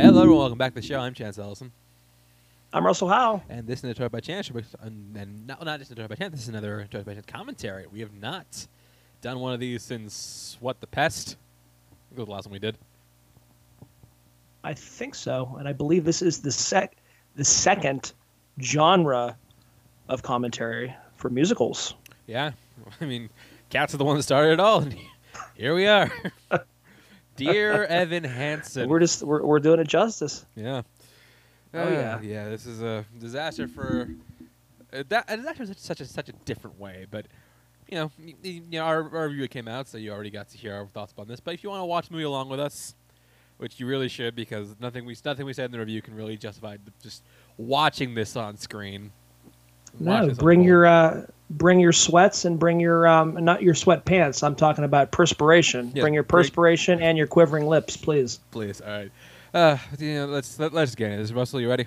Hello, everyone. Welcome back to the show. I'm Chance Ellison, I'm Russell Howe. and this is Detroit by Chance. And, um, and not, not just Detroit by Chance. This is another Detroit by Chance commentary. We have not done one of these since what the pest. I think it was the last one we did. I think so, and I believe this is the sec the second genre of commentary for musicals. Yeah, I mean, Cats are the one that started it all, and here we are. Dear Evan Hansen. We're just we're, we're doing it justice. Yeah. Oh, Uh, yeah. Yeah. This is a disaster for uh, that. A disaster is such a such a different way, but you know, y- you know, our, our review came out, so you already got to hear our thoughts on this. But if you want to watch the movie along with us, which you really should, because nothing we nothing we said in the review can really justify just watching this on screen. No, bring your uh, bring your sweats and bring your um, not your sweatpants. I'm talking about perspiration. Yeah, bring your perspiration and your quivering lips, please. please. All right. Uh, you know, let's let, let's get into this. Russell, you ready?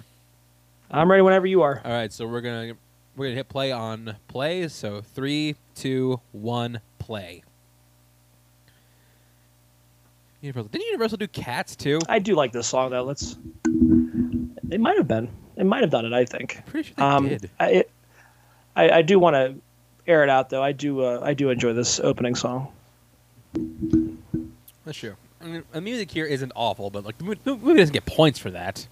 I'm ready whenever you are. All right, so we're gonna we're gonna hit play on play. So three, two, one, play. Universal. Didn't Universal do Cats too? I do like this song though. Let's. They might have been. It might have done it. I think. Pretty sure they Um, did. I, it, I I do want to air it out though. I do uh, I do enjoy this opening song. That's true. I mean, the music here isn't awful, but like the movie doesn't get points for that.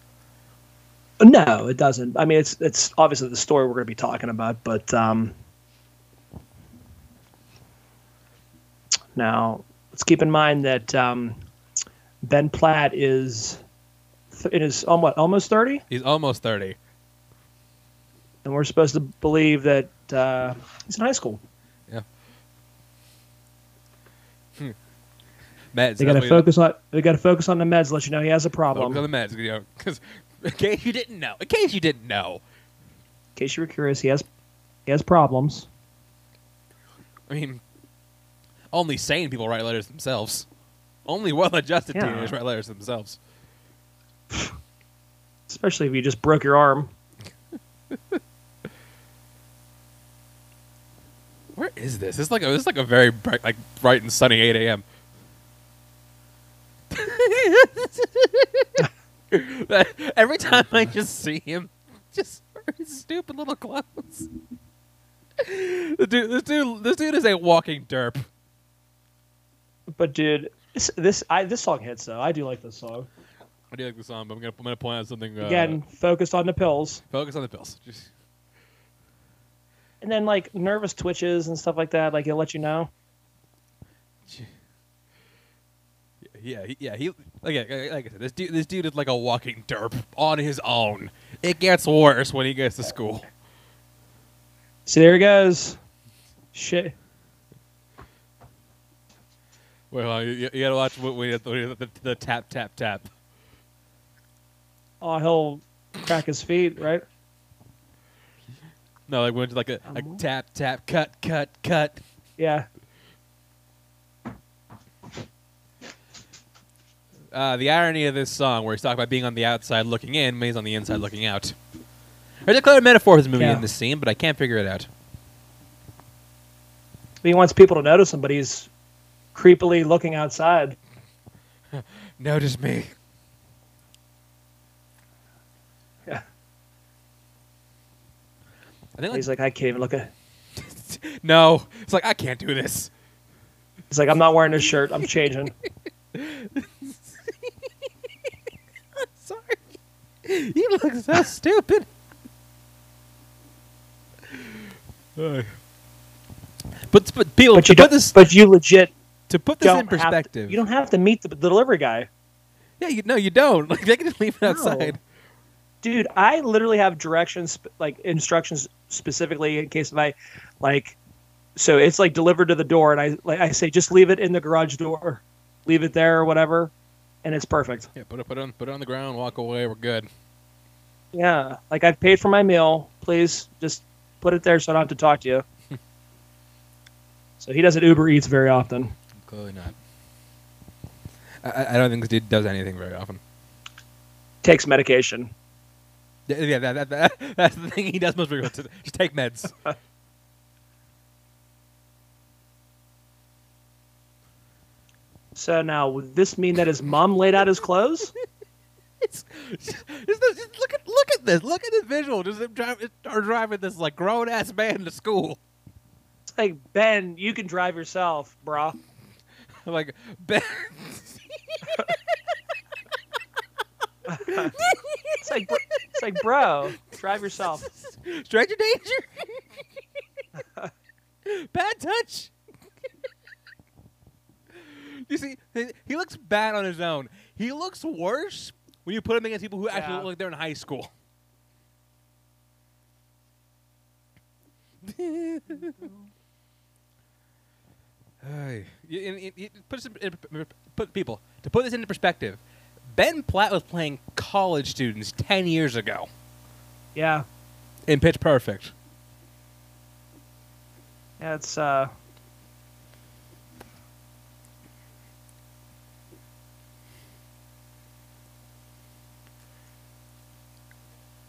No, it doesn't. I mean, it's it's obviously the story we're going to be talking about, but um, now let's keep in mind that um, Ben Platt is th- it is almost almost thirty, He's almost thirty. And we're supposed to believe that uh, he's in high school. Yeah. Meds. They got to what he- focus on they got to focus on the meds. Let you know he has a problem. Focus problem. on the meds, you know, because in case you didn't know, in case you didn't know, In case you were curious, he has he has problems. I mean, only sane people write letters themselves. Only well-adjusted Yeah. teenagers write letters themselves. Especially if you just broke your arm. Where is this? It's like a, this is like a very bright, like bright and sunny 8 a.m. Every time I just see him, just his stupid little clothes. The dude, this dude, this dude is a walking derp. But dude, this this I this song hits though. I do like this song. I do like the song, but I'm gonna I'm gonna point out something. Uh, Again, focused on the pills, focus on the pills. Just, and then like nervous twitches and stuff like that. Like he'll let you know. yeah, yeah. He like, like I said, this dude, this dude is like a walking derp on his own. It gets worse when he gets to school. See, there he goes. Shit. Well, you, you gotta watch when we the, the, the tap tap tap. Oh, he'll crack his feet, right? No, like went it's like a Um, tap tap cut cut cut. Yeah. Uh, the irony of this song, where he's talking about being on the outside looking in, means on the inside looking out. There's a clear metaphor for this movie Yeah. in this scene, but I can't figure it out. He wants people to notice him, but he's creepily looking outside. Notice me. I think He's like, like, I can't even look at. no, it's like I can't do this. He's like, I'm not wearing this shirt. I'm changing. Sorry, you look so stupid. Uh, but but people But to you put don't. this But you legit to put this in have to- perspective. you don't have to meet the, the delivery guy. yeah, you, no, you don't. Like they can just leave it No. outside. dude i literally have directions like instructions specifically in case if i like so it's like delivered to the door and i like i say just leave it in the garage door leave it there or whatever and it's perfect Yeah, put it put it on put it on the ground, walk away. We're good. yeah like i've paid for my meal please just put it there so i don't have to talk to you so he doesn't uber eats very often Clearly not. I- I, I don't think this dude does anything very often. takes medication Yeah, that, that, that, that's the thing he does most frequently. Just take meds. So now, would this mean that his mom laid out his clothes? it's, just, just look at look at this. Look at this visual. Just them driving, are driving this like grown ass man to school. It's like Ben, you can drive yourself, brah. like Ben. It's like, it's like, bro, drive yourself. Stranger danger. bad touch. you see, he, looks bad on his own. He looks worse when you put him against people who actually Yeah. look like they're in high school. Ay. Y- and- and- and put, this in- in- put people to put this into perspective. Ben Platt was playing college students ten years ago Yeah, in Pitch Perfect. yeah, it's uh.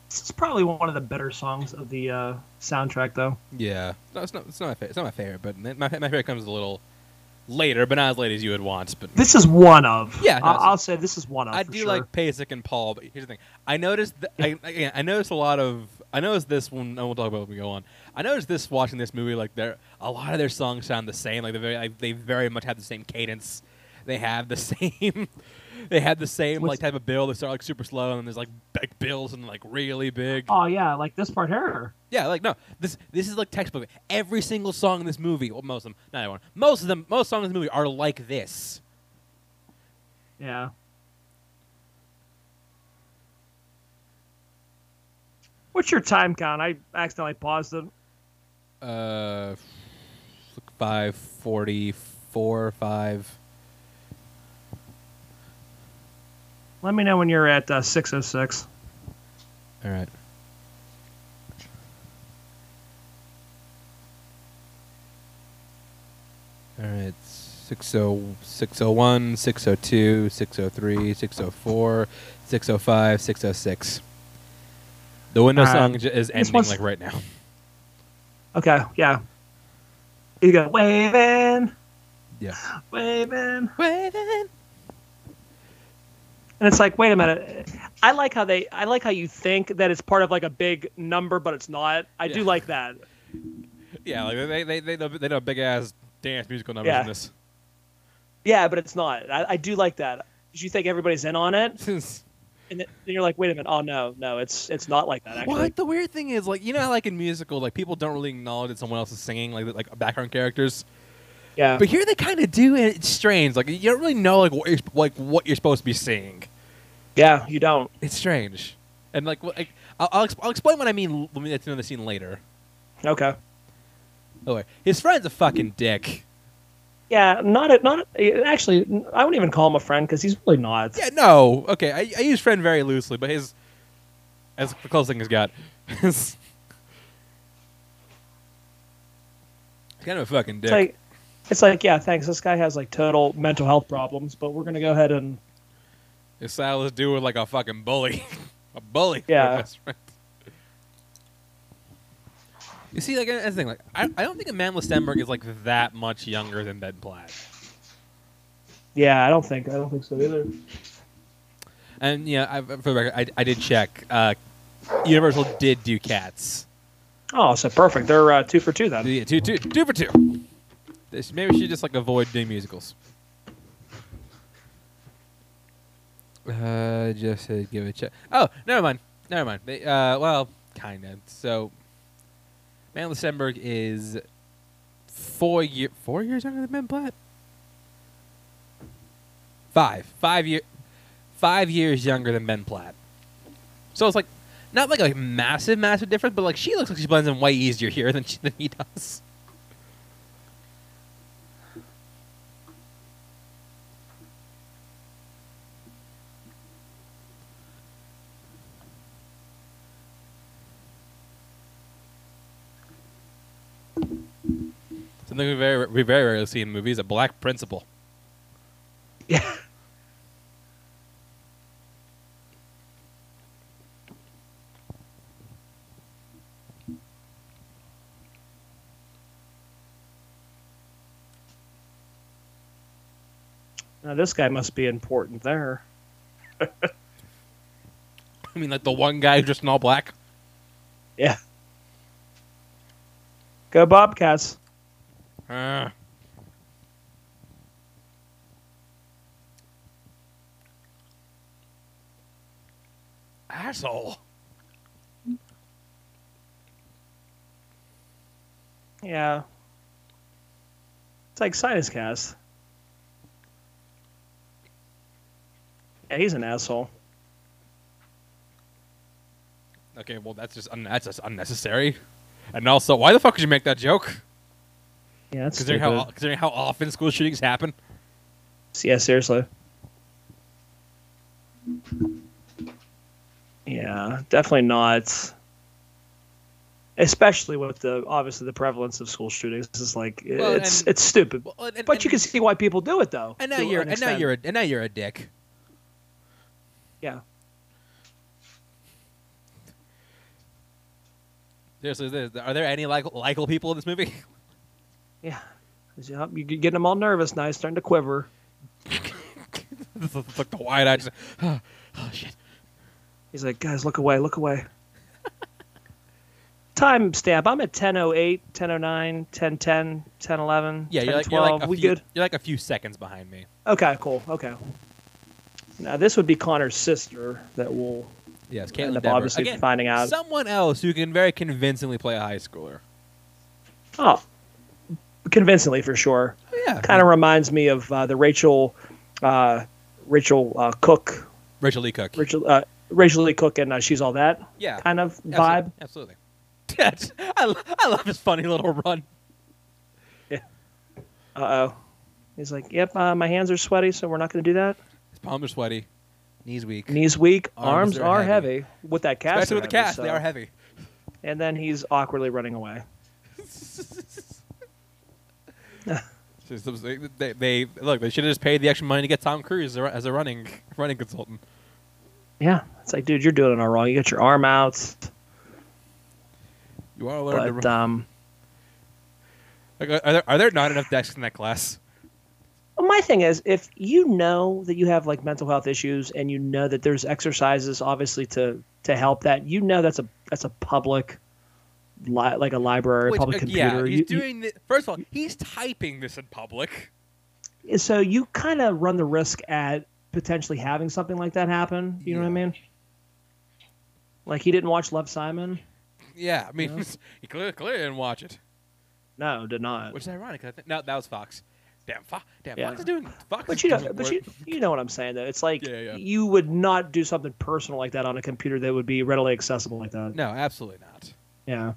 This is probably one of the better songs of the uh, soundtrack, though. Yeah, no, it's not. It's not my favorite. It's not my favorite, but my, my favorite comes a little later, but not as late as you would want. But This is one of. Yeah, no, I'll, say this is one of. I do sure. like Pasek and Paul. But here's the thing: I noticed. Th- I, again, I noticed a lot of. I noticed this one. And we'll talk about it when we go on. I noticed this watching this movie. Like, there, a lot of their songs sound the same. Like they very, like, they very much have the same cadence. They have the same. they had the same What's- like type of bill. They start like super slow, and then there's like big bills and like really big. Oh yeah, like this part here. Yeah, like no, this this is like textbook. Every single song in this movie, well, most of them, not everyone, most of them, most songs in this movie are like this. Yeah. What's your time count? I accidentally paused it. Uh, five forty four, five. Let me know when you're at uh, 606. All right. All right. 60, 601, 602, 603, 604, 605, 606. The window right. song is ending like right now. Okay, yeah. You go waving, Yeah. waving, Waving. And it's like, wait a minute. I like how they. I like how you think that it's part of like a big number, but it's not. I do like that. Yeah, like they they they know, they know big ass dance musical numbers Yeah. in this. Yeah, but it's not. I, I do like that. 'Cause You think everybody's in on it, what and then you're like, wait a minute. Oh no, no, it's it's not like that. Actually, the weird thing is like you know how, like in musical like people don't really acknowledge that someone else is singing like like background characters, yeah. but here they kind of do and it's strange. Like you don't really know like what you're, like what you're supposed to be seeing. Yeah, you don't. It's strange, and like, like I'll I'll, exp- I'll explain what I mean when we get to know the scene later. Okay. Oh, wait. his friend's a fucking dick. Yeah, not a, not a, actually. I wouldn't even call him a friend because he's really not. Yeah, no, okay, I, I use friend very loosely, but his as the closest thing he's got. He's kind of a fucking It's dick. like, it's like, yeah, thanks. This guy has like total mental health problems, but we're gonna go ahead and style is doing like a fucking bully. a bully. Yeah. You see, like that's the thing. Like, I, I don't think Amandla Stenberg is like that much younger than Ben Platt. yeah. I don't think I don't think so either. And yeah, I, for the record, I, I did check. Uh, Universal did do Cats. Oh, so perfect. They're uh, two for two then. Yeah, two, two, two for two. This, maybe should just like avoid doing musicals. Uh, just to give a check. Oh, never mind. Never mind. They, uh, well, kind of. So, Man Stenberg is four year four years younger than Ben Platt. Five, five year, five years younger than Ben Platt. So it's like not like a massive, massive difference, but like she looks like she blends in way easier here than she, than he does. Something we very we very rarely see in movies: a black principal. Yeah. Now this guy must be important there. I mean, like the one guy who's just in all black. Yeah. Go Bobcats. Uh. Asshole. Yeah. It's like Sinus Cast. Yeah, he's an asshole. Okay, well that's just un- that's just unnecessary. And also, why the fuck did you make that joke? Yeah, that's Considering stupid. how considering how often school shootings happen. Yeah, seriously. Yeah, definitely not. Especially with the obviously the prevalence of school shootings, is like Well, it's and- it's stupid. Well, and, But and- you can see why people do it though. And now you're an and now you're a, and now you're a dick. yeah. Seriously, are there any like likable people in this movie? Yeah. Yeah, You're getting them all nervous now. He's starting to quiver. it's like the wide eyed. just, Oh, oh shit. He's like, guys, look away, look away. Time stamp. I'm at 1008, 1009, 1010, 1011, Yeah, you're like, 1012. you're like a we few, good? You're like a few seconds behind me. Okay, cool. Okay. Now this would be Connor's sister that will Yes, end Kaitlyn up Dever. obviously Again, finding out. someone else who can very convincingly play a high schooler. Oh, convincingly for sure. Oh, yeah, Kind of reminds me of uh, the Rachel, uh, Rachel uh, Cook, Rachael Leigh Cook. Rachel, uh, Rachael Leigh Cook, and uh, she's all that yeah, kind of vibe. Absolutely. I, I love his funny little run. Yeah. Uh oh. He's like, yep, uh, my hands are sweaty, so we're not going to do that. His palms are sweaty, knees weak. Knees weak, Arms arms, are are heavy. heavy. with that cast. Especially with the cast, they are heavy. And then he's awkwardly running away. They, they, look. They should have just paid the extra money to get Tom Cruise as a, running running consultant. Yeah, it's like, dude, you're doing it all wrong. You got your arm out, You want to learn to but run. um, Like, are there are there not enough desks in that class? Well, my thing is, if you know that you have like mental health issues, and you know that there's exercises, obviously to to help that, you know that's a that's a public, li- like a library, Which, public uh, computer. Yeah, he's You- you- doing. The, first of all, he's typing this in public. so you kind of run the risk at potentially having something like that happen. You know what I mean? Like he didn't watch Love Simon. Yeah, I mean, Yeah. he clearly, clearly didn't watch it, No, did not. which is ironic. I think no, that was Fox. Damn, Fo- damn, Yeah. Fox is doing. Fox But you know, but work. you, you know what I'm saying though. It's like Yeah, yeah. you would not do something personal like that on a computer that would be readily accessible like that. No, absolutely not. Yeah.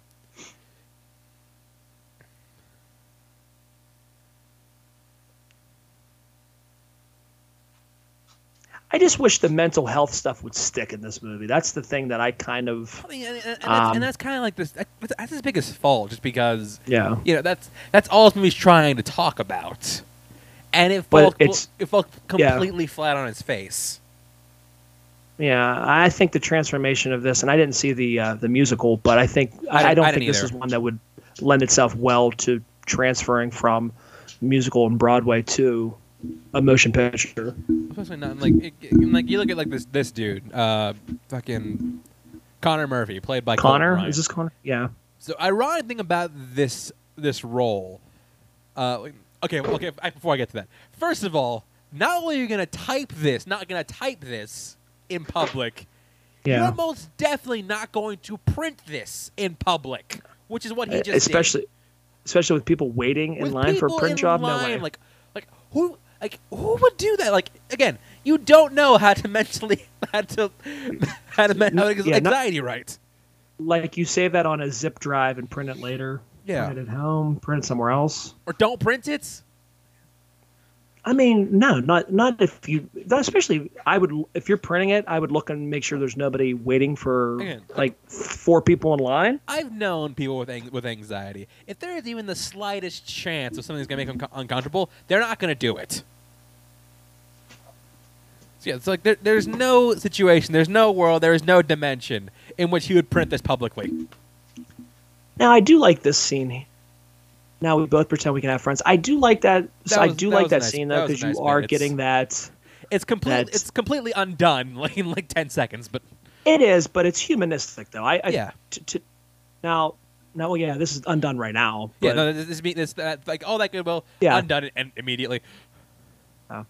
I just wish the mental health stuff would stick in this movie. That's the thing that I kind of I mean, and, and, and that's, Um, and that's kind of like this. That's his biggest fault, just because yeah. you know that's that's all this movie's trying to talk about, and it fell it fell yeah. completely flat on its face. Yeah, I think the transformation of this, and I didn't see the uh, the musical, but I think I I, don't I think didn't this is one that would lend itself well to transferring from musical and Broadway to a motion picture. Especially not like it, it- like you look at like this this dude, uh, fucking Connor Murphy, played by Connor, is this Connor? Yeah. So ironic thing about this this role, uh, okay, okay. Before I get to that, first of all, not only are you gonna type this, not gonna type this in public, Yeah. you're most definitely not going to print this in public, which is what he just did. E, especially especially with people waiting in With line for a print in job. line, no way. Like, like who, like who would do that? Like, again, you don't know how to mentally, how to, how to, men- how to Yeah, not- anxiety right. like you save that on a zip drive and print it later. Yeah. Print it at home. Print it somewhere else. Or don't print it. I mean, no, not not if you. not Especially, I would if you're printing it, I would look and make sure there's nobody waiting for Again, like four people in line. I've known people with ang- with anxiety. If there is even the slightest chance of something's gonna make them co- uncomfortable, they're not gonna do it. So yeah, it's like there, there's no situation, there's no world, there is no dimension in which he would print this publicly. Now, I do like this scene. Now we both pretend we can have friends. I do like that. That I do that like that nice- scene though because nice you bit. are It's- getting that. It's complete. It's completely undone, like in like ten seconds. But It is, but it's humanistic though. I, I yeah, t- t- now now well, yeah, this is undone right now. yeah. but- No, this, this, mean- this that, like all that goodwill Yeah. undone and immediately. Oh.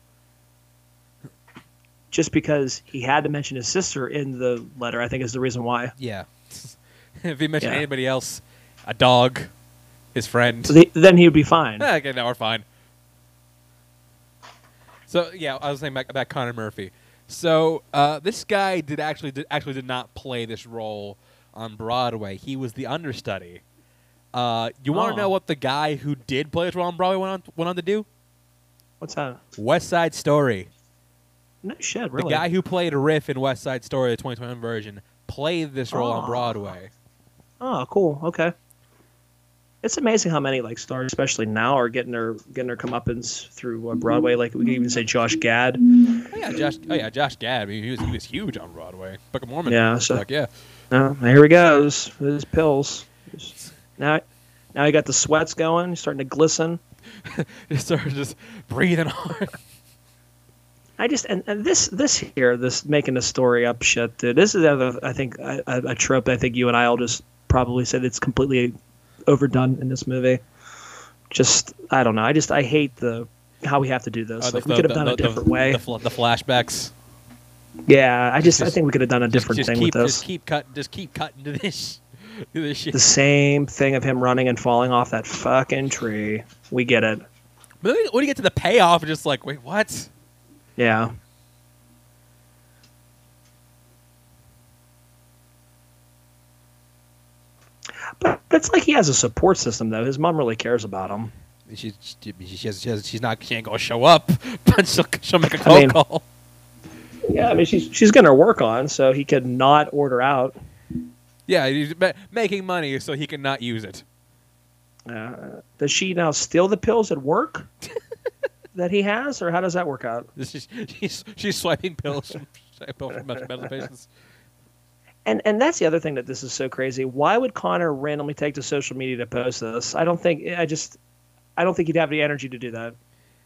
Just because he had to mention his sister in the letter, I think is the reason why. Yeah. if he mentioned Yeah. anybody else, a dog, his friend. So the, then he would be fine. Okay, now we're fine. So yeah, I was saying about, about Connor Murphy. So uh, this guy did actually did, actually did not play this role on Broadway. He was the understudy. Uh, you want to Oh. know what the guy who did play this role on Broadway went on went on to do? What's that? West Side Story. No shit, really. The guy who played Riff in West Side Story, the 2021 version, played this role on Oh. Broadway. Oh, cool. Okay. It's amazing how many like stars, especially now, are getting their getting their comeuppance through uh, Broadway. Like we could even say Josh Gad. Oh yeah, Josh. Oh yeah, Josh Gad. I mean, he was he was huge on Broadway. Book of Mormon. Yeah, so- Fuck yeah. Oh, here he goes his pills. Now, now he got the sweats going. He's starting to glisten. Just started just breathing hard. I just and, and this this here this making the story up shit, dude. This is I think a, a trope. I think you and I will just probably said it's completely overdone in this movie. Just I don't know. I just I hate the how we have to do this. Oh, the- like we could have done the- a different the, way. The, fl- the flashbacks. yeah, I just, I think we could have done a different just thing keep, with Just keep cut. Just keep cutting to this. to this shit. The same thing of him running and falling off that fucking tree. We get it. But when you get to the payoff, just like, wait, what? Yeah. But it's like he has a support system though. His mom really cares about him. She, she, she, has, she has, she's not. She ain't gonna show up, but she'll, she'll make a cold mean- call. Yeah, I mean she's she's gonna work on, so he could not order out. Yeah, he's making money so he can not use it. Uh, does she now steal the pills at work that he has, or how does that work out? She's, she's, she's swiping pills from, from mental patients. And and that's the other thing that this is so crazy. Why would Connor randomly take to social media to post this? I don't think I just I don't think he'd have the energy to do that.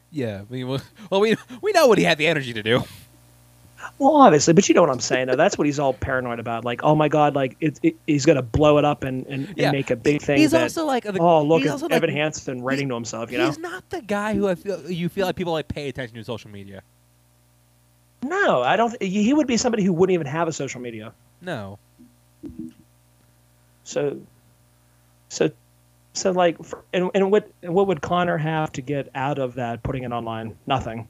Yeah, I mean, well, well, we we know what he had the energy to do. Well, obviously, but you know what I'm saying. Though that's what he's all paranoid about. Like, oh my god, like it, it, he's gonna blow it up and, and, and make a big thing. He's that, also like, oh look he's at also like- Evan Hansen writing to himself. You know? he's not the guy who I feel you feel like people like pay attention to social media. No, I don't. th- He would be somebody who wouldn't even have a social media. No, So, so, so like, for, and and what and what would Connor have to get out of that putting it online? Nothing,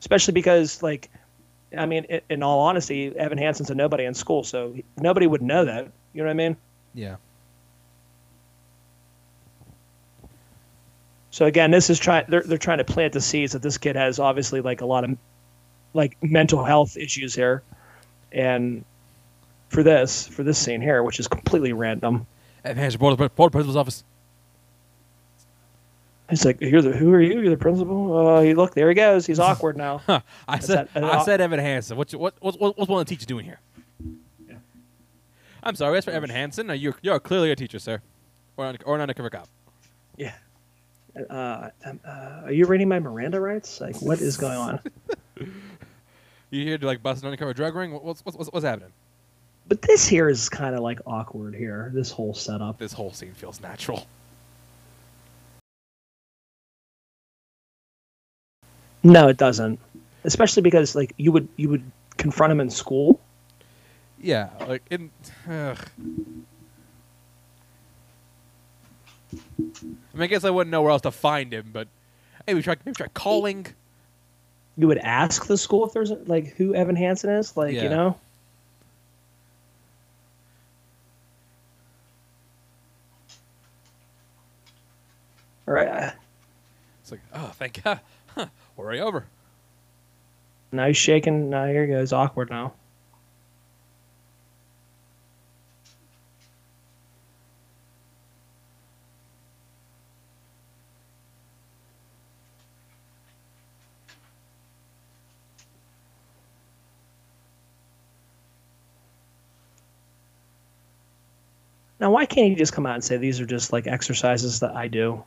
especially because like, I mean, in all honesty, Evan Hansen's a nobody in school, so nobody would know that. You know what I mean? yeah, So again, this is trying. They're they're trying to plant the seeds that this kid has obviously like a lot of like mental health issues here, and for this for this scene here, which is completely random. Evan Hansen, board, board principal's office. He's like, "You're the who are you? You're the principal." Oh, he look there he goes. He's awkward now. I That's said, that- I said Evan Hansen. What's what, what, what, what's one of the teachers doing here? Yeah. I'm sorry, that's for Evan Hansen. Uh, You're you're clearly a teacher, sir, or an, or an undercover cop. Yeah. Uh, um, uh, are you reading my Miranda rights? Like, what is going on? You here to like bust an undercover drug ring? What's what's, what's, what's happening? But this here is kind of like awkward here. This whole setup. This whole scene feels natural. No, it doesn't. Especially because like you would you would confront him in school. Yeah, like in. ugh. I mean, I guess I wouldn't know where else to find him, but maybe try maybe try calling. You would ask the school if there's like who Evan Hansen is. Like Yeah. you know. All right. It's like, oh, thank God, huh, over. Now he's shaking. Now here he goes. Awkward now. Now, why can't he just come out and say these are just like exercises that I do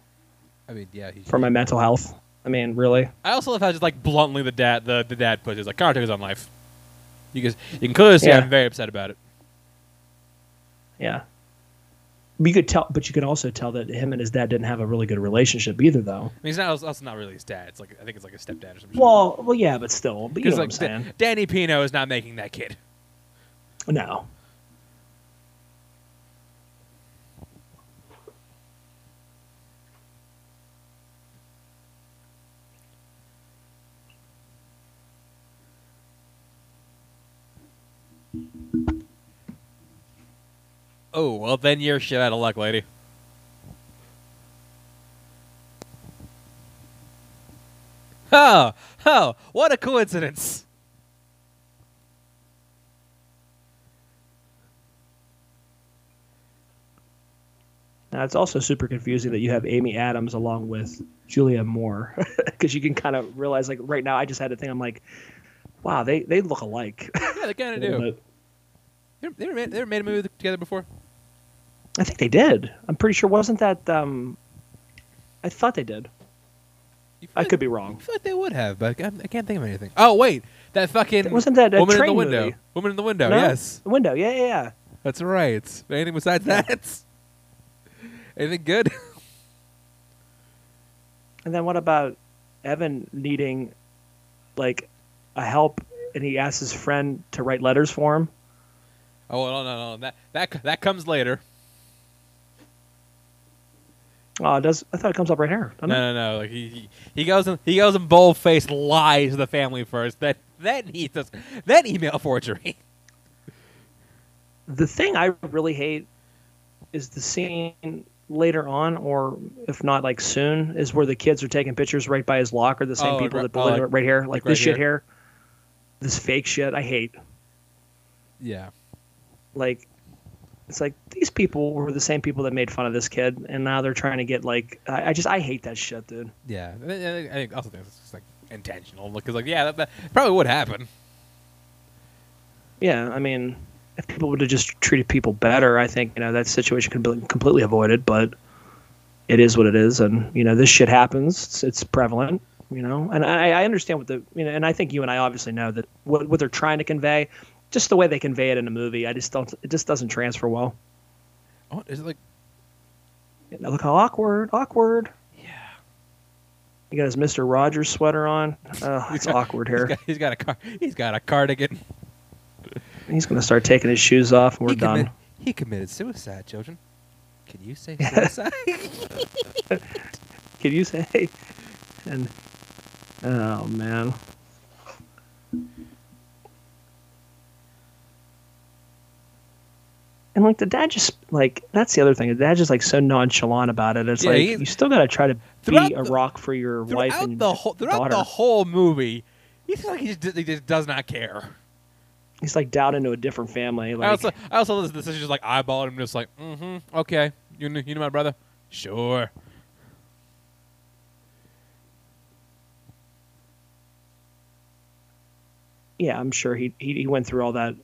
I mean, yeah. For my mental health? I mean, really? I also love how just like bluntly the dad the, the dad puts it. Like, Connor took his own life. You can you can clearly see Yeah. I'm very upset about it. Yeah. You could tell, but you could also tell that him and his dad didn't have a really good relationship either, though. I mean, he's not also not really his dad. It's like I think it's like a stepdad or something. Well, well, yeah, but still, but you know because what like I'm saying? Da- Danny Pino is not making that kid. No. Oh well, then you're shit out of luck, lady. Oh, oh, what a coincidence! Now it's also super confusing that you have Amy Adams along with Julianne Moore, because you can kind of realize, like right now, I just had a thing. I'm like, wow, they they look alike. Yeah, they kind of do. They ever, they ever made a movie together before? I think they did. I'm pretty sure. Wasn't that? um I thought they did. I like- could be wrong. I feel like they would have, but I can't, I can't think of anything. Oh wait, that fucking Wasn't that woman in the window? movie? Woman in the window. No? Yes, The window. Yeah, yeah, yeah. that's right. Anything besides that? Anything good? And then what about Evan needing like a help, and he asks his friend to write letters for him. Oh no no no that that that comes later. Oh, it does I thought it comes up right here? doesn't it? No, no, no. Like he, he he goes and he goes and bold faced lies to the family first. Then then he does then email forgery. The thing I really hate is the scene later on, or if not like soon, is where the kids are taking pictures right by his locker. The same Oh, people right- that oh, like- right here, like, like this right shit here? here, this fake shit. I hate. Yeah. Like, it's like these people were the same people that made fun of this kid, and now they're trying to get like. I, I just I hate that shit, dude. Yeah. I think- I also think it's just like intentional because like yeah that, that probably would happen. Yeah, I mean, if people would have just treated people better, I think you know that situation could be completely avoided. But it is what it is, and you know this shit happens. It's, it's prevalent, you know. And I, I understand what the you know, and I think you and I obviously know that what what they're trying to convey, just the way they convey it in a movie, I just don't. It just doesn't transfer well. Oh, is it like Now look how awkward, awkward. yeah? He got his Mister Rogers sweater on. Oh, it's awkward He's here. got, he's got a car. He's got a cardigan. He's gonna start taking his shoes off, and we're he done. He committed suicide, children. Can you say suicide? Can you say? And oh man. And like the dad just like that's the other thing. The dad just like so nonchalant about it. It's Yeah, like you still gotta try to be a rock for your wife throughout and the whole throughout daughter. the whole movie, he seems like he just, he just does not care. He's like down into a different family. I also I also to this is just like eyeballing him, just like mm-hmm, okay, you know, you know my brother, sure. yeah, I'm sure he, he he went through all that.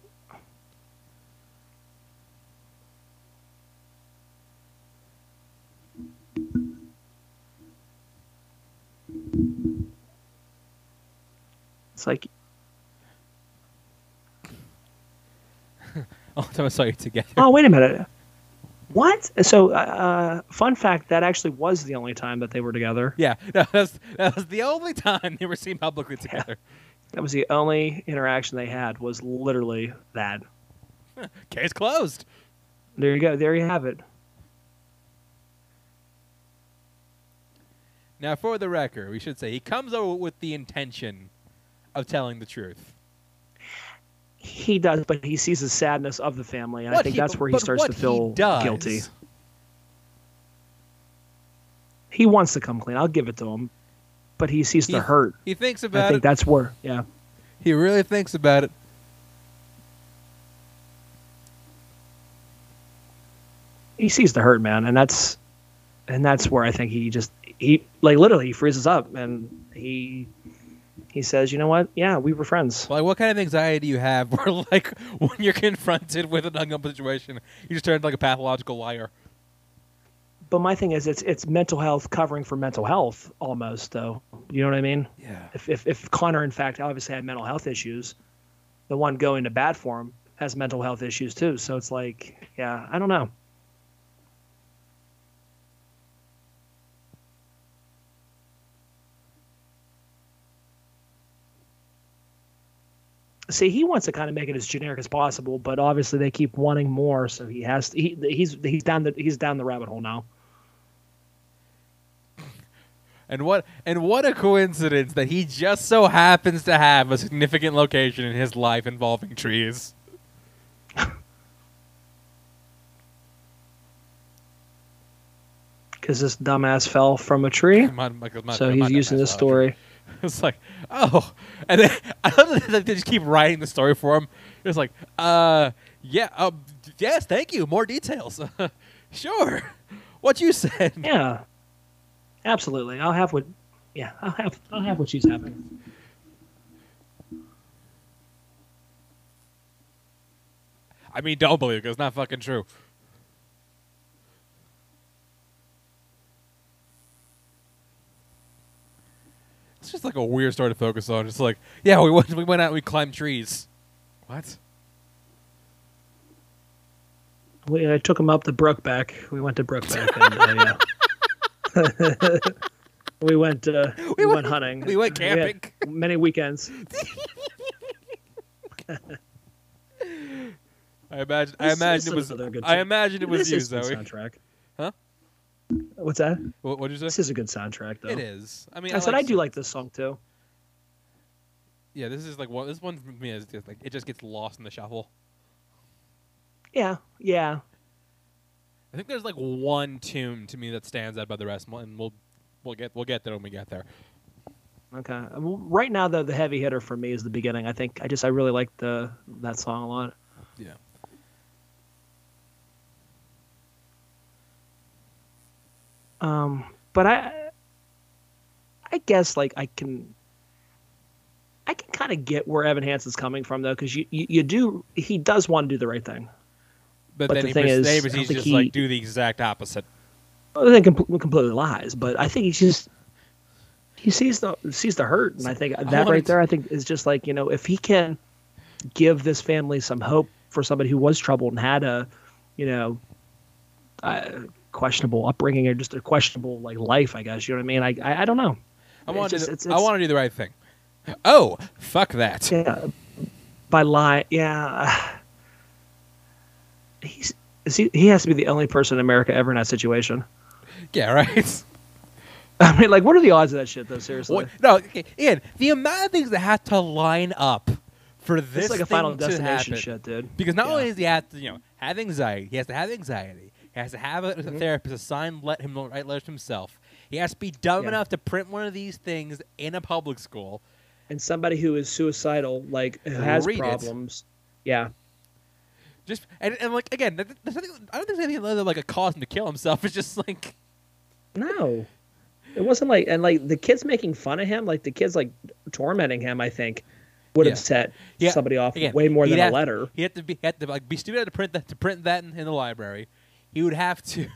Like time I saw you together. Oh, wait a minute. What? So, uh, fun fact: that actually was the only time that they were together. Yeah, no, that's that was the only time they were seen publicly together. That was the only interaction they had. Was literally that. Case closed. There you go. There you have it. Now, for the record, we should say he comes over with the intention of telling the truth. He does, but he sees the sadness of the family, and I think he- that's where he starts to feel does- guilty. He wants to come clean. I'll give it to him, but he sees the hurt. He thinks about it. I think it. that's where, yeah. He really thinks about it. he sees the hurt man and that's and that's where i think he just he like literally he freezes up and he he says you know what yeah we were friends Like, what kind of anxiety do you have where, like, when you're confronted with an uncomfortable situation, you just turn into like a pathological liar? but my thing is it's it's mental health covering for mental health almost though you know what i mean Yeah. if if, if connor in fact obviously had mental health issues the one going to bat for him has mental health issues too. So it's like, yeah, I don't know. See, he wants to kind of make it as generic as possible, but obviously they keep wanting more, so he has to, he, he's he's down the he's down the rabbit hole now. And what and what a coincidence that he just so happens to have a significant location in his life involving trees. Because this dumbass fell from a tree, My- my- my- so he's using this story. It's like, oh, and then I love that they just keep writing the story for him. It's like, uh, yeah, um, yes, thank you, more details. sure, what you said. Yeah, absolutely. I'll have what, yeah, I'll have I'll have what she's having. I mean, don't believe it 'cause it's not fucking true. It's just like a weird story to focus on. It's like, yeah, we went we went out and we climbed trees. What? We I took him up to Brokeback. We went to Brokeback. and, uh, we went uh, we, went- went hunting. we went camping. many weekends. I imagine. I imagine it was. I imagine it was you, Zoe. soundtrack. What's that? What did you This is a good soundtrack, though. It is. I mean, I, said I do like this song too. Yeah, this is like one. This one for me is just like it just gets lost in the shuffle. Yeah, yeah. I think there's like one tune to me that stands out by the rest, and we'll we'll get we'll get there when we get there. Okay. Right now, though, the heavy hitter for me is the beginning. I think I just I really like the that song a lot. Yeah. Um, but I, I guess like I can, I can kind of get where Evan Hansen's coming from though, because you, you you do he does want to do the right thing. But, But then the he, thing pres- is, then he I don't proceeds to think just like do the exact opposite. Than com- completely lies, but I think he just he sees the sees the hurt, and I think that right there, I think is just like you know if he can give this family some hope for somebody who was troubled and had a you know uh, questionable upbringing or just a questionable like life, I guess you know what I mean. I I, I don't know. I want to. just- do, it's- I want to do the right thing. Oh, fuck that. Yeah, by lie, yeah. He's he, he has to be the only person in America ever in that situation. Yeah, right. I mean, like, what are the odds of that shit, though? Seriously, What, no, okay, Ian. The amount of things that have to line up for this it's like a Final to Destination happen. shit, dude. Because not Yeah. only does he have to, you know, have anxiety, he has to have anxiety. He has to have a, Mhm. therapist assign let him write letters to himself. He has to be dumb Yeah. enough to print one of these things in a public school. and somebody who is suicidal, like who has Read it. problems. Yeah, Just and, and like again, there's nothing, I don't think there's anything other than like a cause him to kill himself. It's just like no, it wasn't like, and like the kids making fun of him, like the kids like tormenting him. I think would Yeah. have set Yeah, somebody off again, way more than a letter. he had to be had to like be stupid to print that to print that in, in the library. He would have to.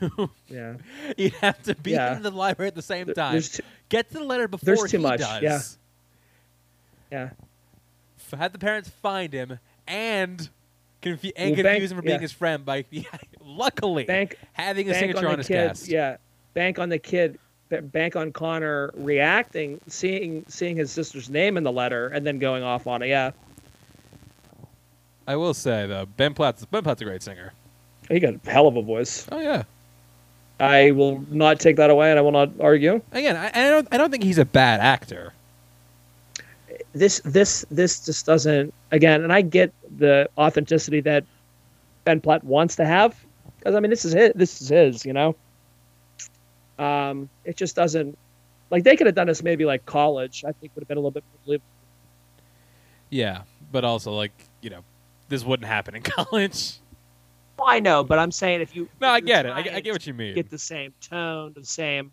Yeah, he'd have to be Yeah. in the library at the same There- time. too, Get to the letter before There's too he much, does. yeah. yeah. F- Have the parents find him and confu- and Well, confuse bank- him for being yeah. his friend by luckily Bank having a bank signature on on his kid. cast. Yeah, bank on the kid. Bank on Connor reacting, seeing seeing his sister's name in the letter, and then going off on it. Yeah, I will say though, Ben Platt's Ben Platt's a great singer. He got a hell of a voice. Oh yeah. I will not take that away, and I will not argue. Again, I, I don't I don't think he's a bad actor. this this this just doesn't again and i get the authenticity that ben platt wants to have because i mean this is his this is his you know um it just doesn't like they could have done this maybe like college i think would have been a little bit more believable. Yeah, but also like you know, this wouldn't happen in college. Well, i know but i'm saying if you No, if I get it. I, get- I get what you mean. get the same tone the same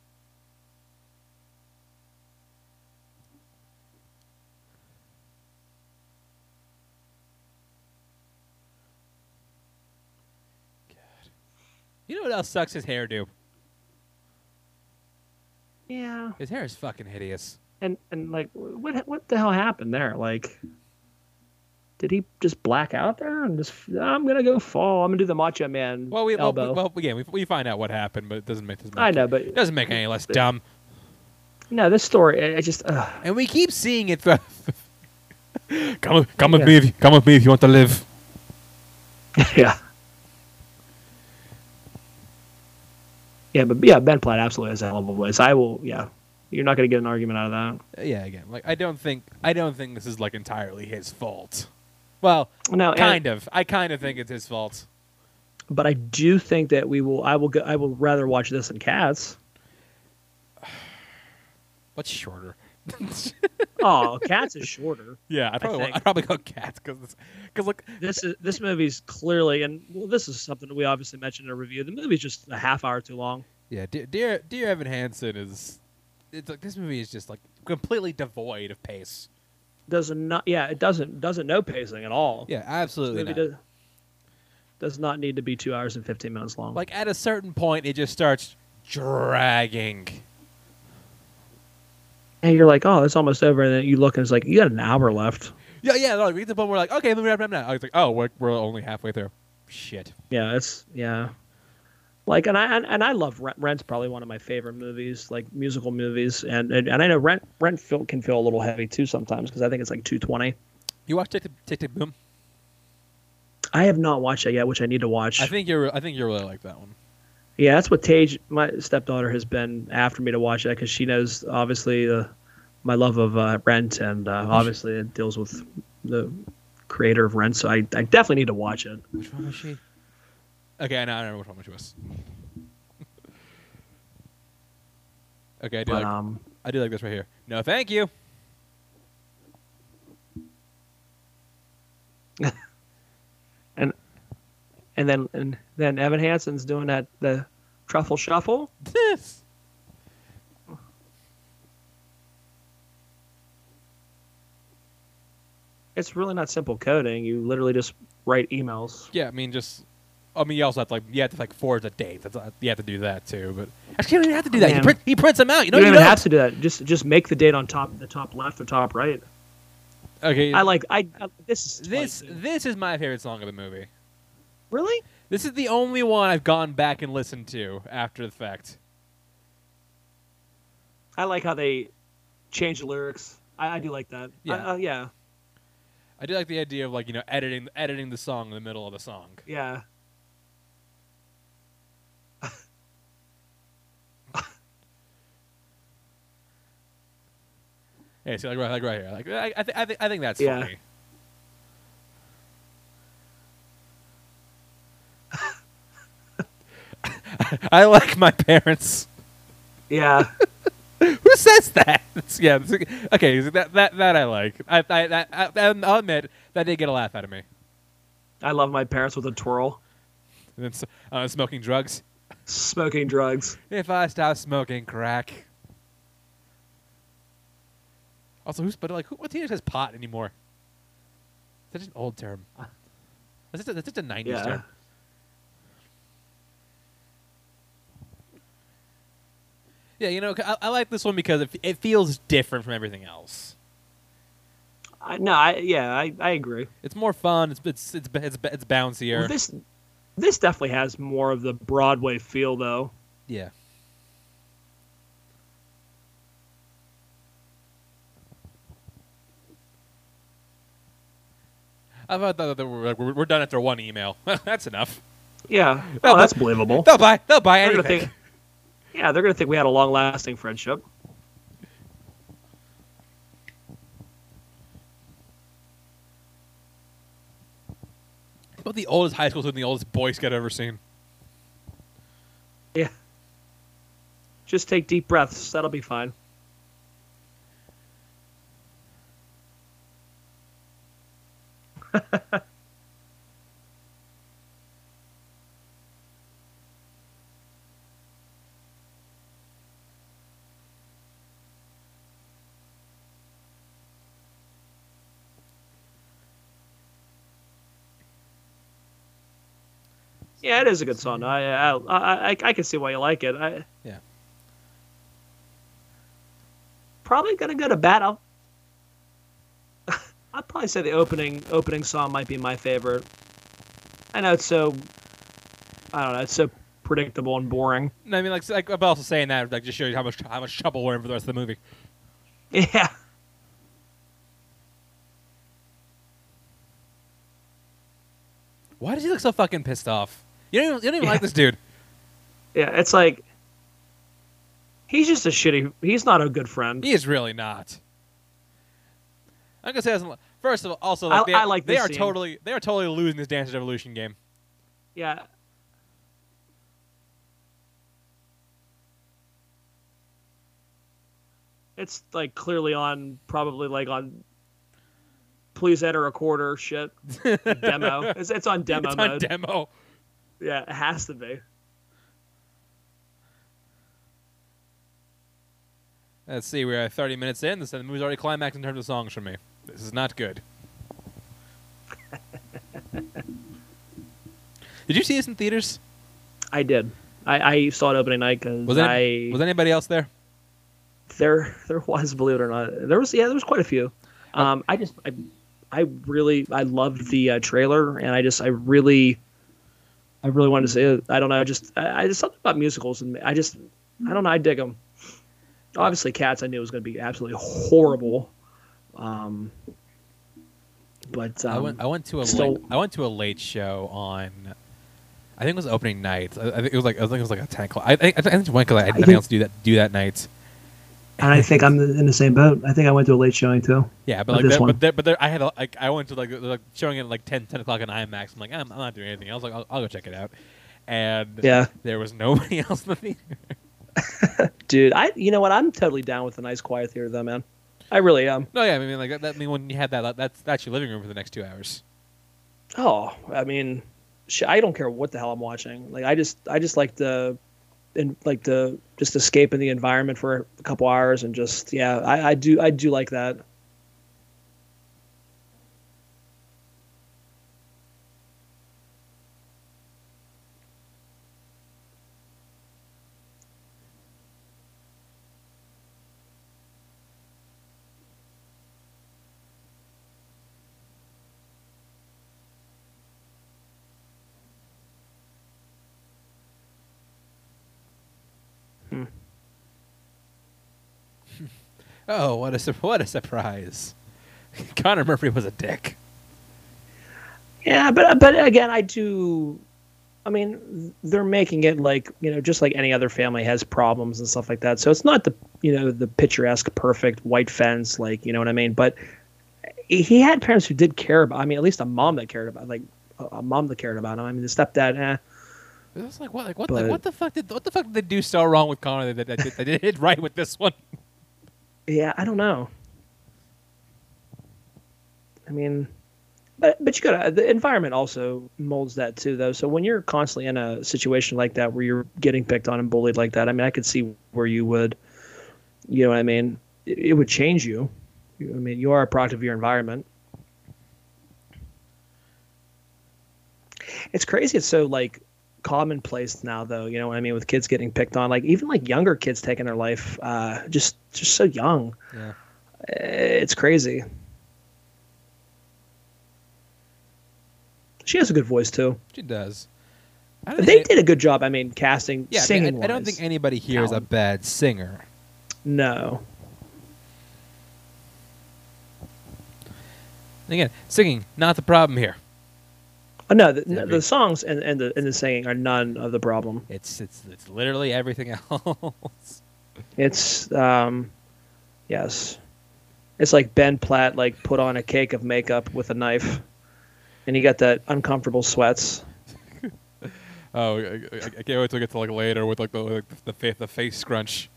God. You know what else sucks? His hairdo. yeah His hair is fucking hideous. and and like what what the hell happened there like did he just black out there and just I'm gonna go fall? I'm gonna do the Macho Man Well, we well, elbow. we, well again, we, we find out what happened, but it doesn't make this. Much, I know, it but doesn't make it any less dumb. no, this story I just uh, And we keep seeing it. come, with- come with me. If you, come with me if you want to live. yeah. Yeah, but yeah, Ben Platt absolutely has a hell of a voice. I will, yeah. You're not going to get an argument out of that. Yeah, again, like I don't think I don't think this is like entirely his fault. Well, No, and- kind of. I kind of think it's his fault. but I do think that we will. I will. Go, I will rather watch this than Cats. What's shorter? Oh, Cats is shorter. yeah, I probably think. I probably go cats because because like This is this movie's clearly, and well, this is something that we obviously mentioned in a review. The movie's just a half hour too long. yeah, dear dear, dear Evan Hansen is it's like this movie is just like completely devoid of pace. Does not. Yeah, it doesn't doesn't know pacing at all. Yeah, absolutely. does, does not need to be two hours and fifteen minutes long. Like at a certain point, it just starts dragging. and you're like, oh, it's almost over, and then you look and it's like you got an hour left. Yeah, yeah. Like, we get to the point where we're like, okay, let me wrap it up now. I was like, oh, we're, we're only halfway through. Shit. Yeah, it's yeah. Like and I and, and I love Rent. Rent's probably one of my favorite movies, like musical movies, and and, and I know Rent Rent feel, can feel a little heavy too sometimes because I think it's like two twenty. You watch Tick Tick Tick Boom? I have not watched it yet, which I need to watch. I think you're. I think you really like that one. yeah, that's what Tage, my stepdaughter, has been after me to watch that because she knows obviously uh, my love of uh, Rent, and uh, obviously it deals with the creator of Rent, so I, I definitely need to watch it. Which one was she? Okay, I know, I know which one she was. okay, I do But like. um, I do like this right here. No, thank you. and and then and then Evan Hansen's doing that the truffle shuffle. This. It's really not simple coding. You literally just write emails. Yeah, I mean, just. I mean, you also have to like you have to like forge a date. That's uh, you have to do that too. But actually, you don't even have to do that. He, Man. print, he prints them out. You know, you don't you even don't. have to do that. Just just make the date on top, the top left or top right. Okay, I like I, I this is this. dude. This is my favorite song of the movie. really. This is the only one I've gone back and listened to after the fact. I like how they change the lyrics. I, I do like that. Yeah. I- uh, yeah, I do like the idea of like you know editing editing the song in the middle of the song. yeah. Yeah, see, like right, like right here. Like I, I, th- I, th- I think that's Yeah. funny. I like my parents. Yeah, Who says that? Yeah. okay. That that that I like. I I, that, I I'll admit that did get a laugh out of me. I love my parents with a twirl, And then uh, smoking drugs. smoking drugs. If I stop smoking crack. Also, who's but like who, what teenager says pot anymore? That's an old term. Uh. That's just a, that's just a '90s Yeah. term. Yeah, you know, I, I like this one because it, it feels different from everything else. I, no, I yeah, I, I agree. It's more fun. It's it's it's it's, it's bouncier. Well, this this definitely has more of the Broadway feel, though. yeah. I thought that that we're, we're, we're done after one email. That's enough. Yeah, Well, oh, that's believable. They'll buy. They'll buy They're gonna anything. think, yeah, they're gonna think we had a long-lasting friendship. About the oldest high school student, the oldest Boy Scout I've ever seen. Yeah. Just take deep breaths. That'll be fine. Yeah, it is a good song. I I I, I, can see why you like it. I, Yeah. Probably gonna go to battle. I'd probably say the opening opening song might be my favorite. I know it's so. I don't know. It's so predictable and boring. No, I mean, like, like I'm also saying that like just shows you how much how much trouble we're in for the rest of the movie. Yeah. Why does he look so fucking pissed off? You don't even, you don't even Yeah. like this dude. Yeah. It's like. He's just a shitty. He's not a good friend. He is really not. I'm gonna say. First of all, also I- like they, I like they are scene. totally they are totally losing this Dance Evolution game. Yeah. It's like clearly on probably like on please enter a quarter shit demo. It's, it's on demo it's mode. on demo. yeah, it has to be. Let's see, we're 30 minutes in. This the movie's already climaxed in terms of songs for me. This is not good. Did you see this in theaters? I did. I, I saw it opening night because Was I any, was anybody else there? there there was believe it or not there was yeah there was quite a few. Um, I just I I really I loved the uh, trailer and I just I really I really wanted to say it. I don't know. I just I, I just something about musicals and I just I don't know. I dig them. Obviously, Cats I knew was going to be absolutely horrible. Um, but um, I went. I went to a. still- late, I went to a late show on. I think it was opening night. I, I think it was like. I think it was like a ten o'clock. I, think I think I went because I had I nothing else to do that do that night. and I think I'm in the same boat. I think I went to a late showing too. Yeah, but like, this there, one. but there, but there, I had a, like I went to like, like showing it at like 10, 10 o'clock on IMAX. I'm like, I'm, I'm not doing anything. I was like, I'll, I'll go check it out, and Yeah, there was nobody else in the theater. dude. I you know what? I'm totally down with a nice quiet theater though, man. I really am. No, yeah, I mean like that. that I mean, when you had that, that's that's your living room for the next two hours. Oh, I mean, sh- I don't care what the hell I'm watching. Like, I just, I just like to, and like to just escape in the environment for a couple hours and just, yeah, I, I do, I do like that. Oh, what a sur- what a surprise! Connor Murphy was a dick. Yeah, but but again, I do. I mean, they're making it like you know, just like any other family has problems and stuff like that. So it's not the you know the picturesque, perfect white fence, like you know what I mean. But he had parents who did care about. I mean, at least a mom that cared about, like a, a mom that cared about him. I mean, the stepdad, eh. It was like what, like what, But- the, what the fuck did what the fuck did they do so wrong with Connor that, that, that, that they did it right with this one? Yeah, I don't know. I mean, but but you gotta the environment also molds that too, though. So when you're constantly in a situation like that where you're getting picked on and bullied like that, I mean, I could see where you would, you know what I mean? It, it would change you. You- I mean, you are a product of your environment. It's crazy. It's so like commonplace now, though. You know what I mean? With kids getting picked on, like even like younger kids taking their life, uh, just just so young. Yeah. It's crazy. She has a good voice too. She does. They did a good job. I mean, casting, yeah, I, mean, I, I don't think anybody here is a bad singer. No. Again, singing not the problem here. Oh, no, the, Yeah, the songs and, and the and the singing are none of the problem. It's it's it's literally everything else. It's um, yes, it's like Ben Platt like put on a cake of makeup with a knife, and he got that uncomfortable sweats. oh, I, I- can't wait to get to like later with like the like the, face, the face scrunch.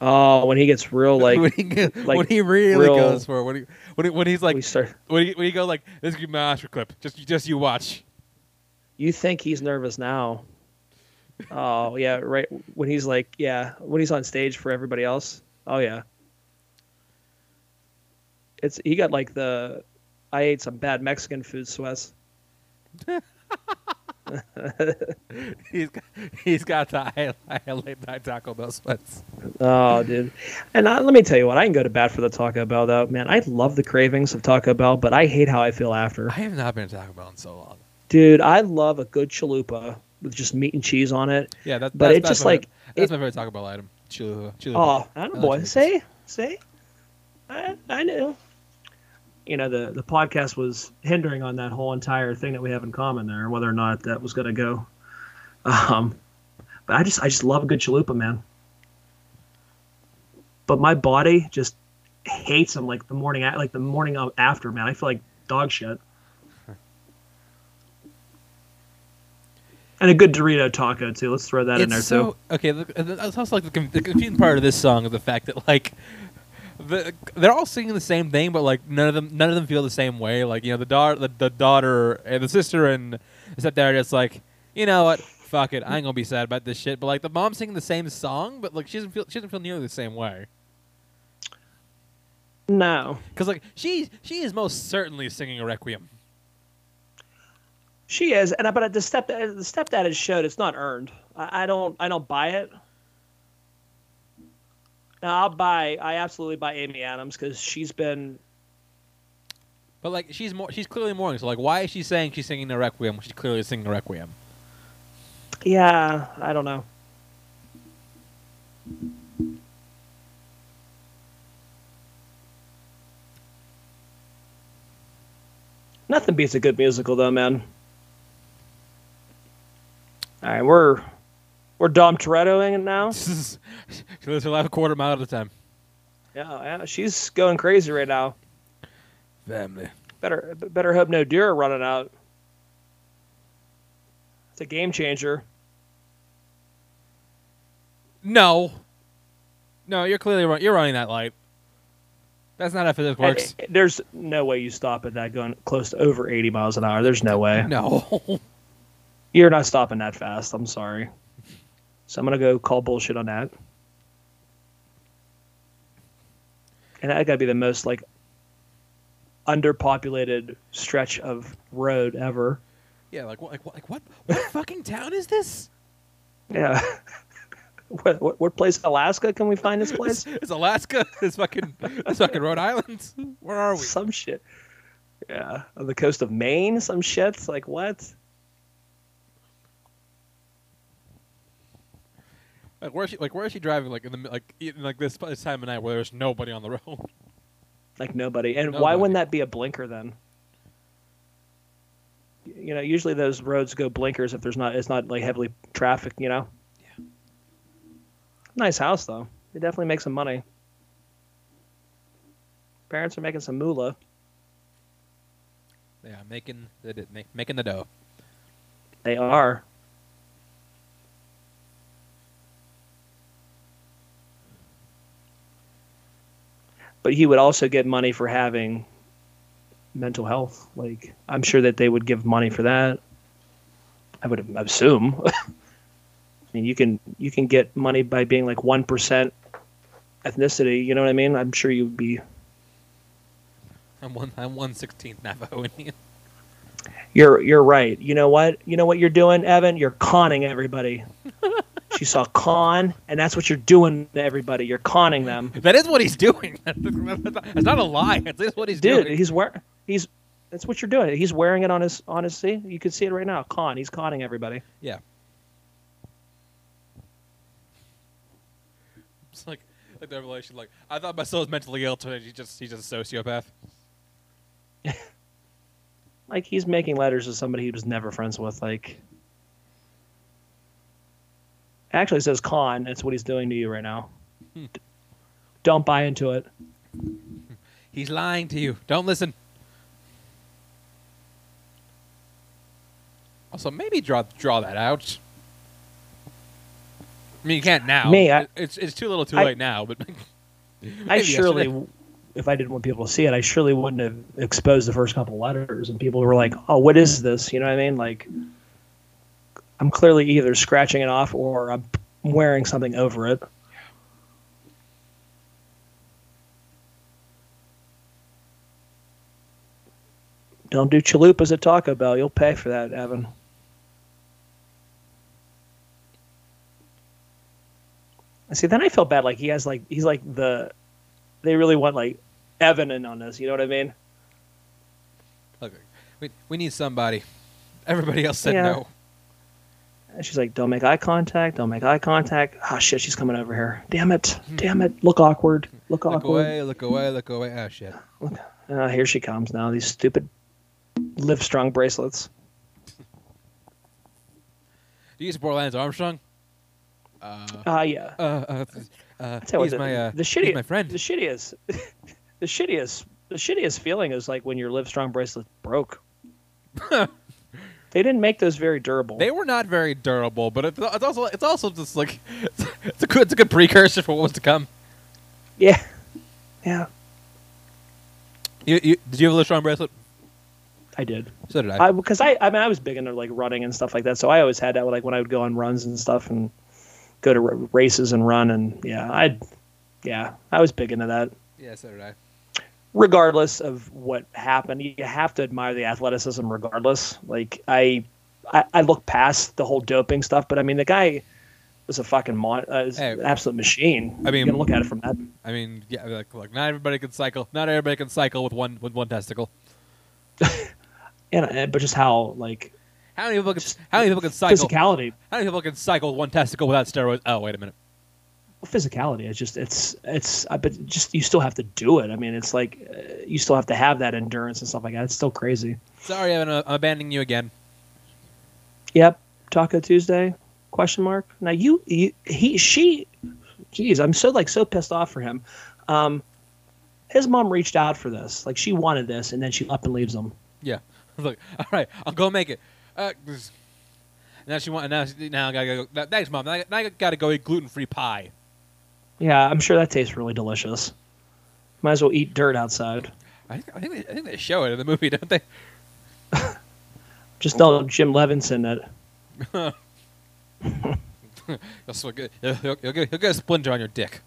Oh, when he gets real like when, he, get- like, when he really real- goes for it. When he when, he, when he's like we start. when he, when he goes like this is my Oscar clip. Just just you watch. You think he's nervous now? Oh yeah, right. When he's like, yeah, when he's on stage for everybody else. Oh yeah. It's he got like the, I ate some bad Mexican food sweats. he's got, he's got the high, high late night Taco Bell sweats. Oh, dude. And I, let me tell you what, I can go to bat for the Taco Bell, though. Man, I love the cravings of Taco Bell, but I hate how I feel after. I have not been to Taco Bell in so long. Dude, I love a good chalupa with just meat and cheese on it. Yeah, that, But that's, it that's just like- that's it- my favorite Taco Bell item. Chalupa. chalupa. Oh, I don't know, boy. See? See? I, I knew. You know, the, the podcast was hindering on that whole entire thing that we have in common there, whether or not that was going to go. Um, but I just I just love a good chalupa, man. But my body just hates them like the morning like the morning after, man. I feel like dog shit. And a good Dorito taco too. Let's throw that in there it's too. okay. Look, that's also like the, the confusing part of this song is the fact that like the they're all singing the same thing, but like none of them none of them feel the same way. Like you know the daughter the, the daughter and the sister and the stepdad are just like you know what fuck it I ain't gonna be sad about this shit. But like the mom's singing the same song, but like she doesn't feel she doesn't feel nearly the same way. No. Because like she she is most certainly singing a requiem. She is, and I- but uh, the step uh, the stepdad has showed it's not earned. I, I don't I don't buy it. Now I'll buy. I absolutely buy Amy Adams because she's been. But like she's more she's clearly mourning. So like why is she saying she's singing the requiem when she's clearly singing the requiem? Yeah, I don't know. Nothing beats a good musical, though, man. All right, we're we're Dom Torettoing it now. she lives her life a quarter mile at a time. Yeah, yeah, she's going crazy right now. Family. Better better hope no deer are running out. It's a game changer. No. No, you're clearly run- you're running that light. That's not how physics works. There's no way you stop at that going close to over 80 miles an hour. There's no way. No. You're not stopping that fast. I'm sorry. So I'm gonna go call bullshit on that. And that gotta be the most like underpopulated stretch of road ever. yeah, like what? Like what? Like what? What fucking town is this? Yeah. what, what what place in Alaska can we find this It's, place? it's Alaska. It's fucking. It's fucking Rhode Island. Where are we? Some shit. Yeah, on the coast of Maine. Some shit. It's like what? Like where is she? Like where is she driving? Like in the like in like this, this time of night where there's nobody on the road. Like nobody. And why wouldn't that be a blinker then? You know, usually those roads go blinkers if there's not it's not like heavily trafficked. You know. Yeah. Nice house though. They definitely make some money. Parents are making some moolah. Yeah, making the making the dough. They are. But he would also get money for having mental health. Like I'm sure that they would give money for that. I would assume. I mean, you can you can get money by being like one percent ethnicity. You know what I mean? I'm sure you'd be. I'm one. I'm one sixteenth Navajo Indian. You're you're right. You know what? You know what you're doing, Evan? You're conning everybody. she saw con, and that's what you're doing to everybody. You're conning them. That is what he's doing. It's not a lie. It's what he's Dude, doing. he's wearing he's that's what you're doing. He's wearing it on his on his see. You can see it right now. Con. He's conning everybody. Yeah. It's like like the revelation. Like I thought my soul was mentally ill. Today he's just he's just a sociopath. Like he's making letters to somebody he was never friends with. Like actually it says con. That's what he's doing to you right now. Hmm. Don't buy into it. He's lying to you. Don't listen. Also, maybe draw draw that out. I mean, you can't now. Me, I- it's it's too little, too I- late now. But I surely, yesterday. if I didn't want people to see it, I surely wouldn't have exposed the first couple letters, and people were like, "Oh, what is this?" You know what I mean? Like, I'm clearly either scratching it off or I'm wearing something over it. Don't do chalupas at Taco Bell. You'll pay for that, Evan. See, then I feel bad. Like he has like he's like the they really want like Evan in on this. You know what I mean? Okay. we we need somebody. Everybody else said yeah. no. And she's like, "Don't make eye contact. Don't make eye contact." Oh shit, she's coming over here. Damn it! Damn it! Look awkward. Look Look awkward. away, look away, look away. Ah, shit. Uh, here she comes now. These stupid Live Strong bracelets. Do you support Lance Armstrong? Uh, Ah, yeah. uh, uh, uh, he's the, my, uh, the he's my friend. The shittiest, the shittiest, the shittiest feeling is like when your Live Strong bracelet broke. they didn't make those very durable. They were not very durable, but it's, it's also it's also just like it's a good it's a good precursor for what was to come. yeah, yeah. You, you, did you have a Live Strong bracelet? I did. So did I. I because I, I mean I was big into like running and stuff like that, so I always had that like when I would go on runs and stuff and go to races and run and yeah I'd yeah I was big into that. yeah, so did I. regardless of what happened, you have to admire the athleticism regardless. Like I, I, I look past the whole doping stuff, but I mean the guy was a fucking mon- uh, was Hey. an absolute machine. I mean- you can look at it from that. I mean, yeah, like, look, not everybody can cycle. Not everybody can cycle with one with one testicle. And, uh, but just how like How many people can how many people can cycle? physicality, How many people can cycle with one testicle without steroids? Oh, wait a minute. Physicality. It's just it's it's. uh, But just you still have to do it. I mean, it's like uh, you still have to have that endurance and stuff like that. It's still crazy. Sorry, Evan, I'm abandoning you again. Yep. Taco Tuesday? Question mark. Now you, you he she, geez, I'm so like so pissed off for him. Um, his mom reached out for this, like she wanted this, and then she up and leaves him. Yeah. Look, all right, I'll go make it. Uh, now she want now. she- Now I gotta go. Thanks, mom. Now I gotta go eat gluten free pie. Yeah, I'm sure that tastes really delicious. Might as well eat dirt outside. I think I think they, I think they show it in the movie, don't they? Just don't Jim Levenstein it. That's what good. You'll, you'll, you'll get, you'll get a splinter on your dick.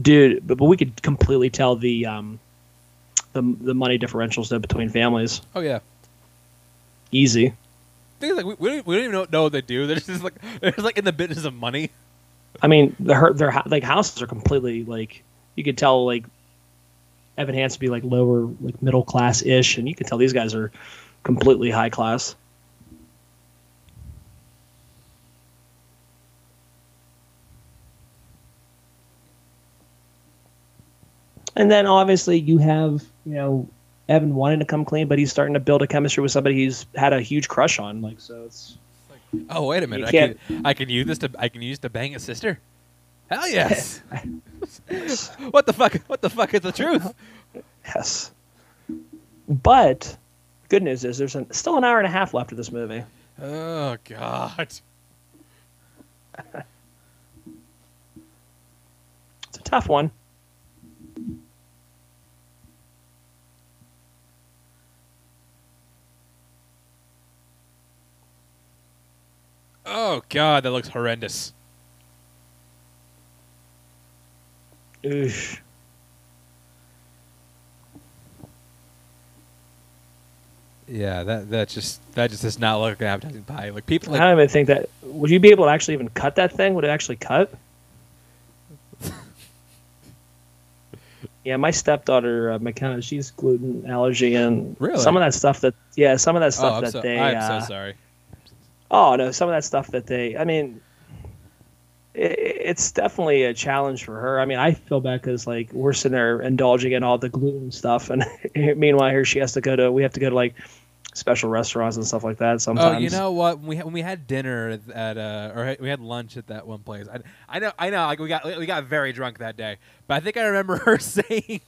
Dude, but, but we could completely tell the um, the the money differentials though between families. Oh yeah. Easy. Things like we, we, don't, we don't even know, know what they do. They're just like they're just like in the business of money. I mean, the her their like houses are completely like you could tell like Evan Hansen to be like lower like middle class ish, and you can tell these guys are completely high class. And then obviously you have you know Evan wanting to come clean, but he's starting to build a chemistry with somebody he's had a huge crush on. Like so, it's Oh wait a minute! I can't- I can use this to I can use to bang a sister. Hell yes! what the fuck? What the fuck is the truth? Yes. But good news is there's an, still an hour and a half left of this movie. Oh god! It's a tough one. Oh god! That looks horrendous. Oof. Yeah, that that just that just does not look like an appetizing pie. Like people like I don't even think that. Would you be able to actually even cut that thing? Would it actually cut? yeah, my stepdaughter uh, McKenna, she's gluten allergy and Really? some of that stuff that yeah, some of that oh, stuff I'm, that so, they I'm uh, so sorry. Oh no, some of that stuff that they. I mean, i it's definitely a challenge for her. I mean, I feel bad because like we're sitting there indulging in all the gluten stuff, and meanwhile here she has to go to. We have to go to like special restaurants and stuff like that. Sometimes. Oh, you know what? When we had, when we had dinner at, uh, or we had lunch at that one place. I, I know, I know. Like we got we got very drunk that day, but I think I remember her saying.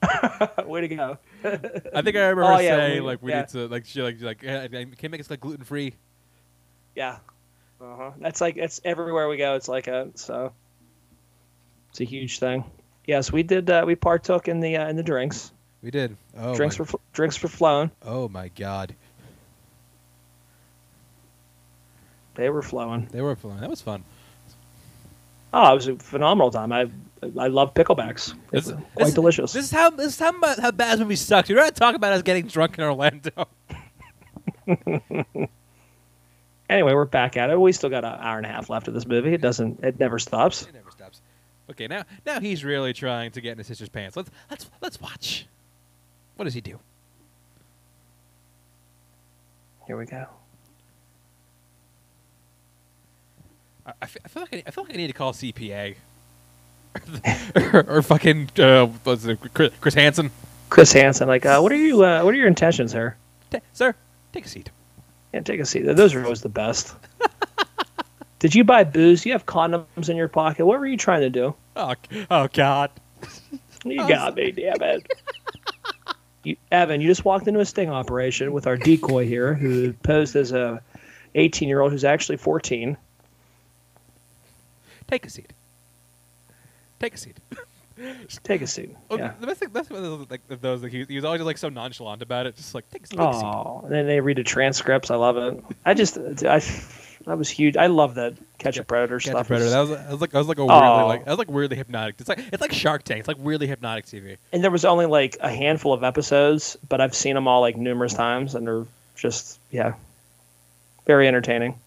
Way to go. I think I remember Oh, her yeah, saying we- like we yeah. need to like she like like eh, can you make us like gluten free. Yeah. Uh huh. That's like it's everywhere we go. It's like a so. It's a huge thing. Yes, we did. Uh, we partook in the uh, in the drinks. We did. Oh drinks my, were drinks were flowing. oh my god, They were flowing. they were flowing. That was fun. Oh, it was a phenomenal time. I I love picklebacks. This- were this- quite delicious. This is how this is how, how bad this movie sucks. You're not talking about us getting drunk in Orlando. Anyway, we're back at it. We still got an hour and a half left of this movie. It doesn't. It never stops. It never stops. Okay, now now he's really trying to get in his sister's pants. Let's let's let's watch. What does he do? Here we go. I, I fe- I feel like I, I feel like I need to call CPA. or, or fucking uh, what's it, Chris, Chris Hansen. Chris Hansen, like, uh, what are you? Uh, what are your intentions sir? Ta sir, take a seat. Yeah, take a seat. Those are always the best. Did you buy booze? You have condoms in your pocket. What were you trying to do? Oh, oh God. You got me, damn it. You, Evan, you just walked into a sting operation with our decoy here, who posed as a 18 year old who's actually 14. Take a seat. Take a seat. Take a seat. Oh, Yeah. The best thing, of those, like those. Like, he, he was always like so nonchalant about it, just like take, a- take a seat. Oh, and then they read the transcripts. I love it. I just, I, that was huge. I love that Catch a Predator Catch a stuff. Predator. That was, that was like that was like a weirdly Oh. like that was like weirdly hypnotic. It's like it's like Shark Tank. It's like weirdly hypnotic TV. and there was only like a handful of episodes, but I've seen them all like numerous times, and they're just yeah, very entertaining.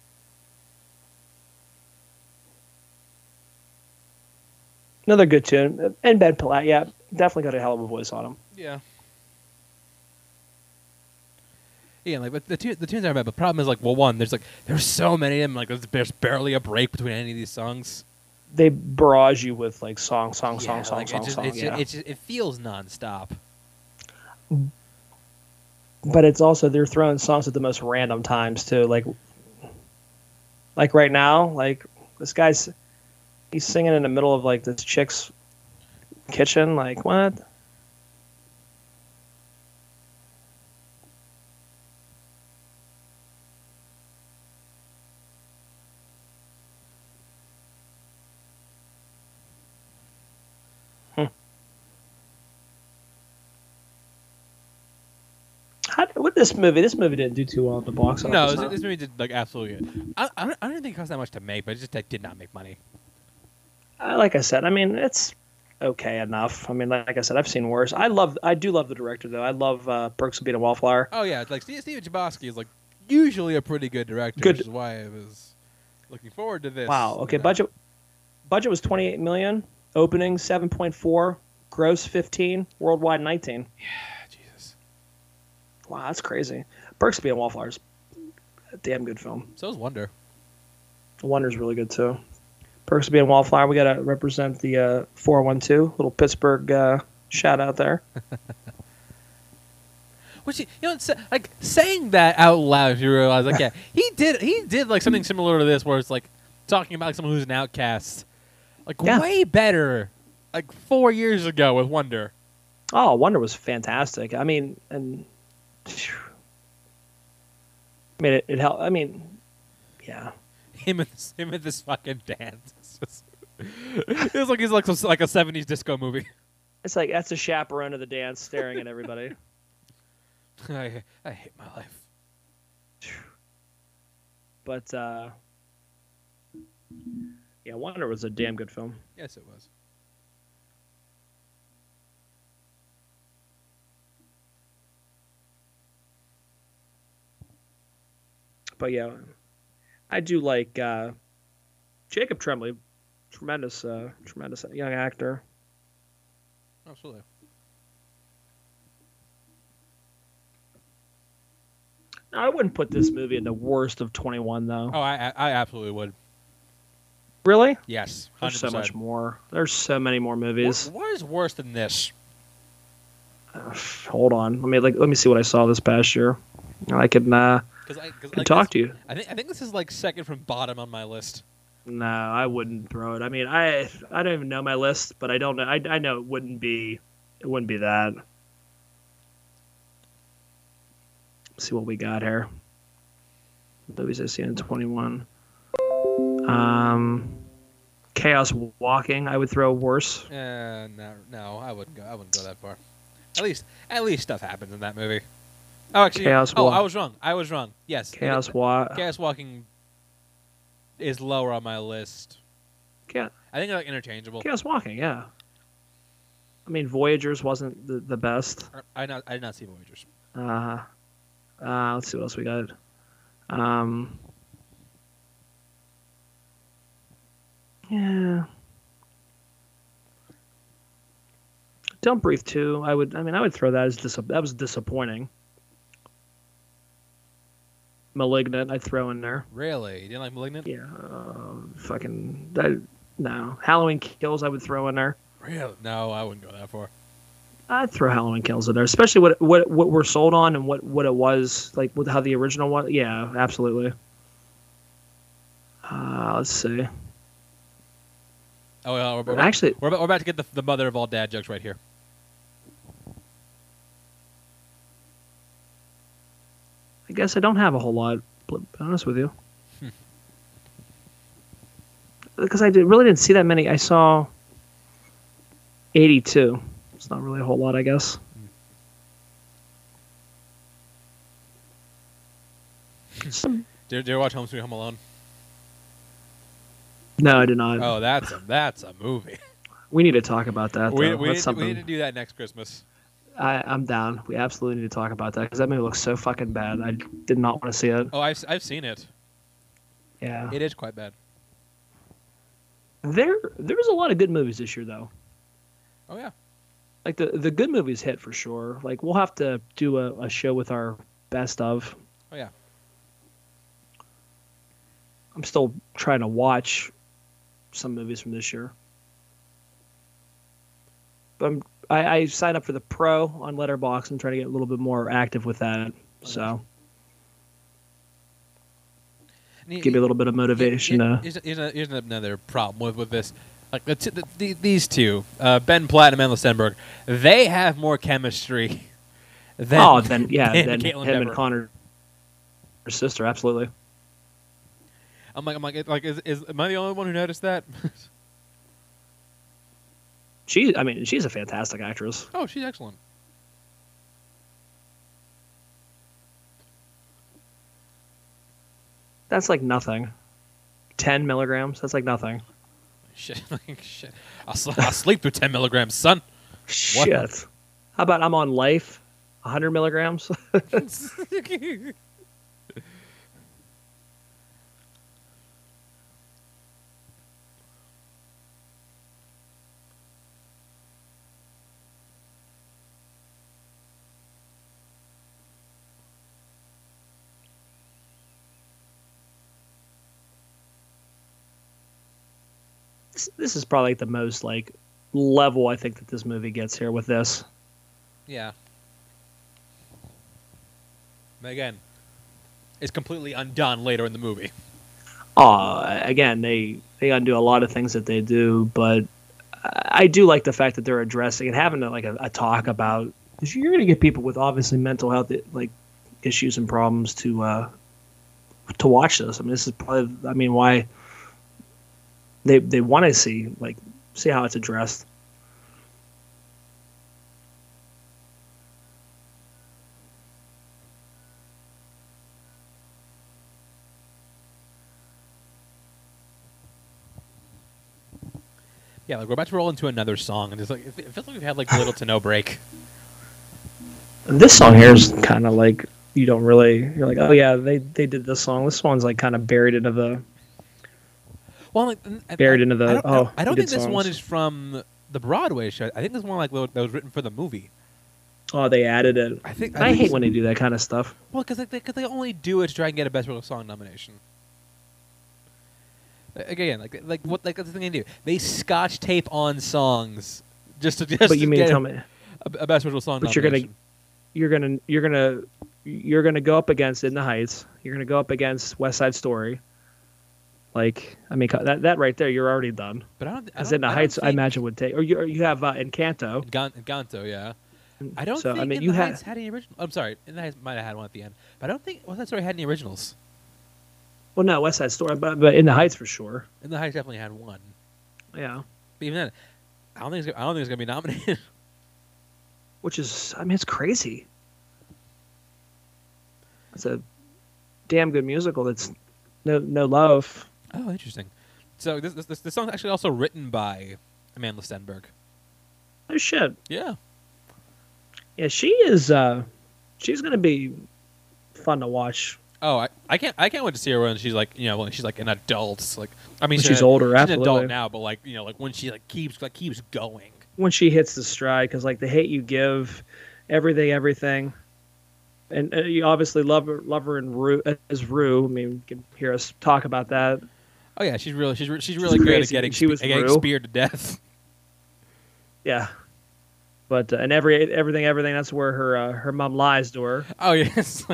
Another good tune, and Ben Platt, yeah, definitely got a hell of a voice on him. Yeah. Yeah, like but the tu- the tunes aren't bad. But the problem is like, well, one, there's like there's so many of them. Like there's, there's barely a break between any of these songs. They barrage you with like song, song, song, Yeah, song, like, song, it just, song. it's yeah. just, it's just, it feels nonstop. but it's also they're throwing songs at the most random times too. Like, like right now, like this guy's he's singing in the middle of like this chick's kitchen. Like what? Hmm. How, with this movie, this movie didn't do too well at the box office. No, huh? this, this movie did like absolutely. Good. I, I don't I don't think it cost that much to make, but it just like, did not make money. Uh, like I said, I mean it's okay enough. I mean, like I said, I've seen worse. I love, I do love the director though. I love uh, Perks of Being a Wallflower. Oh yeah, like Steve, Stephen Chbosky is like usually a pretty good director, Good. which is why I was looking forward to this. Wow. Okay, you know. budget, budget was twenty eight million. Opening seven point four. Gross fifteen. Worldwide nineteen. Yeah. Jesus. Wow, that's crazy. Perks of Being a Wallflower is a damn good film. So is Wonder. Wonder's really good too. Perks of Being a Wallflower. We got to represent the uh, four one two. Little Pittsburgh uh, shout out there. Which you know, like saying that out loud, you realize like yeah, he did he did like something similar to this, where it's like talking about like, someone who's an outcast, like Yeah. way better, like four years ago with Wonder. Oh, Wonder was fantastic. I mean, and I mean, it, it helped. I mean, yeah, Him and this, him and this fucking dance. It's like he's like some, like a '70s disco movie. it's like that's a chaperone of the dance, staring at everybody. I, I hate my life. But uh, yeah, Wonder was a damn good film. Yes, it was. But yeah, I do like uh, Jacob Tremblay, tremendous, uh, tremendous young actor. Absolutely. I wouldn't put this movie in the worst of twenty one though. Oh, I I absolutely would. Really? Yes, There's so much more. There's so many more movies. What, what is worse than this? Hold on. Let me like let me see what I saw this past year. I can uh Because I cause can like talk to you. I think I think this is like second from bottom on my list. No, I wouldn't throw it. I mean, I I don't even know my list, but I don't know. I I know it wouldn't be it wouldn't be that. Let's see what we got here. Movies I've seen in 21. Um, Chaos Walking. I would throw worse. Uh, no, no, I wouldn't go. I wouldn't go that far. At least, at least stuff happens in that movie. Oh, actually, Chaos oh, Walk- I was wrong. I was wrong. Yes, Chaos Walk. Chaos Walking is lower on my list. Cha- I think they're like interchangeable. Chaos Walking. Yeah. I mean, Voyagers wasn't the, the best. I not I did not see Voyagers. Uh, uh, let's see what else we got. Um, yeah. Don't Breathe too. I would. I mean, I would throw that as dis- that was disappointing. Malignant, I'd throw in there. Really? You didn't like Malignant? Yeah, uh, fucking that, no. Halloween Kills, I would throw in there. Really? No, I wouldn't go that far. I'd throw Halloween Kills in there, especially what what what we're sold on and what what it was like with how the original was. Yeah, absolutely. Uh, let's see. Oh, yeah, we're, we're, Actually, we're, about, we're about to get the, the mother of all dad jokes right here. I guess I don't have a whole lot. To be honest with you, Hmm. because I did, really didn't see that many. I saw eighty-two. It's not really a whole lot, I guess. Some, Did, did you watch Home Sweet Home Alone? no, I did not. Oh, that's a that's a movie. We need to talk about that. we though. we That's need, something we need to do that next Christmas. I, I'm down. We absolutely need to talk about that because that movie looks so fucking bad. I did not want to see it. Oh, I've, I've seen it. Yeah, It is quite bad. there there was a lot of good movies this year though. Oh yeah. Like the the good movies hit for sure. Like we'll have to do a, a show with our best of. Oh yeah. I'm still trying to watch some movies from this year. But I'm, I, I signed up for the pro on Letterboxd. I'm trying to get a little bit more active with that. So give me a little bit of motivation. Here- to, Here's, a- here's another problem with, with this. Like the, t- the, the, these two, uh, Ben Platt and Amandla Stenberg, they have more chemistry than oh, then yeah, than then Kaitlyn him Dever. and Connor, her sister, absolutely. I'm like, I'm like, like, is, is am I the only one who noticed that? She, I mean, she's a fantastic actress. oh, she's excellent. That's like nothing. Ten milligrams. That's like nothing. Shit, like, shit. I'll, sl- I'll sleep through 10 milligrams, son. Shit. How about I'm on life? 100 milligrams. this, this is probably the most like level I think that this movie gets here with this. yeah. But again, it's completely undone later in the movie. Uh, again, they they undo a lot of things that they do, but I do like the fact that they're addressing and having a, like a, a talk about. Because you're going to get people with obviously mental health like issues and problems to uh, to watch this. I mean, this is probably. I mean, why they they want to see like see how it's addressed. Yeah, like we're about to roll into another song, and it's like it feels like we've had like little to no break. This song here is kind of like you don't really. You're like, oh yeah, they they did this song. This one's like kind of buried into the Well, like, Buried I- into the- I don't, oh, I don't think this one is from the Broadway show. I think this one like that was written for the movie. oh they added it. I think I, think hate when they do that kind of stuff. Well, because they, 'cause they only do it to try and get a Best Original Song nomination. Again, like like what like that's the thing they do. They scotch tape on songs just to just But you to mean get tell a, me a, a Best Original Song But you're gonna- you're gonna you're gonna you're gonna go up against In the Heights. You're gonna go up against West Side Story. Like I mean that that right there, you're already done. But I don't. I don't- In the I Heights, I imagine would take. Or you or you have uh, Encanto. Gan- Ganto, yeah. I don't So, I think mean, In you the had- Heights had any original. I'm sorry, In the Heights might have had one at the end, but I don't think West Side Story had any originals. Well, no West Side Story, but but In the Heights for sure. In the Heights definitely had one. Yeah. But even then, I don't think it's, I don't think it's gonna be nominated. Which is I mean it's crazy. It's a damn good musical. That's no no love. Oh, interesting. So this this this, song's actually also written by Amandla Stenberg. Oh shit. Yeah. Yeah, she is. uh She's gonna be fun to watch. Oh, I, I can't I can't wait to see her when she's like you know when she's like an adult. Like I mean When she's older, she's an absolutely. adult now, but like you know like when she like keeps like keeps going. when she hits the stride because like the hate you give, everything, everything, and uh, you obviously love her, love her in Rue as Rue. I mean, you can hear us talk about that. Oh yeah, she's really she's re- she's really good at getting She was getting Rue. speared to death. Yeah, but uh, and every everything, everything. That's where her uh, her mom lies to her. Oh yes,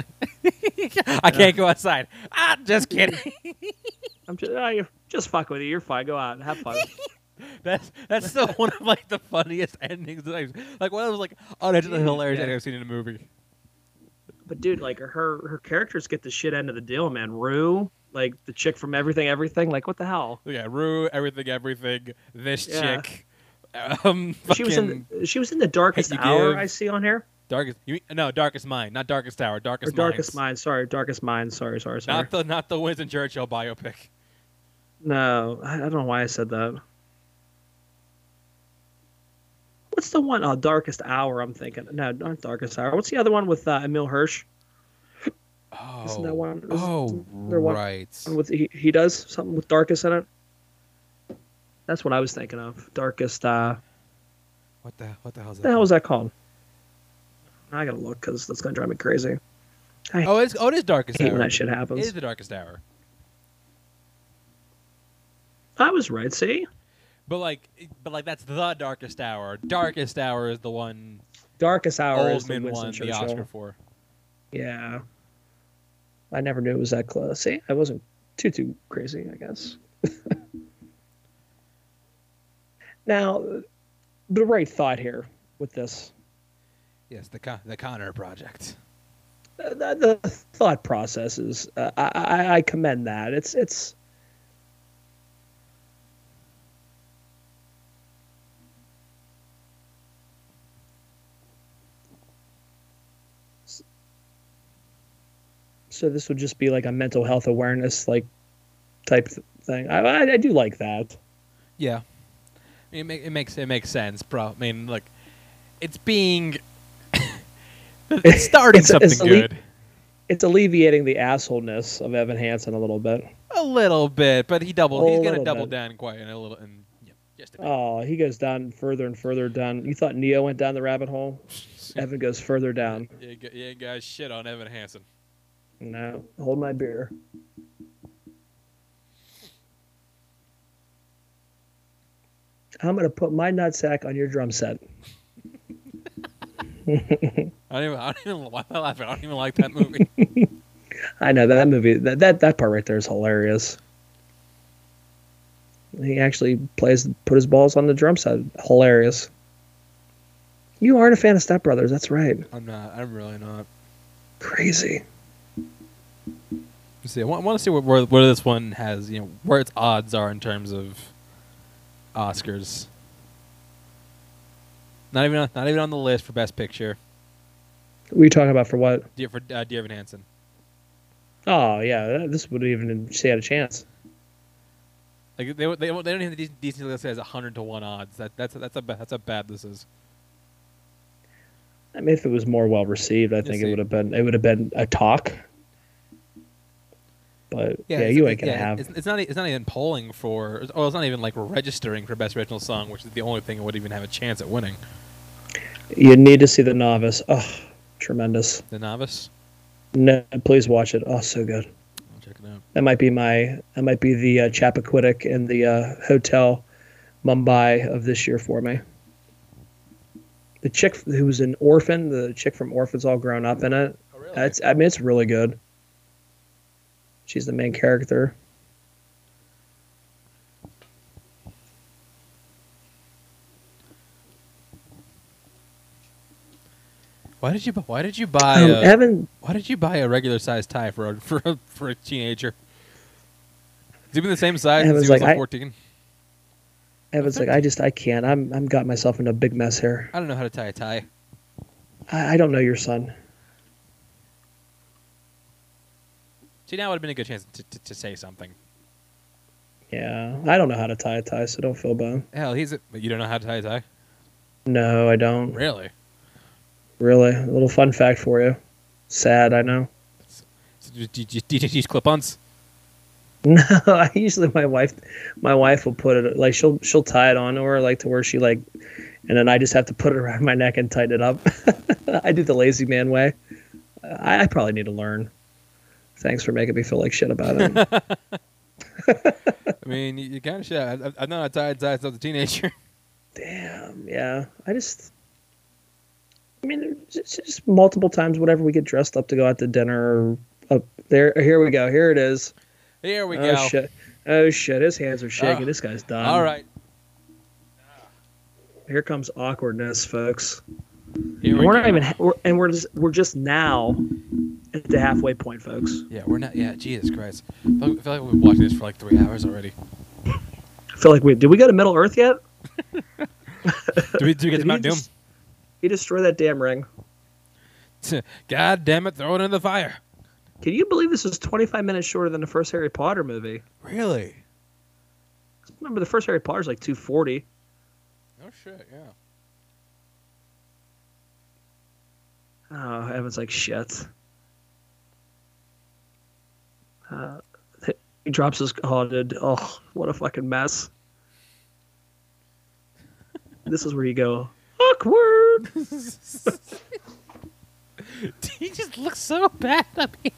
I can't go outside. Ah, just kidding. I'm just oh, just fuck with you. You're fine. Go out and have fun. That's that's still one of like the funniest endings. That I've, like one of those like unintentionally hilarious Yeah. endings I've seen in a movie. But dude, like her her characters get the shit end of the deal, man. Rue, like the chick from Everything Everything, like what the hell? Yeah, Rue, everything, everything. This Yeah. chick. Um, She was in the, she was in the Darkest Hour. Give. I see on here. darkest. You mean, no, darkest mind, not darkest hour. Or Darkest Darkest Minds. Mind. Sorry, Darkest Mind. Sorry, sorry, sorry. Not the not the Winston Churchill biopic. No, I, I don't know why I said that. What's the one? Oh, Darkest Hour. I'm thinking. No, not Darkest Hour. What's the other one with uh, Emile Hirsch? Oh, Isn't that one- isn't oh, there one- right. With he, he does something with Darkest in it. That's what I was thinking of. Darkest. Uh, What the what the hell is that? the hell was that called? I gotta look because that's gonna drive me crazy. I Oh, it's oh, it is darkest hate hour. when that shit happens. is the darkest hour. I was right. See, But like, but like that's the darkest hour. Darkest hour is the one Darkest Hour is the Oldman Winston won the. Oscar for. Yeah. I never knew it was that close. See, I wasn't too too crazy, I guess. now, the right thought here with this, Yes, the Con- the Connor Project. uh, the, the thought process is, uh, I, I I commend that. It's it's. So this would just be like a mental health awareness like type thing. I, I, I do like that. Yeah, it, make, it makes it makes sense, bro. I mean, look, it's being it's starting It's- something it's good. It's alleviating the assholeness of Evan Hansen a little bit. A little bit, but he double. He's gonna double bit. down quite in a little, and yeah, just a bit. Oh, he goes down further and further down. You thought Neo went down the rabbit hole? Evan goes further down. yeah, yeah, guys, shit on Evan Hansen. No, hold my beer. I'm gonna put my nutsack on your drum set. I don't even. I don't even. Why am I laughing? I don't even like that movie. I know that movie. That that that part right there is hilarious. He actually plays, put his balls on the drum set. Hilarious. You aren't a fan of Step Brothers. That's right. I'm not. I'm really not. Crazy. See, I want, want to see where, where where this one has you know where its odds are in terms of Oscars. Not even on, not even on the list for Best Picture. What are you talking about for what? Dear for uh, Dear Evan Hansen. Oh yeah, this would even say had a chance. Like they they they don't even have the decent list as hundred to one odds. That that's that's a that's how bad this is. I mean, if it was more well received, I think see. it would have been it would have been a talk. But yeah, it's- you it- ain't gonna yeah, have. It's, it's not. It's not even polling for. Oh, it's not even like registering for best original song, which is the only thing that would even have a chance at winning. You need to see the novice. Oh, tremendous! The novice. No, please watch it. Oh, so good. I'll check it out. That might be my that might be the uh, Chappaquiddick in the uh, hotel Mumbai of this year for me. The chick who was an orphan, the chick from Orphans All Grown Up in it. Oh really? That's I mean it's really good. She's the main character. why did you Why did you buy? Um, a, Evan why did you buy a regular sized tie for a, for a, for a teenager? Is he been the same size Evan's since he was like, like I- 14? Evan's like I just I can't. I'm I'm got myself in a big mess here. I don't know how to tie a tie. I, I don't know your son. See, now would have been a good chance to, to, to say something. Yeah, I don't know how to tie a tie, so don't feel bad. Hell, he's a, but you don't know how to tie a tie. No, I don't. Really? Really, a little fun fact for you. Sad, I know. Do, do, do, do you use clip-ons? No, I usually my wife, my wife will put it like she'll she'll tie it on to her like to where she like and then I just have to put it around my neck and tighten it up. I do the lazy man way. I, I probably need to learn. Thanks for making me feel like shit about it. I mean, you, you kind of should. I, know I've known how tied ties as a teenager. Damn, yeah. I just, I mean, just, just multiple times, whenever we get dressed up to go out to dinner. Up there, here we go. Here it is. Here we oh go. shit! Oh shit! His hands are shaking. Ah. this guy's done. All right. Here comes awkwardness, folks. Here we we're go. not even, we're, and we're just, we're just now at the halfway point, folks. Yeah, we're not. Yeah, Jesus Christ. I feel, I feel like we've been watching this for like three hours already. I feel like we did. We go to Middle Earth yet? Do we, do we get to Mount Doom? just- He destroyed that damn ring. God damn it! Throw it in the fire. Can you believe this is 25 minutes shorter than the first Harry Potter movie? Really? Remember, the first Harry Potter's like 240. Oh shit! Yeah. Oh, Evan's like shit. Uh, he drops his. Oh, dude. Oh, what a fucking mess. this is where you go. Awkward. he just looks so bad up here.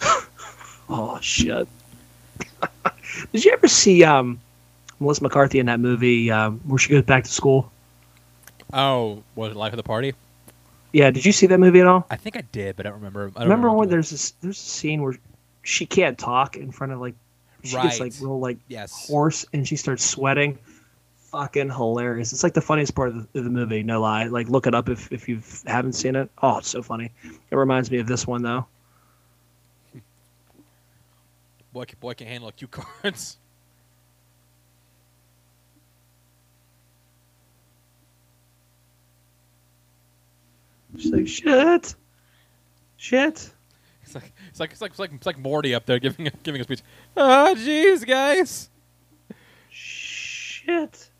Oh shit. Did you ever see um, Melissa McCarthy in that movie um, where she goes back to school? Oh, was it Life of the Party? Yeah, did you see that movie at all? I think I did, but I don't remember. I don't Remember when there's this there's a scene where she can't talk in front of like she gets like Right. real like Yes. hoarse and she starts sweating. Fucking hilarious! It's like the funniest part of the, of the movie. No lie. Like look it up if if you haven't seen it. Oh, it's so funny. It reminds me of this one though. Boy, boy can handle cue cards. She's like shit, shit. It's like it's like it's like it's like, it's like Morty up there giving a, giving a speech. Oh, jeez, guys. Shit.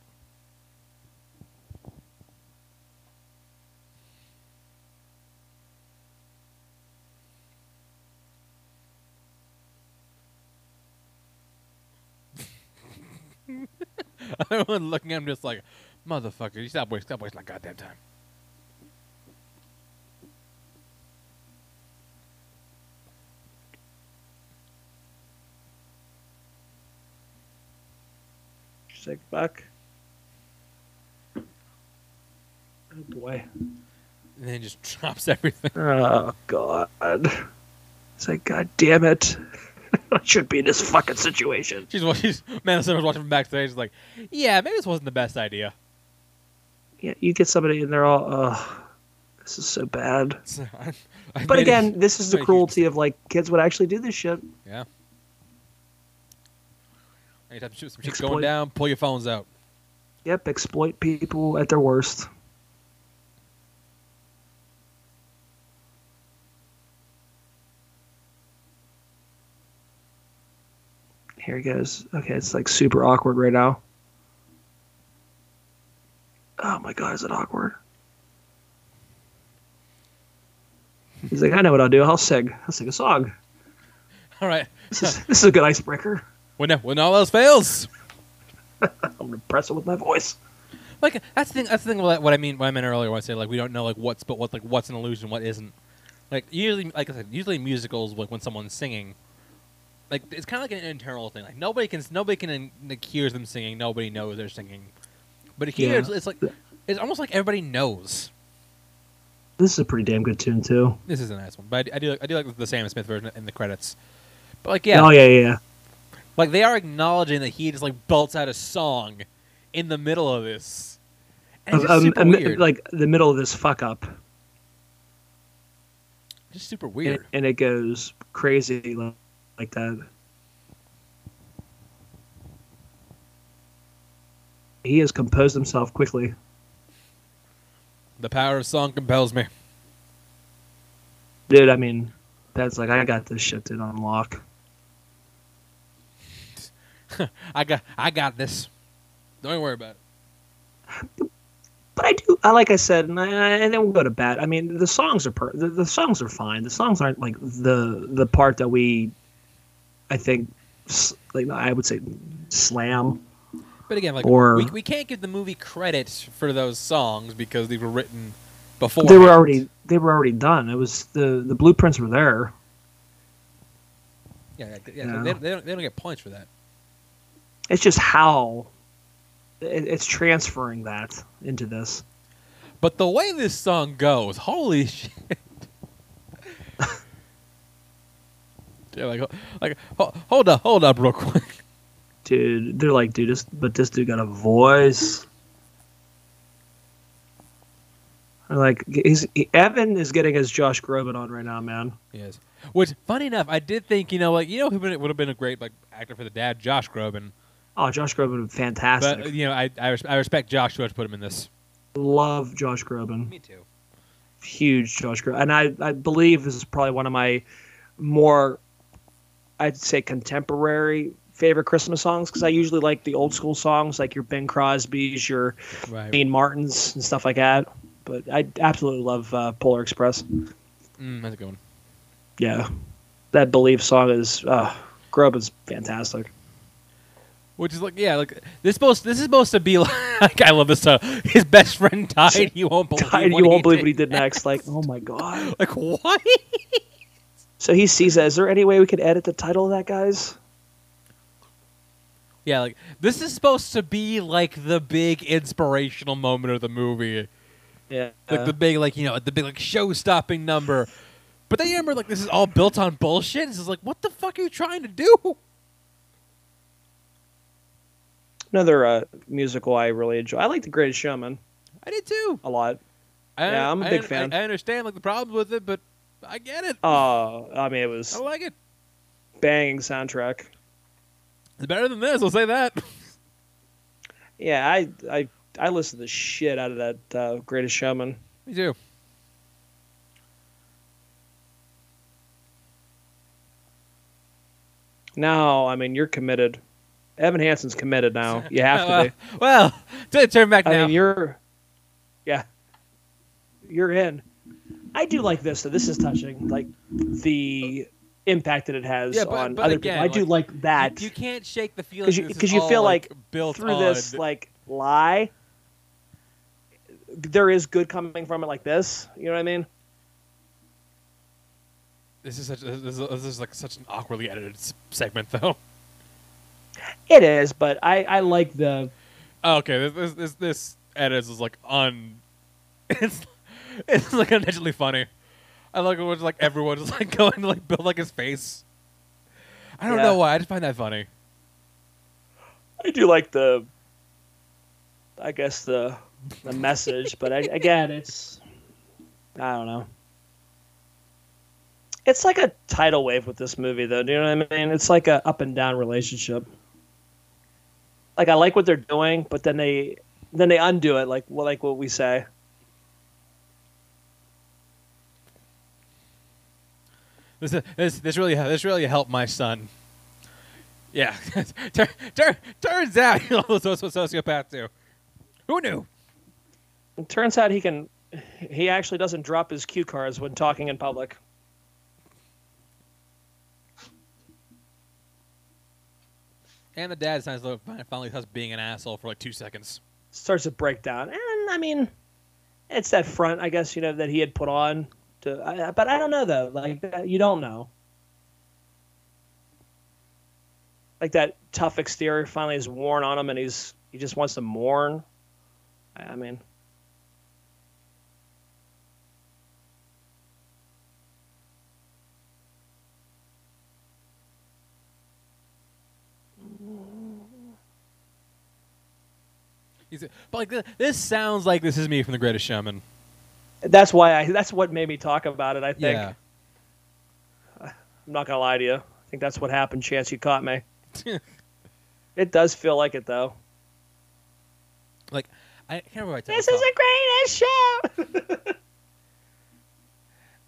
Everyone looking at him just like, motherfucker, you stop wasting, stop wasting my goddamn time. Like fuck. Oh boy. And then he just drops everything. Oh god. It's like god damn it. I should be in this fucking situation. She's she's Madison was watching from backstage. She's like, yeah, maybe this wasn't the best idea. Yeah, you get somebody and they're all, oh, this is so bad. So, I, I But again, this is the made a huge cruelty of like kids would actually do this shit. Yeah. Anytime shoot some shit Exploit. going down, pull your phones out. Yep, exploit people at their worst. Here he goes. Okay, it's like super awkward right now. Oh my god, is it awkward? He's like, I know what I'll do. I'll sing. I'll sing a song. All right. This is this is a good icebreaker. When when all else fails, I'm gonna press it with my voice. like that's the thing. That's the thing. What, what I mean. What I meant earlier when I say like we don't know like what's but what like what's an illusion, what isn't. Like usually, like I said, usually musicals like when someone's singing, like it's kind of like an internal thing. Like nobody can nobody can like, hears them singing. Nobody knows they're singing. But here, Yeah. it's, it's like it's almost like everybody knows. This is a pretty damn good tune too. This is a nice one, but I, I do I do like the Sam Smith version in the credits. But like yeah, Oh yeah, yeah. Like they are acknowledging that he just like belts out a song in the middle of this. And it's just Um, super um, weird. like the middle of this fuck up, just super and, weird. and it goes crazy like, like that. He has composed himself quickly. The power of song compels me. Dude, I mean, that's like I got this shit dude on lock. I got I got this. Don't even worry about it. But I do, I like I said, and, I, and then we'll go to bat. I mean, the songs are per, the, the songs are fine. The songs aren't like the the part that we, I think, like I would say, slam. But again, like Or- we, we can't give the movie credit for those songs because they were written before. They were already they were already done. It was the the blueprints were there. Yeah, yeah, yeah, Yeah. They, they don't, they don't get points for that. It's just how it's transferring that into this. But the way this song goes, holy shit! yeah, like, like, hold up, hold up, real quick. Dude, they're like, dude, this but this dude got a voice. They're Like he's he, Evan is getting his Josh Groban on right now, man. Yes. Which, funny enough, I did think, you know, like, you know, who would have been a great like actor for the dad, Josh Groban. Oh, Josh Groban, fantastic. But you know, I I, res- I respect Josh too much to put him in this. Love Josh Groban. Me too. Huge Josh Groban, and I I believe this is probably one of my more, I'd say contemporary favorite Christmas songs because I usually like the old school songs like your Bing Crosby's, your Right. Dean Martins, and stuff like that. But I absolutely love uh, Polar Express. Mm, that's a good one. Yeah, that Believe song is uh, Groban's fantastic. Which is like, yeah, like this supposed this is supposed to be like, I love this stuff. His best friend died. You won't believe. Died, what you won't he believe did. what he did next. Like, oh my god. Like what? So he sees that. Is there any way we could edit the title of that, guys? yeah, like this is supposed to be like the big inspirational moment of the movie, Yeah. like the big like you know the big like show stopping number. But then you remember like this is all built on bullshit. This is like what the fuck are you trying to do? Another uh, musical I really enjoy. I like The Greatest Showman I did too. a lot. I, Yeah, I'm a I- big fan. I, understand like the problems with it, but I get it. Uh, I mean, it was I like it. banging soundtrack. It's better than this. I'll say that. Yeah, I I I listened to the shit out of that uh, Greatest Showman. Me too. Now, I mean, you're committed. Evan Hansen's committed now. You have to be. Well, to turn back now. I mean, you're, yeah, you're in. I do like this. So this is touching, like the impact that it has Yeah, but- on but other again, people. I do like that You, you can't shake the feeling because you, that this 'cause is you feel like, built through on, this like lie, there is good coming from it. Like this, you know what I mean? This is such. This is, this is like such an awkwardly edited segment, though. It is, but I I like the Oh, okay, this this this, this edit is like un. It's it's like unintentionally funny. I like it when like everyone's like going to like build like his face. I don't Yeah. know why. I just find that funny. I do like the I guess the the message, but I, again, it's I don't know. It's like a tidal wave with this movie, though. Do you know what I mean? It's like a up and down relationship. Like I like what they're doing, but then they then they undo it, like well, like what we say. This this this really this really helped my son. Yeah, tur- tur- turns out he was also a sociopath too. Who knew? It turns out he can. He actually doesn't drop his cue cards when talking in public. And the dad the finally us being an asshole for like two seconds. starts to break down. And I mean, it's that front, I guess, you know, that he had put on. To, I, but I don't know though. Like uh, you don't know. Like that tough exterior finally is worn on him, and he's he just wants to mourn. I mean, He's, but like this sounds like this is me from The Greatest Showman. that's why I. That's what made me talk about it. I think. Yeah. I'm not gonna lie to you. I think that's what happened. Chance, you caught me. It does feel like it though. like I can't remember. What I, This is the greatest show.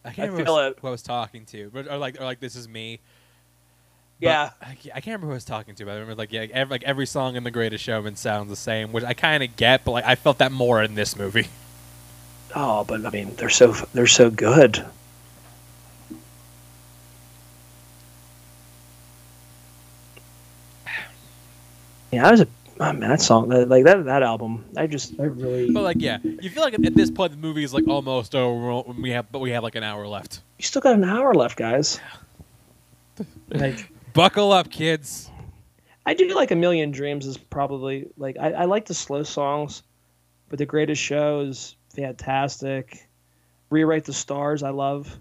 I can't I remember feel who, it. who I was talking to, but or like or like this is me. But yeah. I, I can't remember who I was talking to, but I remember like yeah, every, like every song in The Greatest Showman sounds the same, which I kind of get, but like I felt that more in this movie. Oh, but I mean, they're so they're so good. Yeah, I was a Oh, man, that song, that, like that that album, I just I really. But like, yeah, you feel like at this point the movie is like almost over. We have, but we have like an hour left. you still got an hour left, guys. Like Buckle up, kids. I do like a million dreams is probably like I, I like the slow songs, but the greatest show is fantastic. Rewrite the stars, I love.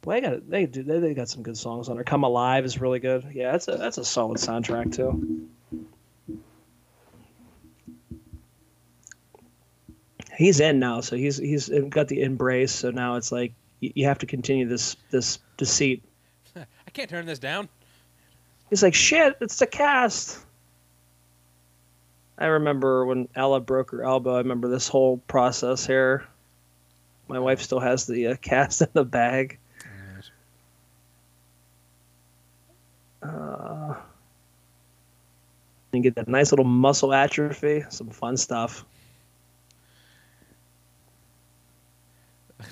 Boy, they got they do they, they got some good songs on there. Come alive is really good. Yeah, that's a that's a solid soundtrack too. He's in now, so he's he's got the embrace. So now it's like you have to continue this this deceit. Can't turn this down. He's like, shit, it's the cast. I remember when Ella broke her elbow. I remember this whole process here. My wife still has the uh, cast in the bag. Uh, you get that nice little muscle atrophy. Some fun stuff.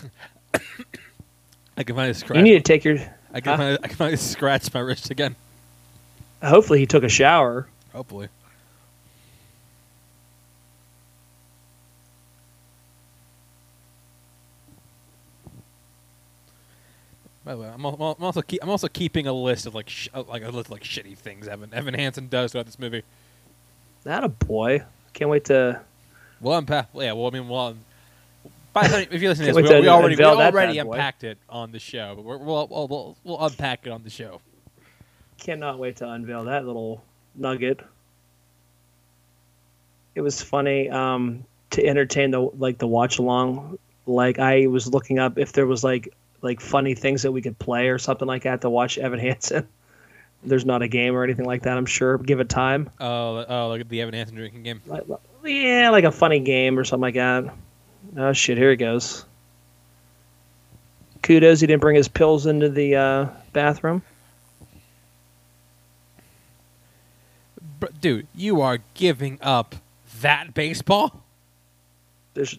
I can find finally scratch. You need to take your. I can finally, I can finally scratch my wrist again. Hopefully, he took a shower. Hopefully. By the way, I'm I'm also keep, I'm also keeping a list of like sh- like a list of like shitty things Evan Evan Hansen does throughout this movie. That a boy. Can't wait to. We'll unpack. Yeah, well, I mean, well, by the time if you listen to this, we, to we already we already bad boy. unpacked it on the show, but we're, we'll, we'll we'll we'll unpack it on the show. Cannot wait to unveil that little nugget. It was funny um, to entertain the like the watch along. Like I was looking up if there was like like funny things that we could play or something like that to watch Evan Hansen. There's not a game or anything like that. I'm sure. Give it time. Oh, oh, look at the Evan Hansen drinking game. Like, yeah, like a funny game or something like that. Oh shit! Here he goes. Kudos, he didn't bring his pills into the uh, bathroom. Br- dude, you are giving up that baseball? There's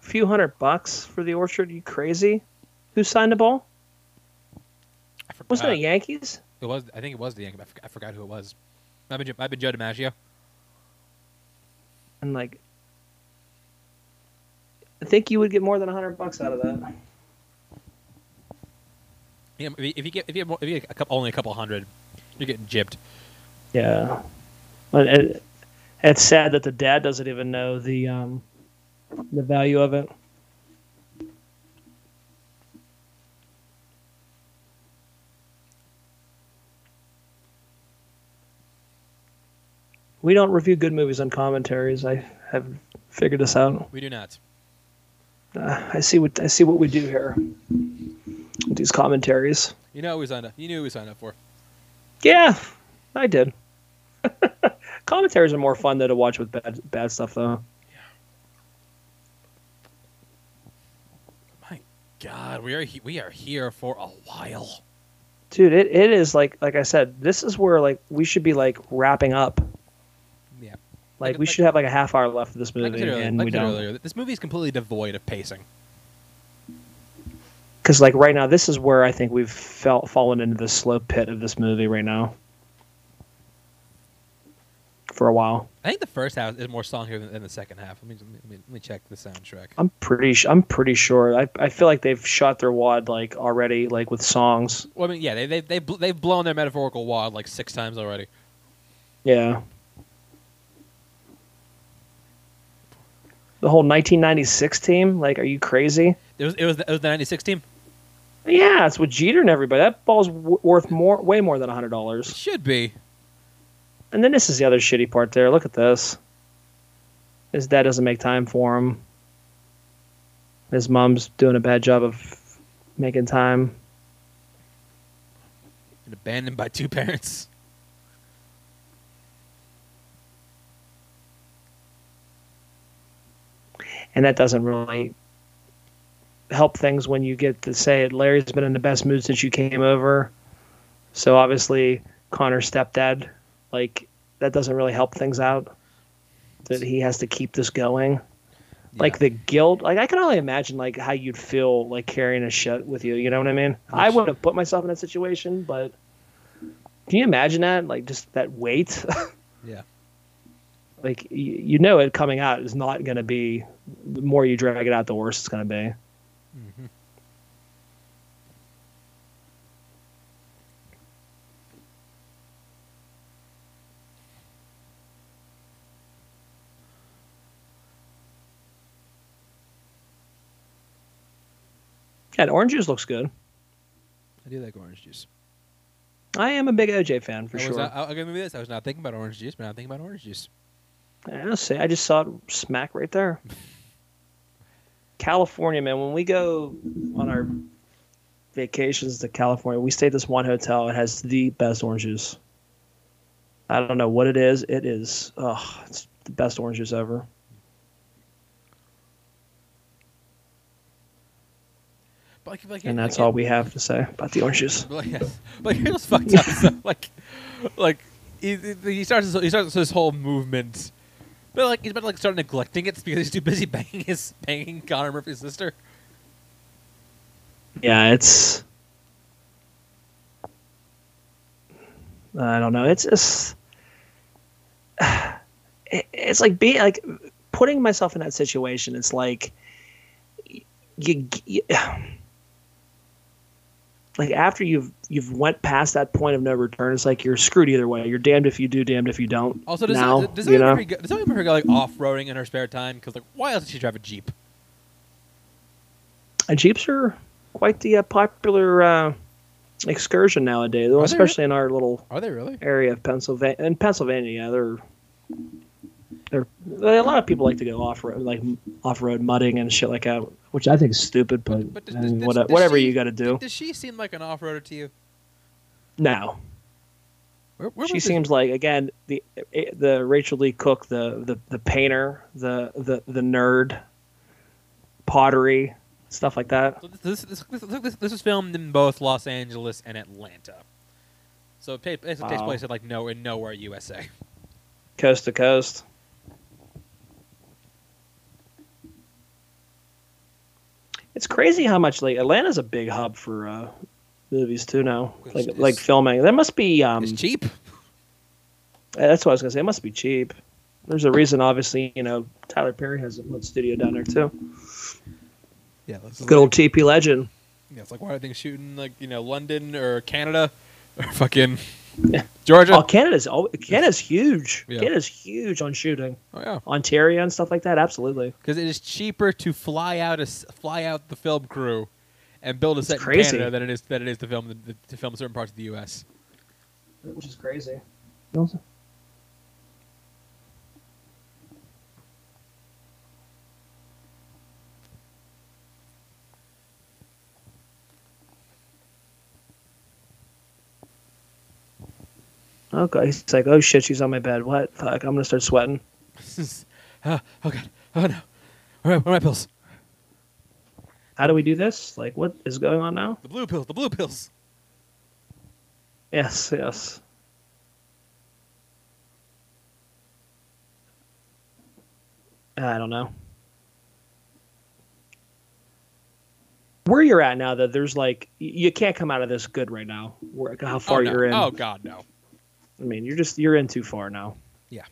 a few hundred bucks for the orchard. you crazy? Who signed the ball? I forgot. Wasn't it Yankees? It was. I think it was the Yankees. I I forgot who it was. I've been, I've been Joe DiMaggio. And like, I think you would get more than a hundred bucks out of that. Yeah, if you, get if you, have, more- if you get a couple, only a couple hundred, you're getting gypped. Yeah, but it, it's sad that the dad doesn't even know the um, the value of it. We don't review good movies on commentaries. I have figured this out. We do not. Uh, I see what I see what we do here. With these commentaries. You know who we signed up. You knew who we signed up for. Yeah, I did. commentaries are more fun though to watch with bad bad stuff though. My God, we are he- we are here for a while. Dude, it, it is like like I said, this is where like we should be like wrapping up. Like, Like- we like- should have like a half hour left of this movie, earlier, and like we don't. earlier, this movie is completely devoid of pacing. Because like right now, this is where I think we've felt fallen into the slow pit of this movie right now. For a while, I think the first half is more song here than, than the second half. Let me, let me let me check the soundtrack. I'm pretty. Sh- I'm pretty sure. I, I feel like they've shot their wad like already, like with songs. Well, I mean, yeah, they they they bl- they've blown their metaphorical wad like six times already. Yeah. The whole 1996 team, like, are you crazy? It was it was the, it was the '96 team. Yeah, it's with Jeter and everybody. That ball's w- worth more, way more than hundred dollars. should be. And then this is the other shitty part. There, look at this. His dad doesn't make time for him. His mom's doing a bad job of making time. And abandoned by two parents. And that doesn't really help things when you get to say it. Larry's been in the best mood since you came over, so obviously Connor's stepdad, like that doesn't really help things out. That he has to keep this going. like the guilt like i can only imagine like how you'd feel like carrying a shit with you you know what i mean i Which- would have put myself in that situation but can you imagine that like just that weight yeah. Like you, you know it coming out is not going to be the more you drag it out the worse it's going to be mm-hmm. yeah orange juice looks good I do like orange juice. i am a big oj fan for I was sure not, okay, maybe this. I was not thinking about orange juice, but I'm thinking about orange juice. I see. I just saw it smack right there. California, man. When we go on our vacations to California, we stay at this one hotel. It has the best orange juice. I don't know what it is. It is. Oh, it's the best orange juice ever. But like, like, And that's like, all we have to say about the orange juice. But like, yes. but here's fucked up. so, like, like he, he starts he starts this whole movement, but like he's about to like start neglecting it because he's too busy banging his banging Connor Murphy's sister. Yeah, it's. I don't know. It's just. It's like being like putting myself in that situation. It's like you, you like after you've you've went past that point of no return. It's like you're screwed either way. You're damned if you do, damned if you don't. Also, does now, does you anyone know, go, does anyone ever go like off roading in her spare time? Because like, why else does she drive a jeep? and Jeeps are quite the uh, popular uh, excursion nowadays, especially in our little Are they really? area of Pennsylvania. In Pennsylvania, yeah, they're they're a lot of people like to go off road, like off road mudding and shit like that, which I think is stupid. But, But does- I mean, does- what- does whatever she- you got to do. Does she seem like an off roader to you? No, Where, where she was this- seems like again the eh, the Rachael Leigh Cook, the the the painter, the the the nerd, pottery, stuff like that. So this, this, this, this, is filmed in both Los Angeles and Atlanta. So it, ta- it takes Wow. place at like no in nowhere USA. Coast to coast. It's crazy how much like Atlanta's a big hub for uh, movies too now, like It's- like filming. That must be um, it's cheap. that's what I was gonna say. It must be cheap. There's a reason, obviously. You know, Tyler Perry has a little studio down there too. Yeah, that's Good old TP legend. Yeah, it's like why are they shooting like you know London or Canada or fucking. Georgia? Oh, Canada's Canada's huge. Yeah. Canada's huge on shooting. Oh yeah, Ontario and stuff like that. Absolutely. because it is cheaper to fly out a fly out the film crew and build a set in. Canada than it is than it is to film the, to film certain parts of the U.S. Which is crazy. Okay, he's like, oh shit, she's on my bed. What? Fuck, I'm gonna start sweating. oh, oh god, oh no, all right, where are my pills? How do we do this? Like, what is going on now? The blue pills, the blue pills. Yes, yes. I don't know. Where you're at now, that there's like you can't come out of this good right now. Where, how far oh, no. you're in. Oh god, no. I mean, you're just you're in too far now. Yeah.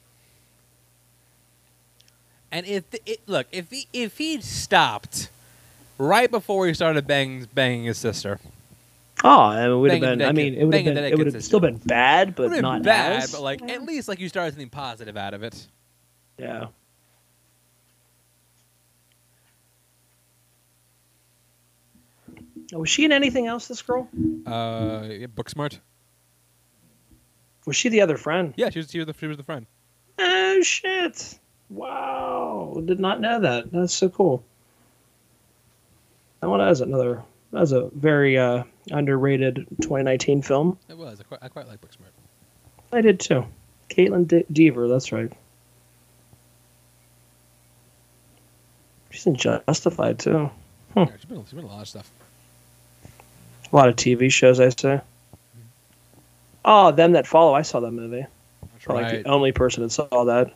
And if the, it, look, if he if he stopped right before he started banging banging his sister, Oh, it would have been. I mean, it would have been. It would have still been bad, but not bad. as. But like, at least like you started something positive out of it. yeah. Oh, Was she in anything else? This girl Uh, yeah, Booksmart. Was she the other friend? Yeah, she was she was the, she was the friend. Oh shit! Wow, did not know that. That's so cool. That one has another. That was a very uh, underrated 2019 film. It was. I quite, I quite like Booksmart. I did too. Kaitlyn De- Dever, that's right. She's in Justified too. Yeah, she's been she's been in a lot of stuff. A lot of TV shows, I say. Oh, them that follow. I saw that movie. That's Probably right. the only person that saw that.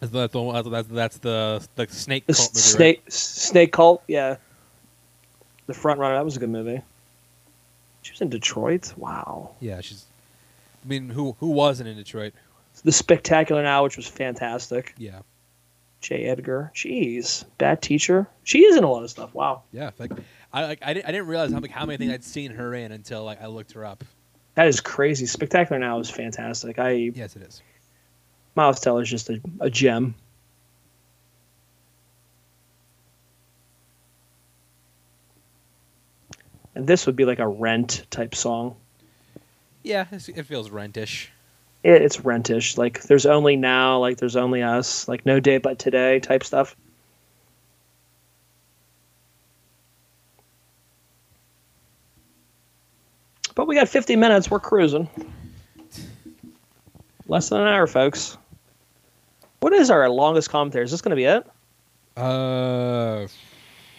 That's the, that's, that's, that's the the snake The cult movie, snake snake cult. Yeah. The front runner. That was a good movie. She was in Detroit. Wow. Yeah, she's. I mean, who who wasn't in Detroit? The Spectacular Now, which was fantastic. Yeah, J. Edgar. Jeez. Bad teacher. She is in a lot of stuff. Wow. yeah. Like, I like I didn't, I didn't realize how like, how many things I'd seen her in until like I looked her up. That is crazy. Spectacular Now is fantastic. I Yes, it is. Miles Teller's just a, a gem. And this would be like a rent type song. Yeah, it's, it feels rentish. It, it's rentish. Like there's only now, like there's only us, like no day but today type stuff. We got 50 minutes. We're cruising. Less than an hour, folks. What is our longest commentary? Is this going to be it? Uh,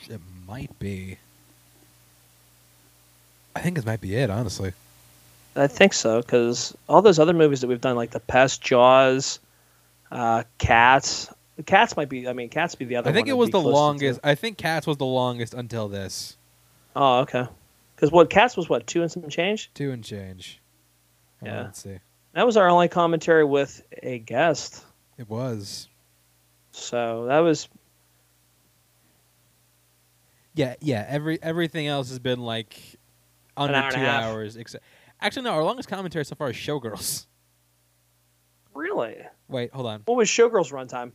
it might be. I think it might be it, honestly. I think so because all those other movies that we've done, like The Pest, Jaws, uh, Cats. Cats might be. I mean, Cats be the other. I think one it was the to. longest. I think Cats was the longest until this. Oh, okay. Because what Cats was what two and some change. Two and change. Hold on, Yeah. Let's see. That was our only commentary with a guest. It was. So that was Yeah, yeah. Every everything else has been like under hour two hours. Except, actually, no. Our longest commentary so far is Showgirls. really. Wait, hold on. What was Showgirls runtime?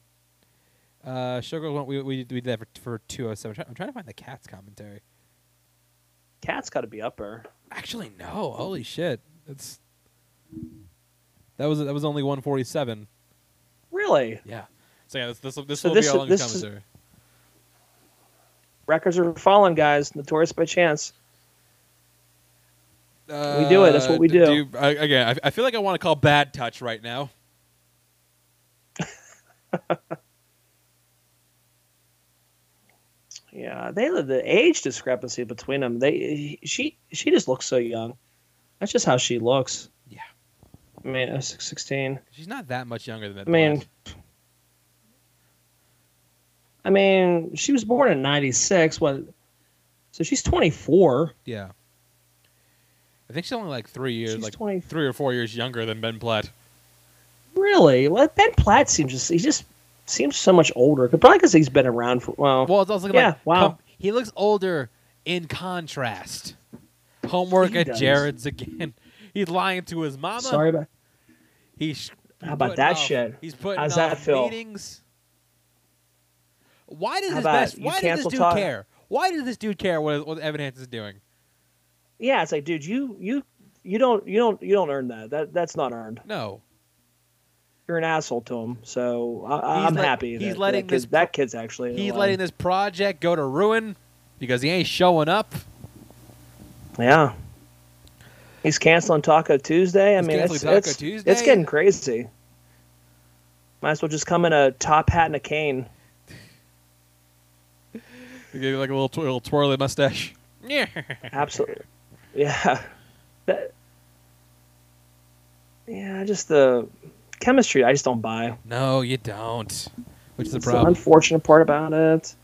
Uh, Showgirls. went- We we we did that for for two oh seven. I'm trying to find the Cats commentary. Cats got to be up there. Actually, no. Holy shit! It's that was that was only one forty seven. Really, Yeah. So yeah, this this, this So will this be longest this is- records are falling, guys. Notorious by chance. We do it, that's what we Uh, do. I, again, I, I feel like I want to call bad touch right now. Yeah, they the age discrepancy between them. They she she just looks so young. That's just how she looks. Yeah. I mean, uh, six- 16. She's not that much younger than that. I mean, I mean, she was born in 96. What? So she's 24. yeah. I think she's only like three years, She's like 20. three or four years younger than Ben Platt. Really? Well, Ben Platt seems just he just seems so much older. Probably because he's been around for well. Well, it's also like, Yeah, wow. com- he looks older in contrast. Homework He at does. Jared's again. He's lying to his mama. sorry about. He's How about that off- shit? He's putting How's that feel? meetings. Why does How this best, Why does this dude talk- care? Why does this dude care what what Evan Hansen is doing? Yeah, it's like, dude, you you you don't you don't you don't earn that. That that's not earned. No, You're an asshole to him. So I, I'm let- happy. he's that, letting that, kid- this- that kid's actually. he's letting this project go to ruin because he ain't showing up. Yeah. He's canceling Taco Tuesday. I He's mean, it's it's, Tuesday? it's getting crazy. Might as well just come in a top hat and a cane. He gave you like a little, tw- little twirly mustache. Yeah. Absolutely. Yeah. That, yeah, just the chemistry. I just don't buy. No, you don't. Which is the It's the problem. unfortunate part about it.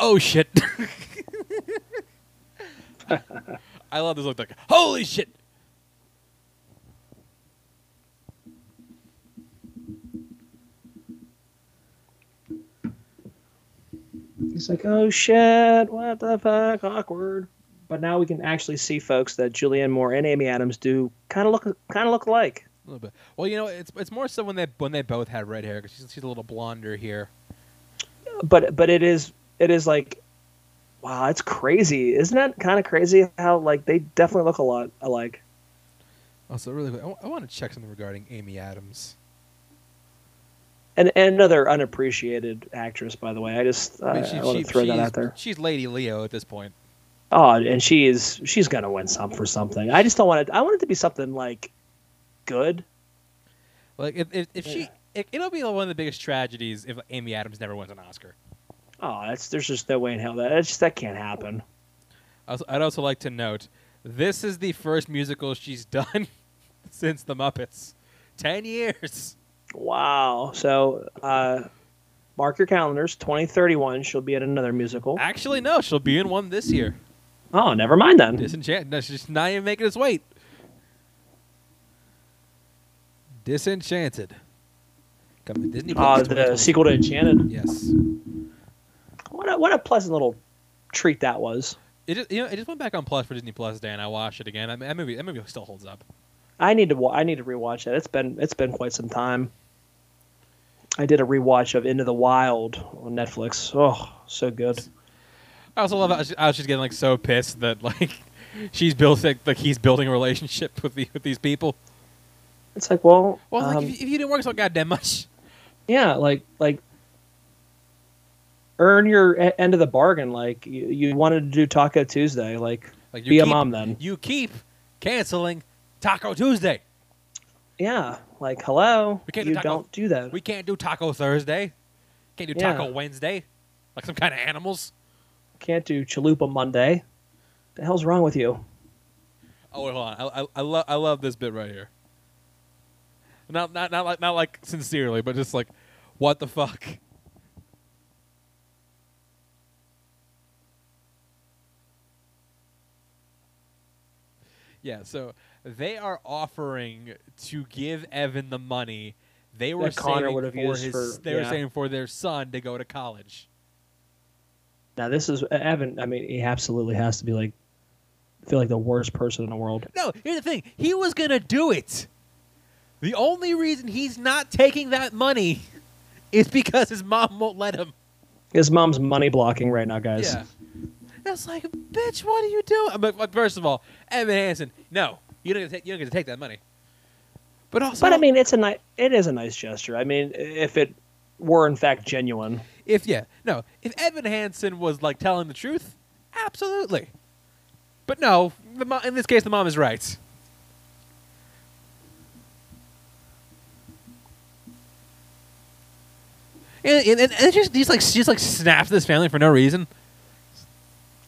oh shit. I love this look like holy shit. He's like, oh shit, what the fuck, awkward. But now we can actually see, folks, that Julianne Moore and Amy Adams do kind of look kind of look alike. A little bit. Well, you know, it's it's more so when they when they both had red hair because she's, she's a little blonder here. But but it is it is like, wow, it's crazy, isn't that kind of crazy? How like they definitely look a lot alike. Also, really quick, I, want to check something regarding Amy Adams. And, and another unappreciated actress, by the way. I just uh, I I, mean, she- want she- to throw that out there. She's Lady Leo at this point. Oh, and she is she's gonna win some for something. I just don't want it. I want it to be something like good. Like if if, if she, Yeah. it, it'll be one of the biggest tragedies if Amy Adams never wins an Oscar. Oh, that's there's just no way in hell that it's just, that can't happen. I'd also like to note This is the first musical she's done since the Muppets. Ten years. Wow. So, uh, mark your calendars. 2031, she'll be at another musical. Actually, no, she'll be in one this year. Oh, never mind then. Disenchanted. No, she's not even making us wait. Disenchanted. Coming to Disney Uh, Plus. the sequel to Enchanted. Yes. What a, what a pleasant little treat that was. It just, you know, it just went back on Plus for Disney Plus Day, and I watched it again. I mean, that movie, that movie still holds up. I need to I need to rewatch that. It's been it's been quite some time. I did a rewatch of Into the Wild on Netflix. Oh, so good. I also love how she- how she's getting like so pissed that like she's built like, like he's building a relationship with the with these people. It's like, well, Well, like um, if, you- if you didn't work so goddamn much, yeah, like like earn your end of the bargain. Like you, you wanted to do Taco Tuesday, like like be a mom then. You keep canceling Taco Tuesday. Yeah, like hello, We can't do you Taco- don't do that. We can't do Taco Thursday. Can't do Taco Yeah. Wednesday, like some kind of animals. Can't do Chalupa Monday. The hell's wrong with you? Oh wait, hold on. I I, I love I love this bit right here. Not not not like not like sincerely, but just like, what the fuck? Yeah, so they are offering to give Evan the money they were That Connor saving would have for used his. for- they were yeah. saving for their son to go to college. Now this is uh, Evan. I mean, he absolutely has to be like, feel like the worst person in the world. No, here's the thing. He was gonna do it. The only reason he's not taking that money is because his mom won't let him. His mom's money blocking right now, guys. Yeah. It's like, bitch, what are you doing? But, first of all, Evan Hansen, no, you don't get to take, you don't get to take that money. But also, But I mean, it's a nice. It is a nice gesture. I mean, if it were in fact genuine, if yeah, no, if Evan Hansen was like telling the truth, absolutely. But no, the mo- in this case, the mom is right. And, and, and just he's like she just like snaps this family for no reason.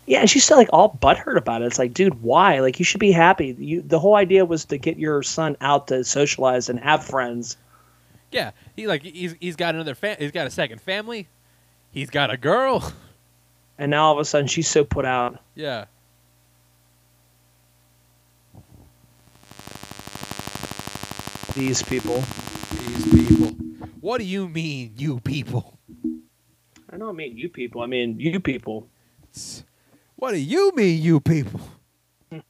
yeah, and she's still like all butthurt about it. It's like, dude, why? Like, you should be happy. You, the whole idea was to get your son out to socialize and have friends. Yeah, he like he's he's got another fa- he's got a second family. He's got a girl. And now all of a sudden, she's so put out. Yeah. These people. These people. What do you mean, you people? I don't mean you people. I mean you people. It's- What do you mean, you people?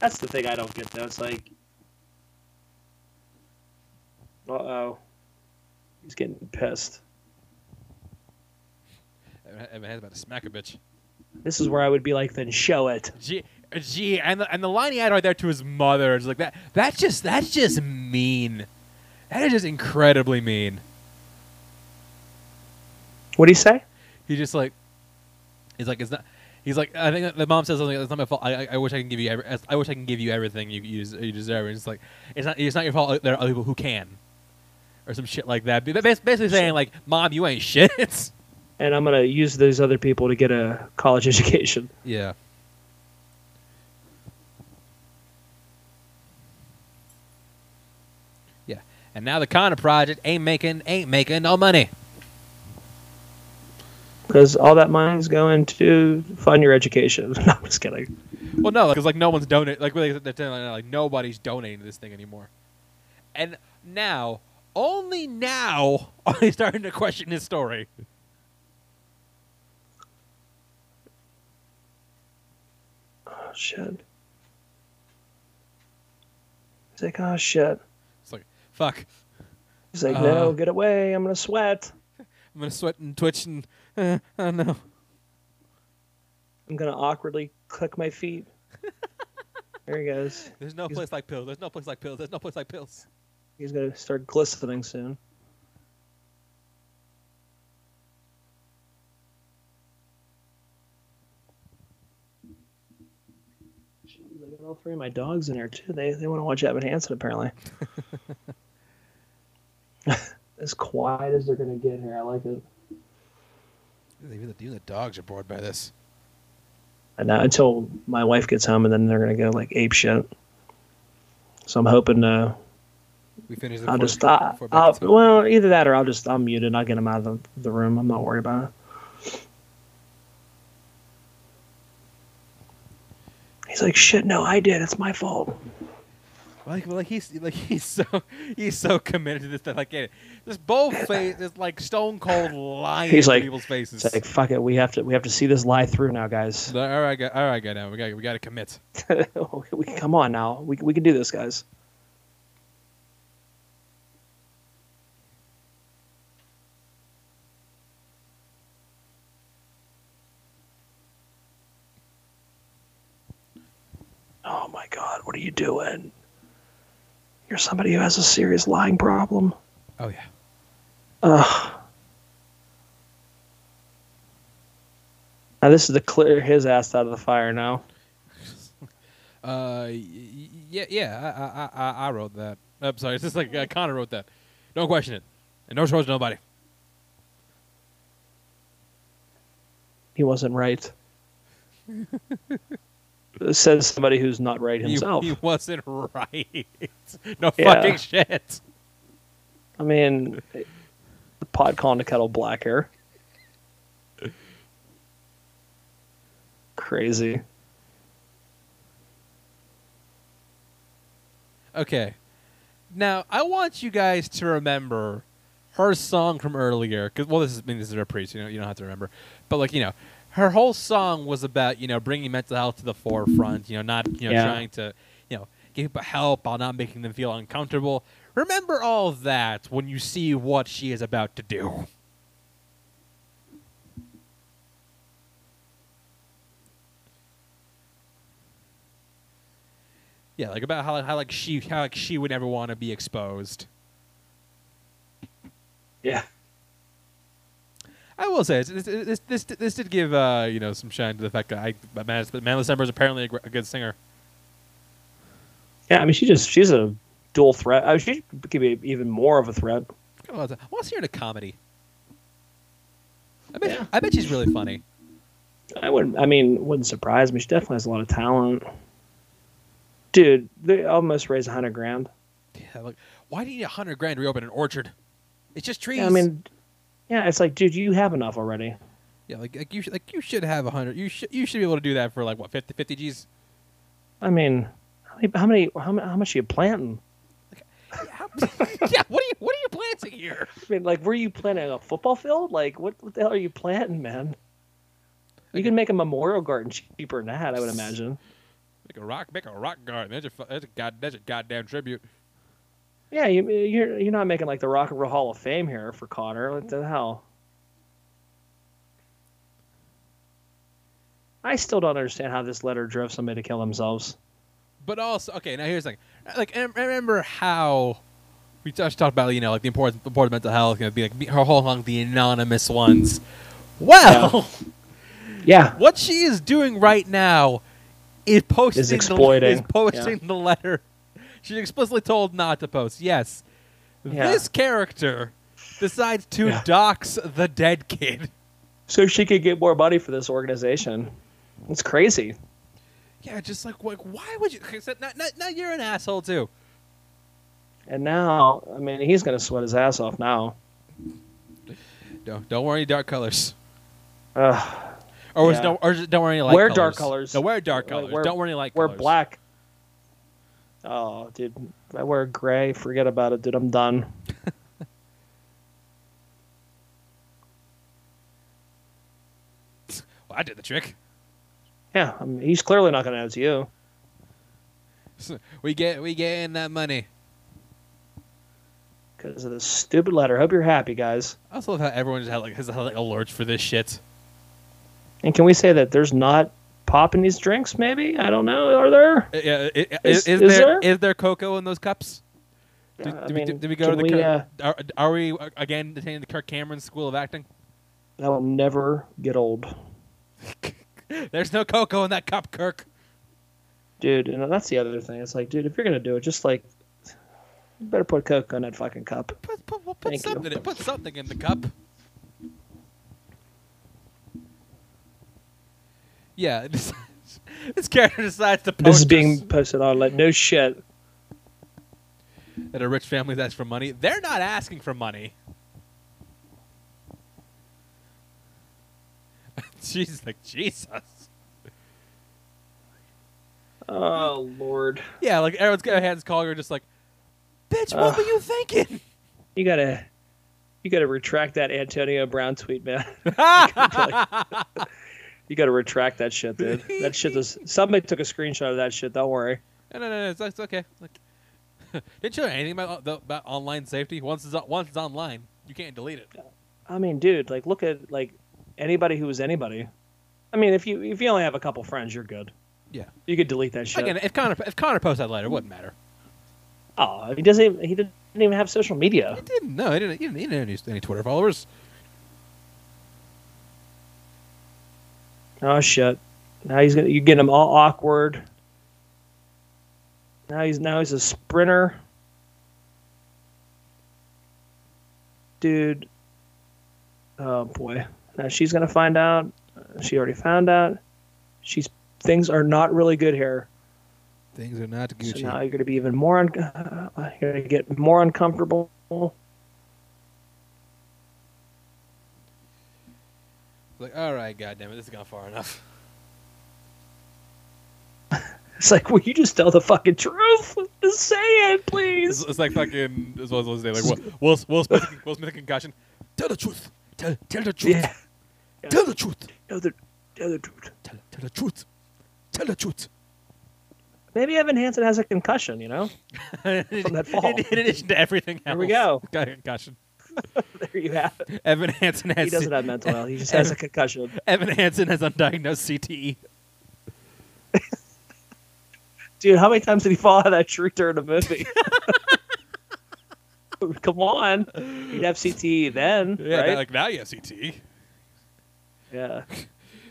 That's the thing I don't get though. It's like, uh oh, he's getting pissed. Evan Hansen's about to smack a bitch. This is where I would be like, then show it. Gee, gee, and the, and the line he had right there to his mother is like that. That's just that's just mean. That is just incredibly mean. What do you say? He just like, he's like, it's not. He's like, I think the mom says something. It's not my fault. I, I, I wish I can give you. Every, I wish I can give you everything you you, you deserve. And it's like, it's not. It's not your fault. There are other people who can, or some shit like that. Basically saying like, mom, you ain't shit. And I'm gonna use those other people to get a college education. yeah. Yeah, and now the Connor project ain't making ain't making no money. Because all that money's going to fund your education. no, I'm just kidding. Well, no, because like no one's donating. Like really, they're telling you, like nobody's donating to this thing anymore. And now, only now, are they starting to question his story. Oh shit. He's like, oh shit. It's like, fuck, He's like, Uh. no, get away. I'm gonna sweat. I'm gonna sweat and twitch and uh, oh no. I'm gonna awkwardly click my feet. there he goes. There's no He's- place like pills. There's no place like pills. There's no place like pills. He's gonna start glistening soon. Jeez, I got all three of my dogs in here too. They they want to watch Evan Hansen apparently. as quiet as they're gonna get here. I like it. Even the, even the dogs are bored by this. And now until my wife gets home, and then they're gonna go like ape shit. So I'm hoping uh, We finished. I'll just uh, I'll, well either that or I'll just I'll mute it. I'll get him out of the, the room. I'm not worried about it. He's like, shit. No, I did. It's my fault. Like, like he's like he's so he's so committed to this that like yeah, this bold face is like stone cold lying He's in like- people's faces. It's like fuck it. We have to we have to see this lie through now, guys. all right, all right, go now. We got we got to commit. we come on now. We we can do this, guys. Oh my god, what are you doing? You're somebody who has a serious lying problem. Oh yeah. Ugh. Now this is to clear his ass out of the fire now. Uh, yeah, yeah. I I I, I wrote that. I'm sorry. It's just like uh, Connor wrote that. Don't question it, and no trust nobody. He wasn't right. Says somebody who's not right himself. He, wasn't right. no Yeah. fucking shit. I mean, the pot calling the kettle black here. Crazy. Okay. Now I want you guys to remember her song from earlier. Cause well, this is I mean, this is a priest. You know, you don't have to remember. But like you know, her whole song was about you know bringing mental health to the forefront. You know, not you know Yeah. trying to you know give people help while not making them feel uncomfortable. Remember all of that when you see what she is about to do. Yeah, like about how how like she how like she would never want to be exposed. Yeah. I will say this this this, this, this did give uh, you know some shine to the fact that I but Amandla Stenberg is apparently a, gr- a good singer. Yeah, I mean, she just, she's a dual threat. I mean, she could be even more of a threat. I want to see her in a comedy. I bet Yeah. I bet she's really funny. I wouldn't, I mean, wouldn't surprise me. She definitely has a lot of talent. Dude, they almost raised a hundred grand. Yeah, like why do you need a hundred grand to reopen an orchard? It's just trees. Yeah, I mean, yeah, it's like, dude, you have enough already. yeah, like, like you should like you should have a hundred. You should you should be able to do that for like what 50, 50 G's. I mean, how many, how many, how, how much are you planting? How- yeah, what are you what are you planting here? I mean, like, were you planting a football field? Like, what, what the hell are you planting, man? You can make a memorial garden cheaper than that, I would imagine. Make a rock make a rock garden. That's a that's a god that's a goddamn tribute. Yeah, you, you're you're not making like the Rock and Roll Hall of Fame here for Connor. What the hell? I still don't understand how this letter drove somebody to kill themselves. But also, okay, now here's the thing. Like, I remember how we just talked about, you know, like the importance, the importance of mental health, you know, be like her whole along the anonymous ones. Well, Yeah, what she is doing right now is posting Is the, exploiting, is posting the letter. She's explicitly told not to post. Yes, Yeah. this character decides to Yeah. dox the dead kid. so she could get more money for this organization. It's crazy. Yeah, just like, like why would you? Now, now, now you're an asshole too. And now, I mean, he's gonna sweat his ass off now. Don't don't wear any dark colors. Ugh. Or Yeah. don't, or don't wear any light Wear colors. dark colors. No, wear dark Like, colors. wear- don't wear any light Wear colors. black. Oh, dude, if I wear gray. Forget about it, dude. I'm done. Well, I did the trick. Yeah, I mean, he's clearly not gonna answer you. We get we get in that money. because of this stupid letter. Hope you're happy, guys. I also love how everyone just had like has had like alerts for this shit. And can we say that there's not pop in these drinks? Maybe I don't know. Are there? Uh, yeah, i- i- Is- is, is there there? is there cocoa in those cups? Did, Yeah, I did we, mean, did we go to the? we, Kirk- uh, are, are we uh, again attending the Kirk Cameron School of Acting? That will never get old, There's no cocoa in that cup, Kirk. dude. And that's the other thing. It's like, dude, if you're gonna do it, just like, you better put cocoa in that fucking cup. Put put, put you. something in, put something in the cup. Yeah, this, character decides to post This is being posted on like no shit. that a rich family asks for money. They're not asking for money. She's like Jesus. Oh lord. Yeah, like everyone's got hands calling her just like, bitch, what Ugh. were you thinking? You gotta you gotta retract that Antonio Brown tweet, man. You gotta retract that shit, dude. That shit is somebody took a screenshot of that shit, don't worry. No, no, no, it's, it's okay. Like, didn't you know anything about the, about online safety? Once it's once it's online, you can't delete it. I mean, dude, like look at like anybody who was anybody. I mean, if you if you only have a couple friends, you're good. Yeah. You could delete that shit. Again, if Connor if Connor posts that later, it wouldn't matter. Oh, he doesn't. Even, he didn't even have social media. He didn't. No, he didn't. He didn't, he didn't have any Twitter followers. Oh shit! Now he's gonna. You get him all awkward. Now he's now he's a sprinter. Dude. Oh boy. Now she's gonna find out. She already found out. She's things are not really good here. Things are not So Gucci. now you're gonna be even more. Un- uh, you're gonna get more uncomfortable. Like, all right, goddamn it, this has gone far enough. It's like, will you just tell the fucking truth? Just say it, please. it's like fucking. As well as say, like, Will, Will, Will Smith, Will Smith concussion. Tell the truth. Tell, tell the truth. Yeah. Tell the truth. Tell the, truth! tell the truth. Tell, tell the truth. Tell the truth. Maybe Evan Hansen has a concussion. You know. from that fall. in, in addition to everything else. Here we go. Got concussion. There you have it. Evan Hansen has. He doesn't have mental health. He just has a concussion. Evan Hansen has undiagnosed CTE. Dude, how many times did he fall out of that tree during the movie? Come on. You'd have CTE then, Yeah, right? like now you have CTE. yeah.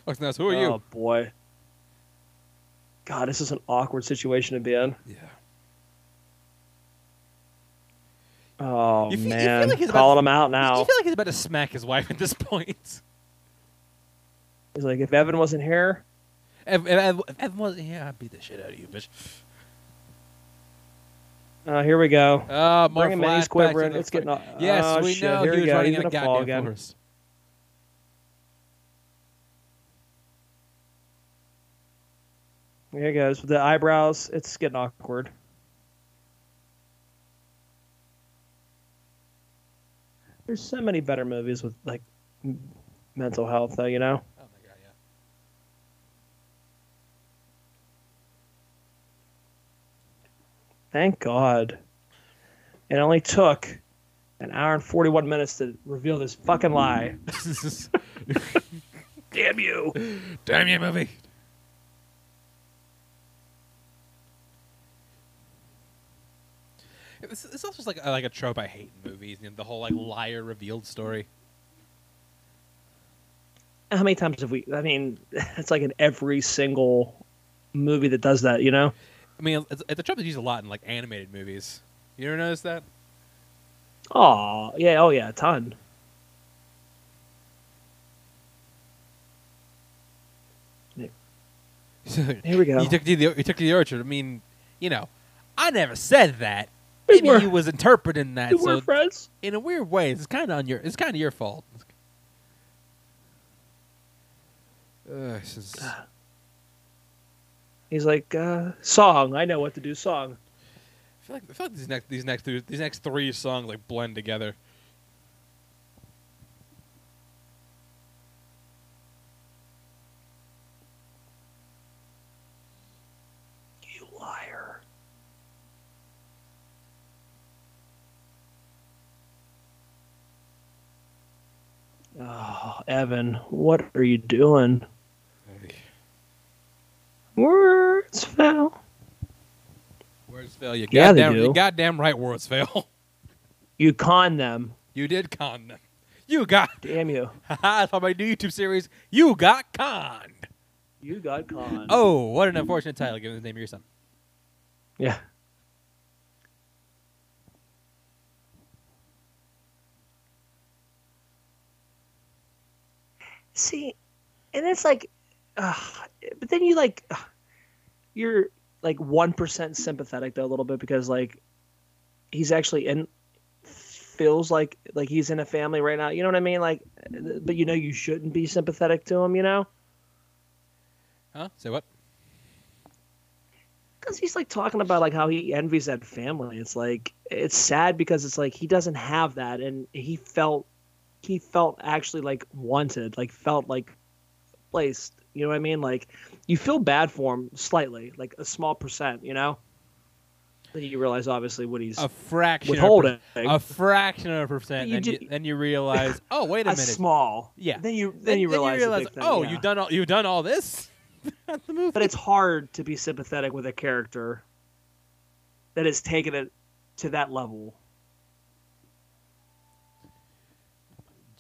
Who are oh you? boy. God, this is an awkward situation to be in. Yeah. Oh You feel- you feel man, like he's about calling to- him out now. You feel like he's about to smack his wife at this point. He's like, if Evan wasn't here, Ev- Ev- Ev- Evan wasn't here. I'd beat the shit out of you, bitch. uh, here we go. Uh, more Bring him in, he's quivering. It's getting all- Yes, oh, we shit, know here he was go. running He's in a goddamn again. forest. Here he goes the eyebrows. It's getting awkward. There's so many better movies with like m- mental health, though. You know. Oh my god, yeah. Thank God. It only took an hour and 41 minutes to reveal this fucking lie. Damn you. Damn you, movie. This, this also just like like a trope I hate in movies. You know, the whole like liar revealed story. How many times have we? I mean, it's like in every single movie that does that, you know? I mean, it's, it's a trope that's used a lot in like animated movies. You ever notice that? Oh, yeah. Oh, yeah. A ton. Here we go. You took to the you took to the orchard. I mean, you know, I never said that. We Maybe were- you was interpreting that. We so friends. in a weird way, it's kind of on your. It's kind of your fault. Uh, this is- He's like, uh, song. I know what to do. Song. I feel like I feel like these next these next three, these next three songs like blend together. You liar. Oh, Evan, what are you doing? Words fell. Words fail. You Yeah, goddamn, you goddamn right. Words fail. You con them. you did con them. You got. Damn you. That's why my new YouTube series. You got conned. You got con. Oh, what an unfortunate title given the name of your son. Yeah. See, and it's like uh, but then you like, uh, you're like one percent sympathetic though a little bit because like he's actually in feels like like he's in a family right now. You know what I mean? Like, but you know you shouldn't be sympathetic to him. You know? Huh? Say what? Because he's like talking about like how he envies that family. It's like it's sad because it's like he doesn't have that, and he felt he felt actually like wanted, like felt like placed. You know what I mean? Like you feel bad for him slightly, like a small percent. You know? Then you realize obviously what he's A fraction. withholding. Of a, per- a fraction of a percent. You then, you, then you realize, oh wait a, a minute. small. Yeah. Then you then, you realize, the big thing, oh, yeah. you've done all you've done all this. That's the movie. But it's hard to be sympathetic with a character that has taken it to that level.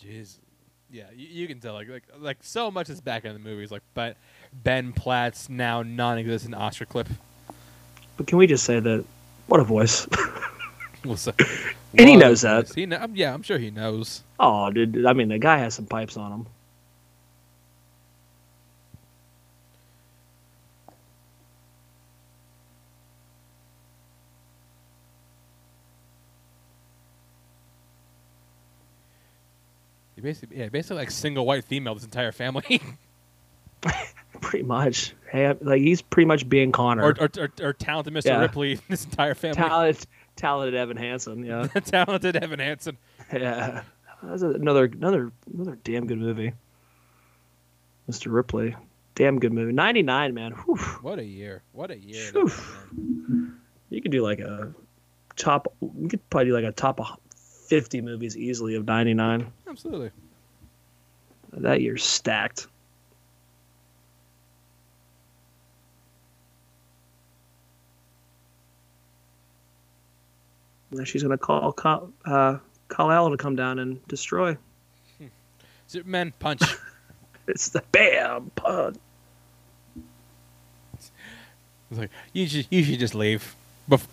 Jeez. Yeah, you, you can tell like like like so much is back in the movies. Like, but Ben Platt's now non-existent Oscar clip. But can we just say that what a voice? We'll say. And he knows that. He kn- um, yeah, I'm sure he knows. oh, dude! I mean, the guy has some pipes on him. Basically yeah, basically like single white female this entire family, Pretty much. Hey, like he's pretty much being Connor. or, or, or or talented Mr. Yeah. Ripley this entire family. talented, talented Evan Hansen. Yeah, talented Evan Hansen. yeah. That's another another another damn good movie. Mr. Ripley, damn good movie. Ninety nine, man. Whew. What a year! What a year! that Phew. was, man. You could do like a top. You could probably do like a top of fifty movies easily of ninety nine. Absolutely. That year's stacked. Now she's gonna call call uh, call Al to come down and destroy. Superman punch. It's the bam pun. It's like you should you should just leave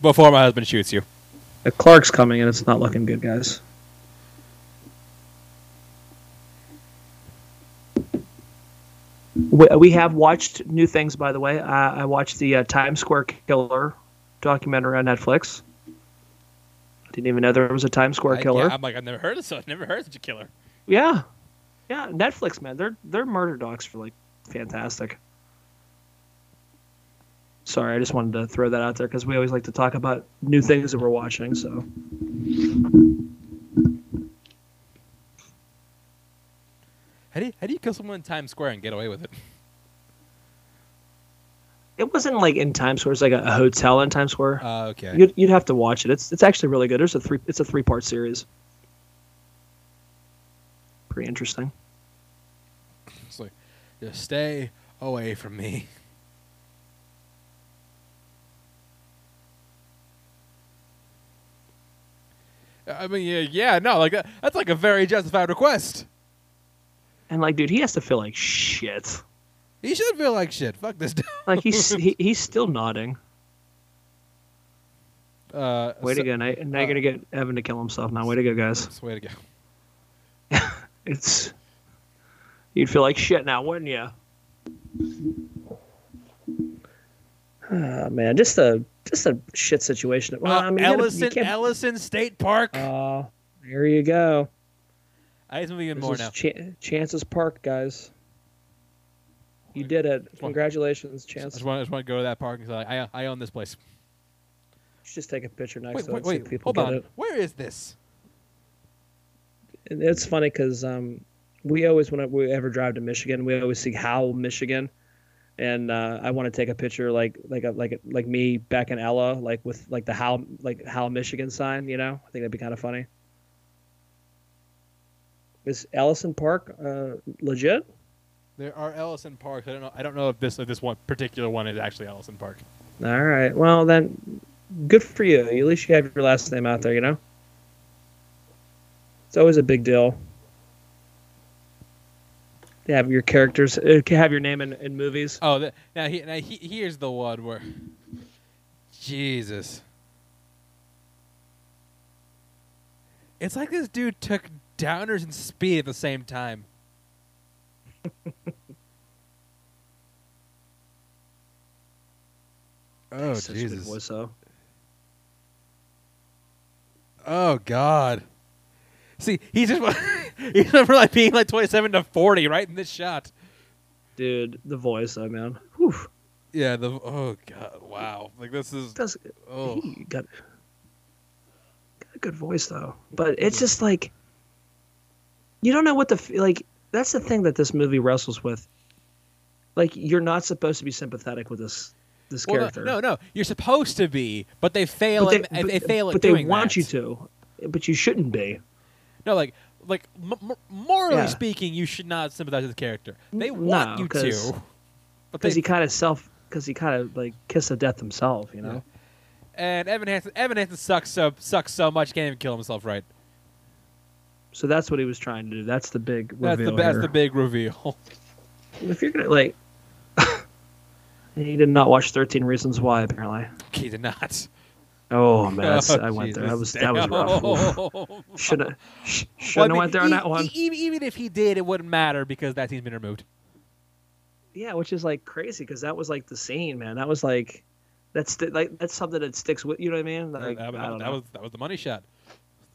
before my husband shoots you. Uh, Clark's coming and it's not looking good, guys. We, we have watched new things, by the way. Uh, I watched the uh, Times Square Killer documentary on Netflix. I didn't even know there was a Times Square I- Killer. yeah, I'm like I've never heard of so I've Never heard of such a killer. Yeah, yeah. Netflix, man, they're they're murder docs for like fantastic. Sorry, I just wanted to throw that out there because we always like to talk about new things that we're watching. So How do you, how do you kill someone in Times Square and get away with it? it wasn't like in Times Square; it's like a, a hotel in Times Square. Uh, okay. You'd, you'd have to watch it. It's it's actually really good. There's a three. It's a three part series. Pretty interesting. It's like just stay away from me. I mean, yeah, yeah, no, like that, that's like a very justified request. And like, dude, he has to feel like shit. He should feel like shit. Fuck this dude. Like he's he, he's still nodding. Uh, Way so- to go! Now, now uh, you're gonna get Evan to kill himself. Now, way to go, guys. The way to go. It's you'd feel like shit now, wouldn't you? Ah, man, just a just a shit situation. Well, Uh, I mean, you gotta- you Ellison, Ellison State Park. Oh, there you go. I just moving in more now. Chan- Chances Park, guys. You did it. Congratulations, I Chance. just want, I just want to go to that park because say, I, I own this place. Just take a picture next Wait, to wait, it. see wait. if people Hold on. it. Where is this? And it's funny because um, we always, when we ever drive to Michigan, we always see Howell, Michigan, and uh, I want to take a picture like like a, like like me back in Ella, like with like the Howell like Howell, Michigan sign. You know, I think that'd be kind of funny. Is Ellison Park uh, legit? There are Ellison Parks. I don't know. I don't know if this if this one particular one is actually Ellison Park. All right. Well, then, good for you. At least you have your last name out there. You know, it's always a big deal have your characters uh, have your name in, in movies. Oh, the, now, he, now he, here's the one where Jesus. It's like this dude took downers and speed at the same time. oh Jesus! Voice, oh God! See, he's just he's from like being like twenty-seven to forty right in this shot. Dude, the voice though, man. Whew. Yeah. The oh God. Wow. Like this is Does oh. he got, got a good voice though. But it's just like you don't know what the like. That's the thing that this movie wrestles with. Like you're not supposed to be sympathetic with this this Well, character. no, no. You're supposed to be, but they fail. but they, at, but, they fail at but they want that. you to, but you shouldn't be. No, like, like m- m- morally Yeah. speaking, you should not sympathize with the character. They want no, you to. Because he kind of self, because he kind of like kiss of death himself, you know. and Evan Hansen, Evan Hansen sucks so sucks so much, can't even kill himself. Right. So that's what he was trying to do. That's the big That's the reveal that's here. the big reveal. If you're gonna like, he did not watch Thirteen Reasons Why. Apparently. he did not. Oh man, Oh, I went there. That was Jesus. that was rough. Should have sh- Well, I shouldn't have mean, went there on that one. e- even, even if he did, it wouldn't matter because that scene's been removed. Yeah, which is like crazy because that was like the scene, man. That was like, that's sti- like that's something that sticks with you know what I mean? Like, that, that- I don't that was that was the money shot.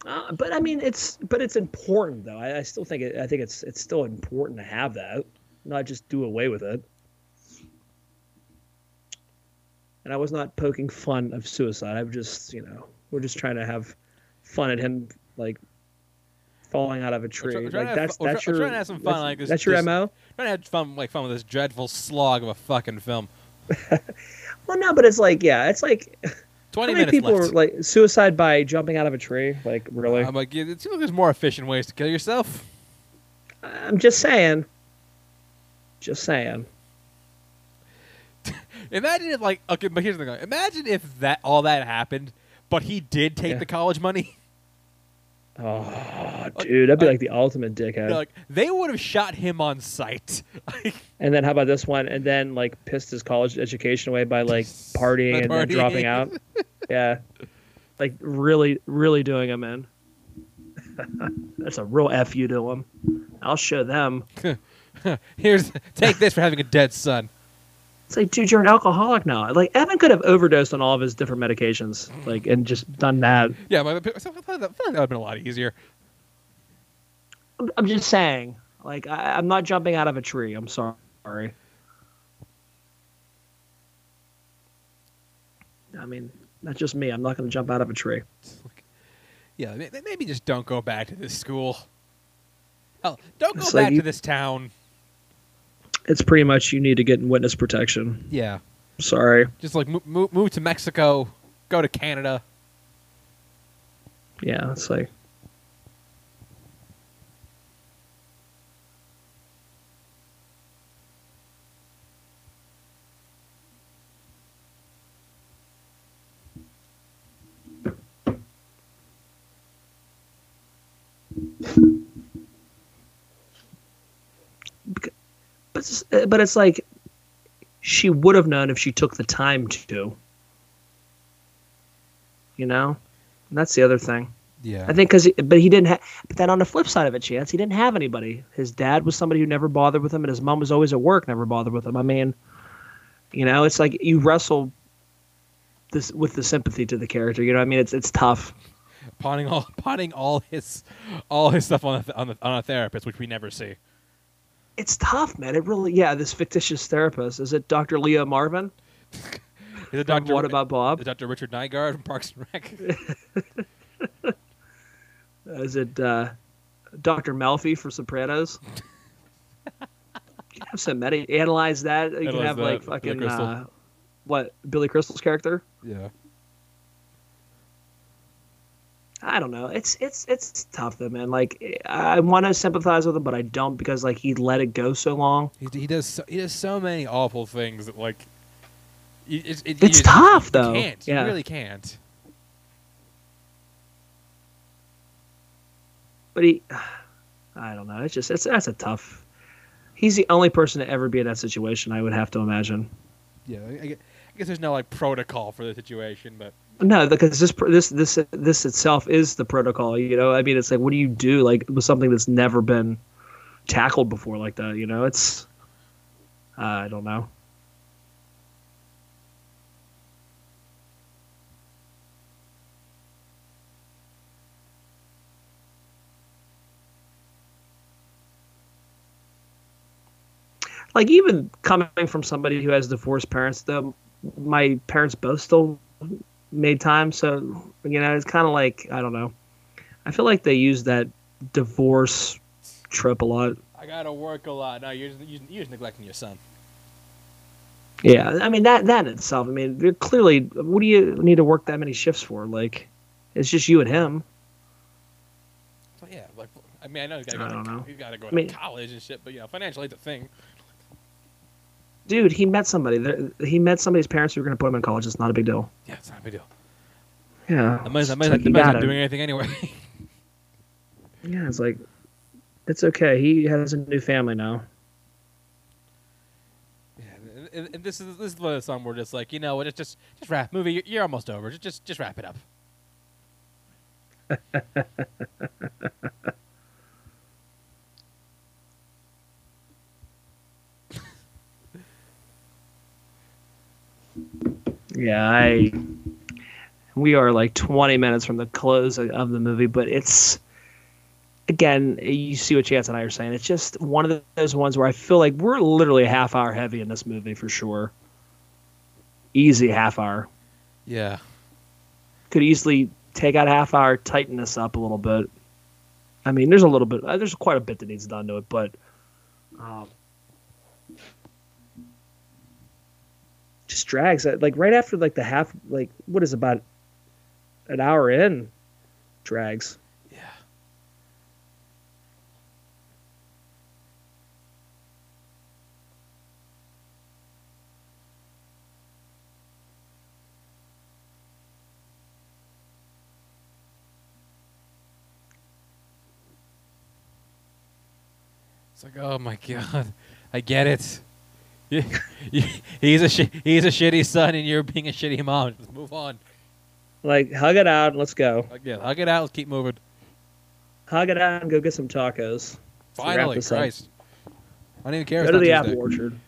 Uh, but I mean, it's but it's important though. I, I still think it, I think it's it's still important to have that, not just do away with it. And I was not poking fun of suicide. I'm just you know we're just trying to have fun at him like falling out of a We're tree. try- we're like that's we're that's we're your trying to have some fun that's, like this- That's your this- mo. Trying to have fun, like fun with this dreadful slog of a fucking film. Well, no, but it's like yeah, it's like Twenty how many minutes people left. are like suicide by jumping out of a tree? Like really? I'm like, it seems like there's more efficient ways to kill yourself. I'm just saying. Just saying. Imagine if, like, okay, but here's the thing. Imagine if that all that happened, but he did take Yeah. the college money. Oh, uh, dude, that'd be like- like the ultimate dickhead. like, they would have shot him on sight. And then how about this one? And then like pissed his college education away by like partying By and then dropping out. yeah, like really, really doing him in. That's a real f you to him. I'll show them. here's take this for having a dead son. It's like, dude, you're an alcoholic now. Like Evan could have overdosed on all of his different medications, like, and just done that. Yeah, but I feel like that I feel like that would have been a lot easier. I'm- just saying. Like, I, I'm not jumping out of a tree. I'm sorry. I mean, that's just me. I'm not going to jump out of a tree. Yeah, maybe just don't go back to this school. Hell, don't go It's like back you- to this town. It's pretty much you need to get in witness protection. Yeah, Sorry. just like move, move, move to Mexico, go to Canada. Yeah, it's like. It's, but it's like she would have known if she took the time to. You know, and that's the other thing. Yeah, I think because, but he didn't have. But then on the flip side of it, chance he didn't have anybody. His dad was somebody who never bothered with him, and his mom was always at work, never bothered with him. I mean, you know, it's like you wrestle this with the sympathy to the character. You know, what I mean, it's it's tough. pawning all pawning all his all his stuff on a, on, a, on a therapist, which we never see. It's tough, man. It really, yeah. This fictitious therapist is it Dr. Leo Marvin? Is it Dr. What about Bob? Is Dr. Richard Nygaard from Parks and Rec? Is it uh, Dr. Melfi for Sopranos? you can have some medi- analyze that. You can have that, like fucking uh, what Billy Crystal's character. yeah. I don't know. It's it's it's tough though, man. Like I want to sympathize with him, but I don't because like he let it go so long. He, he does so, he does so many awful things that like it, it, It's you, tough, you though. Can't Yeah. you really can't? But he, I don't know. It's just it's that's a tough. He's the only person to ever be in that situation. I would have to imagine. Yeah, I, I gue- I guess there's no like protocol for the situation, but no, because this this this this itself is the protocol. You know, I mean, it's like what do you do like with something that's never been tackled before like that? You know, it's uh, I don't know. Like even coming from somebody who has divorced parents, though my parents both still made time. So you know, it's kind of like I don't know. I feel like they use that divorce trip a lot. I gotta work a lot. No, you're you're, you're just neglecting your son. Yeah, I mean that that in itself. I mean, they're clearly, what do you need to work that many shifts for? Like, it's just you and him. So yeah, like I mean, I know you gotta go. I don't to, know. you gotta go I mean- to college and shit, but you know, financially it's a thing. Dude, he met somebody. He met somebody's parents who were going to put him in college. It's not a big deal. Yeah, it's not a big deal. Yeah. The man's, the It's like not doing anything anyway. Yeah, it's like, it's okay. He has a new family now. yeah, and this is this is one of the song where just like you know what, it's just just wrap movie. You're, you're almost over. Just just just wrap it up. Yeah, I. We are like 20 minutes from the close of- of the movie, but it's. Again, you see what Chance and I are saying. It's just one of those ones where I feel like we're literally a half hour heavy in this movie for sure. Easy half hour. Yeah. Could easily take out a half hour, tighten this up a little bit. I mean, there's a little bit, uh, there's quite a bit that needs done to it, but um, just drags. Like right after like the half, like what is about an hour in, drags. Yeah. It's like, oh my god, I get it. You- you- he's a shi- he's a shitty son, and you're being a shitty mom. Just move on. Like hug it out and let's go. Yeah, hug it out. Let's keep moving. Hug it out and go get some tacos. Finally, this up. Christ. I don't even care. Go if to the not apple Tuesday. orchard.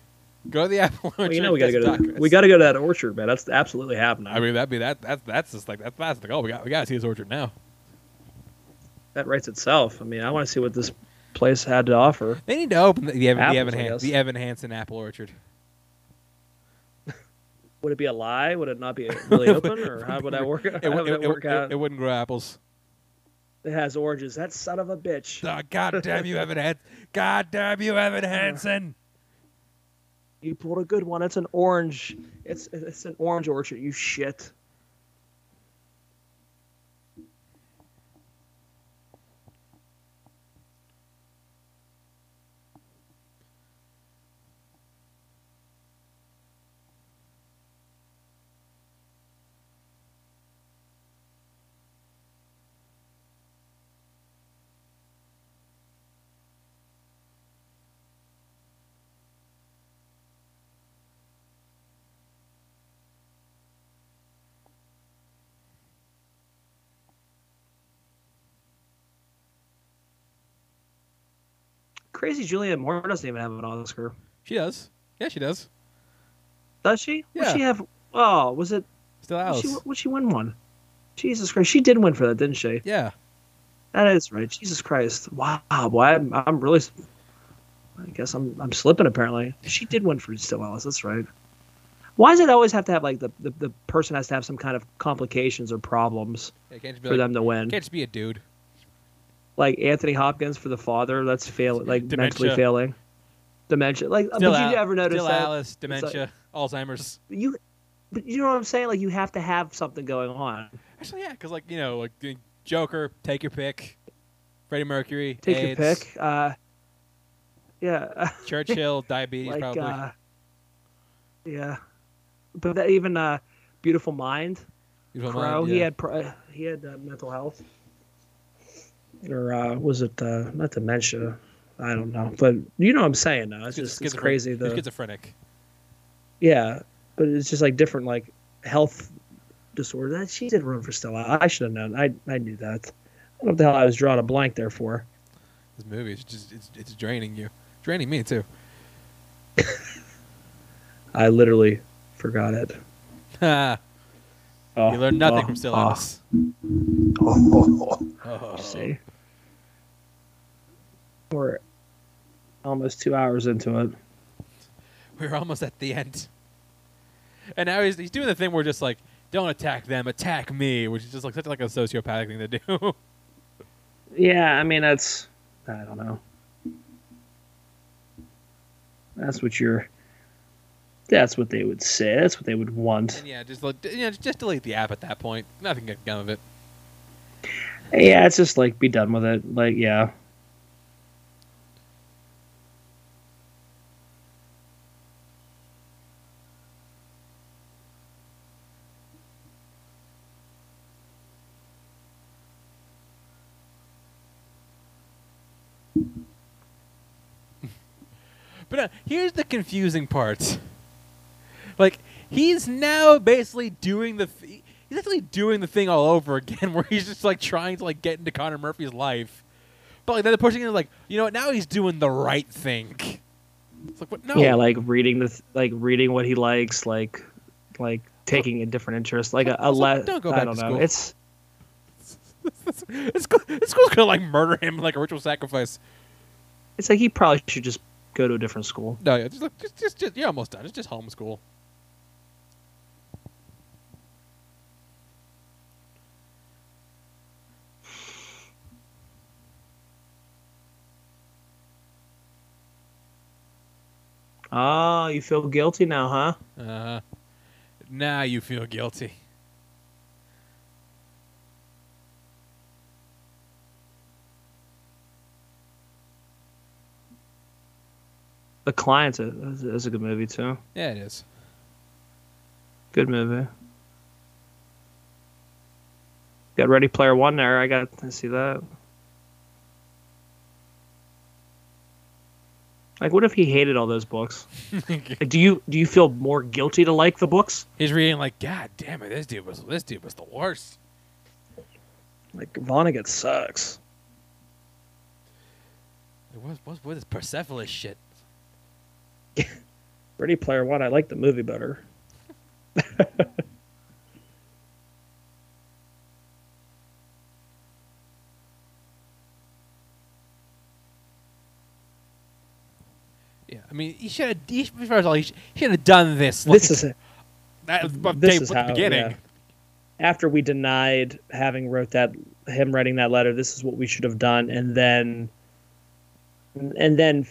Go to the apple orchard. Well, you know we gotta go to the, we gotta go to that orchard, man. That's absolutely happening. I mean, that'd be that. That's that's just like that's that's like oh we got we got to see this orchard now. that writes itself. I mean, I want to see what this place had to offer. They need to open the, the Evan the Evan, Han- the Evan Hansen apple orchard. Would it be a lie? Would it not be really open, or how would that work? It, would it, work out? it wouldn't grow apples. It has oranges. That son of a bitch. Oh, God damn you, Evan Hansen! God damn you, Evan Hansen! You pulled a good one. It's an orange. It's it's an orange orchard. You shit. Crazy Julianne Moore doesn't even have an Oscar. She does. Yeah, she does. Does she? Yeah. What she have? Oh, was it? Still Would Alice. she, would she win one? Jesus Christ, she did win for that, didn't she? Yeah. That is right. Jesus Christ. Wow, boy, I'm, I'm really. I guess I'm I'm slipping. Apparently, she did win for Still Alice. That's right. Why does it always have to have like the, the, the person has to have some kind of complications or problems yeah can't just be for like, them to win? can't just be a dude. Like Anthony Hopkins for the father, that's fail like mentally failing. Dementia. Like, Still, but Al- you ever notice still that Alice, like- dementia, Alzheimer's. you? But you know what I'm saying? Like you have to have something going on. Actually, yeah, because like you know, like Joker, take your pick. Freddie Mercury, Take AIDS, your pick. Uh, yeah. Churchill, diabetes, like probably. uh, yeah, but that even uh, beautiful mind, Beautiful Crowe. Mind, He had he had uh, mental health, or uh, was it uh, not dementia? I don't know, but you know what I'm saying. Now it's Schizo- just it's crazy. The schizophrenic. yeah, but it's just like different like health disorder. That she did run for Stella. I should have known. I I knew that. I don't know what the hell I was drawing a blank there for. This movie is just it's, it's draining you, draining me too. I literally forgot it. Oh, you learn nothing oh, from Still oh, oh. Oh. see. We're almost two hours into it. we're almost at the end. And now he's he's doing the thing where just like don't attack them, attack me, which is just like such like a sociopathic thing to do. Yeah, I mean that's I don't know. That's what you're. That's what they would say. That's what they would want. and yeah, just like you know, just delete the app at that point. Nothing can come of it. Yeah, it's just like be done with it. Like yeah. But uh, here's the confusing part. Like he's now basically doing the th- he's actually doing the thing all over again, where he's just like trying to like get into Connor Murphy's life. But like then the pushing is like, you know what? Now he's doing the right thing. It's like what? No. Yeah, like reading the th- like reading what he likes, like like taking a different interest, like a, a Also, le- don't go I back don't to know. school. It's it's cool. It's cool gonna like murder him like a ritual sacrifice. it's like he probably should just go to a different school. No, yeah, just like just just, just you're almost done. It's just homeschool. Oh, you feel guilty now, huh? Uh, now you feel guilty. The Client's a, is a good movie too. Yeah, it is. Good movie. Got Ready Player One there. I got to see that. Like, what if he hated all those books? Like, do you do you feel more guilty to like the books? He's reading like, God damn it, this dude was this dude was the worst. Like Vonnegut sucks. Like, What what's with this Persepolis shit? Ready Player One. I like the movie better. Yeah, I mean, he should have. He, first of all, he should have done this. Like, This is it. that was this is how- beginning. yeah. After we denied having wrote that him writing that letter, this is what we should have done, and then and then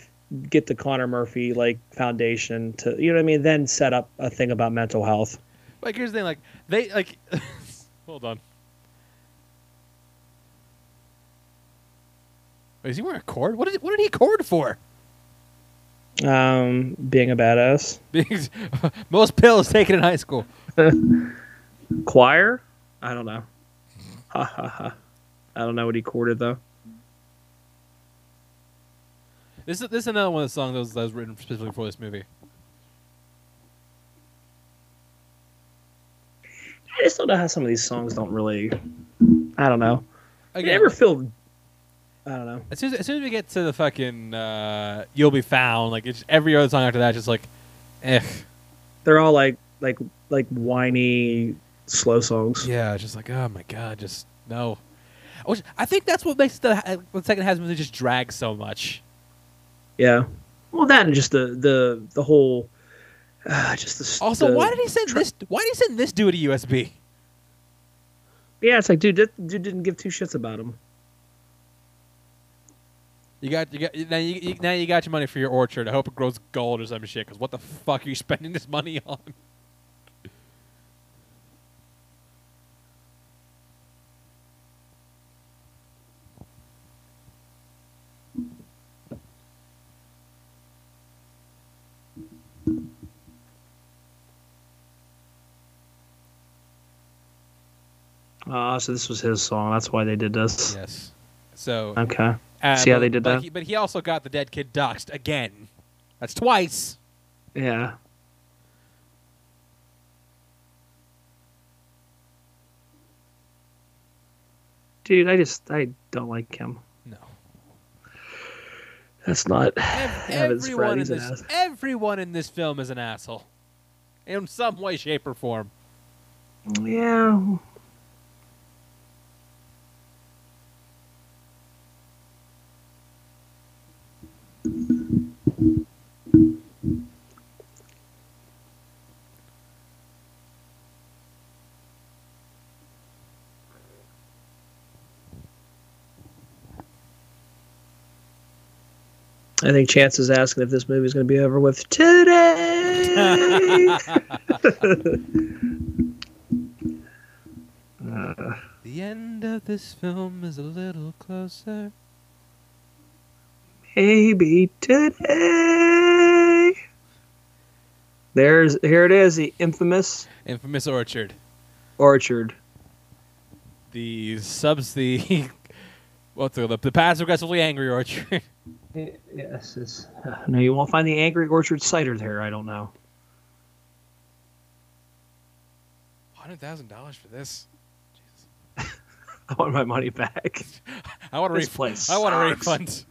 get the Connor Murphy like foundation to you know what I mean. Then set up a thing about mental health. Like, here's the thing. Like, they like. hold on. Wait, is he wearing a cord? What did what did he cord for? Um, being a badass most pills taken in high school. choir. I don't know. Ha ha ha. I don't know what he courted though. This is this is another one of the songs that was, that was written specifically for this movie. I just don't know how some of these songs don't really. I don't know. I Again, never feel. I don't know. as soon as, as soon as we get to the fucking uh, "You'll Be Found," like it's every other song after that, just like, eh. They're all like like like whiny slow songs. Yeah, just like, oh my god, just no. Which I think that's what makes the the second half of the movie just drag so much. Yeah. Well, that and just the the the whole. Uh, just the. Also, the why did he send this? Why did he send this dude a USB? Yeah, it's like, dude, that dude didn't give two shits about him. You got you got now you, you now you got your money for your orchard. I hope it grows gold or some shit. Because what the fuck are you spending this money on? Ah, so this was his song. That's why they did this. Yes. So Okay. uh, See how they did but that? He, but he also got the dead kid doxxed again. That's twice. Yeah. Dude, I just I don't like him. No. That's not Ev- everyone in this everyone in this film is an asshole, in some way, shape, or form. Yeah. I think Chance is asking if this movie is going to be over with today. uh, The end of this film is a little closer. maybe today. There's here it is, the infamous Infamous Orchard. orchard. The subs the what's the the passive aggressively angry orchard. Yes, it's uh, no. You won't find the angry orchard cider there. I don't know. Hundred thousand dollars for this. I want my money back. I want a This refund. I want a refund.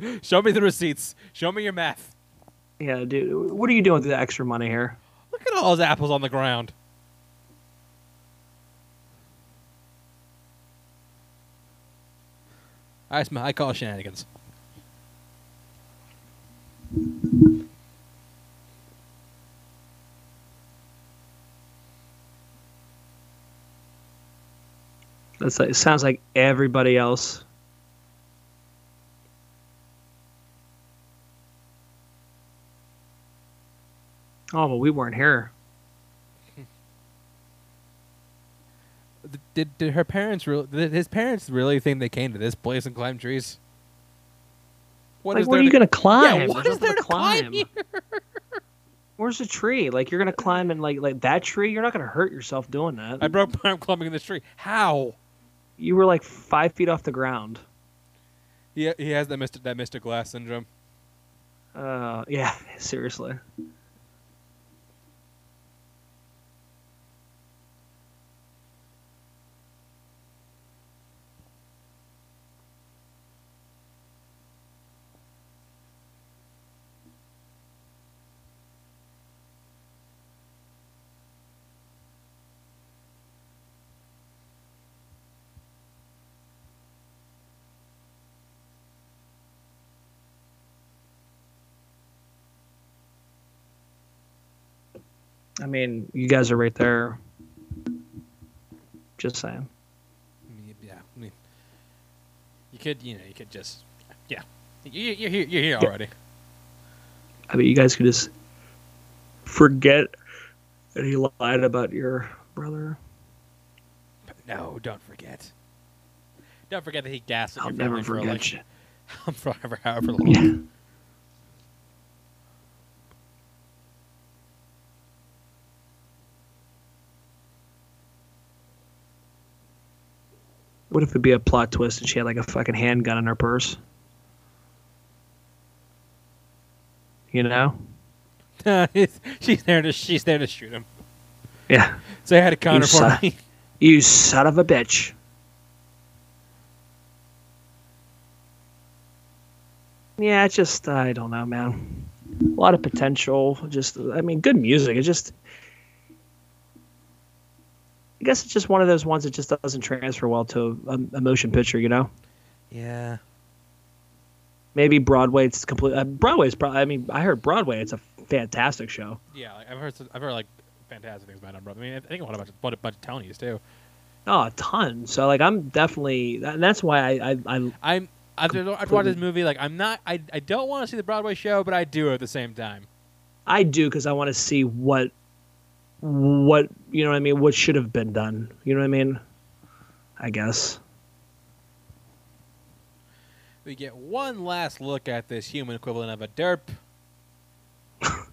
Show me the receipts. Show me your math. Yeah, dude. What are you doing with the extra money here? Look at all those apples on the ground. I smell. I call shenanigans. That's like, it sounds like everybody else. Oh, but we weren't here. Did, did her parents really? Did his parents really think they came to this place and climbed trees? What like, is where are you to- gonna climb? Yeah, what There's is there to climb here? Where's the tree? Like you're gonna climb and like like that tree. You're not gonna hurt yourself doing that. I broke my arm climbing this tree. How? you were like five feet off the ground. He he has that Mr. that Mr. Glass syndrome. Uh, yeah, seriously. Mean, you guys are right there. Just saying. Yeah, I mean, you could you know you could just yeah, you, you're here you're here already. I mean, you guys could just forget that he lied about your brother. No, don't forget. Don't forget that he gaslit I'll your never family for forget like you. forever, however long. Yeah. What if it'd be a plot twist and she had like a fucking handgun in her purse? You know? she's there to she's there to shoot him. Yeah. Say hi to Connor for son. me. You son of a bitch. Yeah, it's just I don't know, man. A lot of potential. Just I mean, good music. It just I guess it's just one of those ones that just doesn't transfer well to a, a motion picture, you know. Yeah. Maybe Broadway. It's complete. Uh, Broadway's. Pro- I mean, I heard Broadway. It's a fantastic show. Yeah, like, I've heard some, I've heard like fantastic things about it. I mean, I think I won a lot about a bunch of Tonys too. Oh, a ton. So like, I'm definitely. And that's why I I, I I'm after I've watched this movie, like I'm not I I don't want to see the Broadway show, but I do at the same time. I do because I want to see what, what you know what I mean. What should have been done. You know what I mean? I guess. We get one last look at this human equivalent of a derp.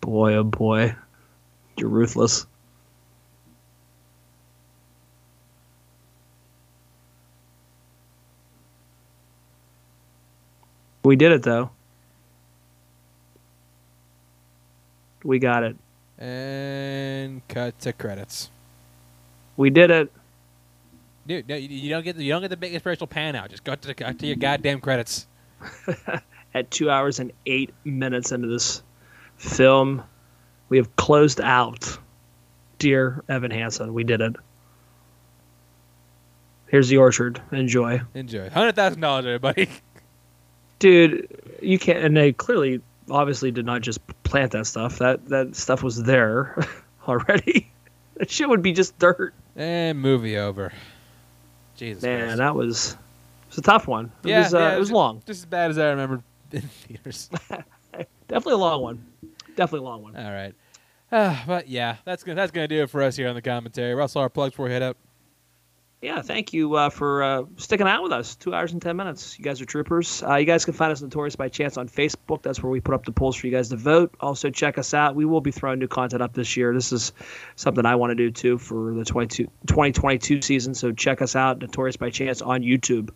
Boy, oh boy, you're ruthless. We did it though. We got it. And cut to credits. We did it. Dude, no, you, don't get the, you don't get the big inspirational pan out. Just cut to cut to your goddamn credits. at two hours and eight minutes into this film. We have closed out. Dear Evan Hansen, we did it. Here's the orchard. Enjoy. Enjoy. Hundred thousand dollars, everybody. Dude, you can't and they clearly obviously did not just plant that stuff. That that stuff was there already. that shit would be just dirt. and movie over. Jesus Man, Christ. that was It's a tough one. It yeah, was, uh, yeah, it was ju- long. Just as bad as I remember in theaters. Definitely a long one. Definitely a long one. All right. Uh, but yeah, that's gonna that's gonna do it for us here on the commentary. Russell, our plugs before we head out. Yeah, thank you uh, for uh, sticking out with us. Two hours and ten minutes. You guys are troopers. Uh, you guys can find us Notorious by Chance on Facebook. That's where we put up the polls for you guys to vote. Also, check us out. We will be throwing new content up this year. This is something I want to do too for the 22, 2022 season. So check us out, Notorious by Chance on YouTube.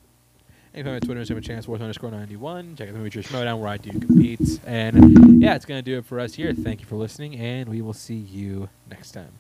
You can find me on Twitter, Instagram, Chance Wars underscore ninety one. Check out the movie Schmoedown where I do compete. And yeah, it's gonna do it for us here. Thank you for listening, and we will see you next time.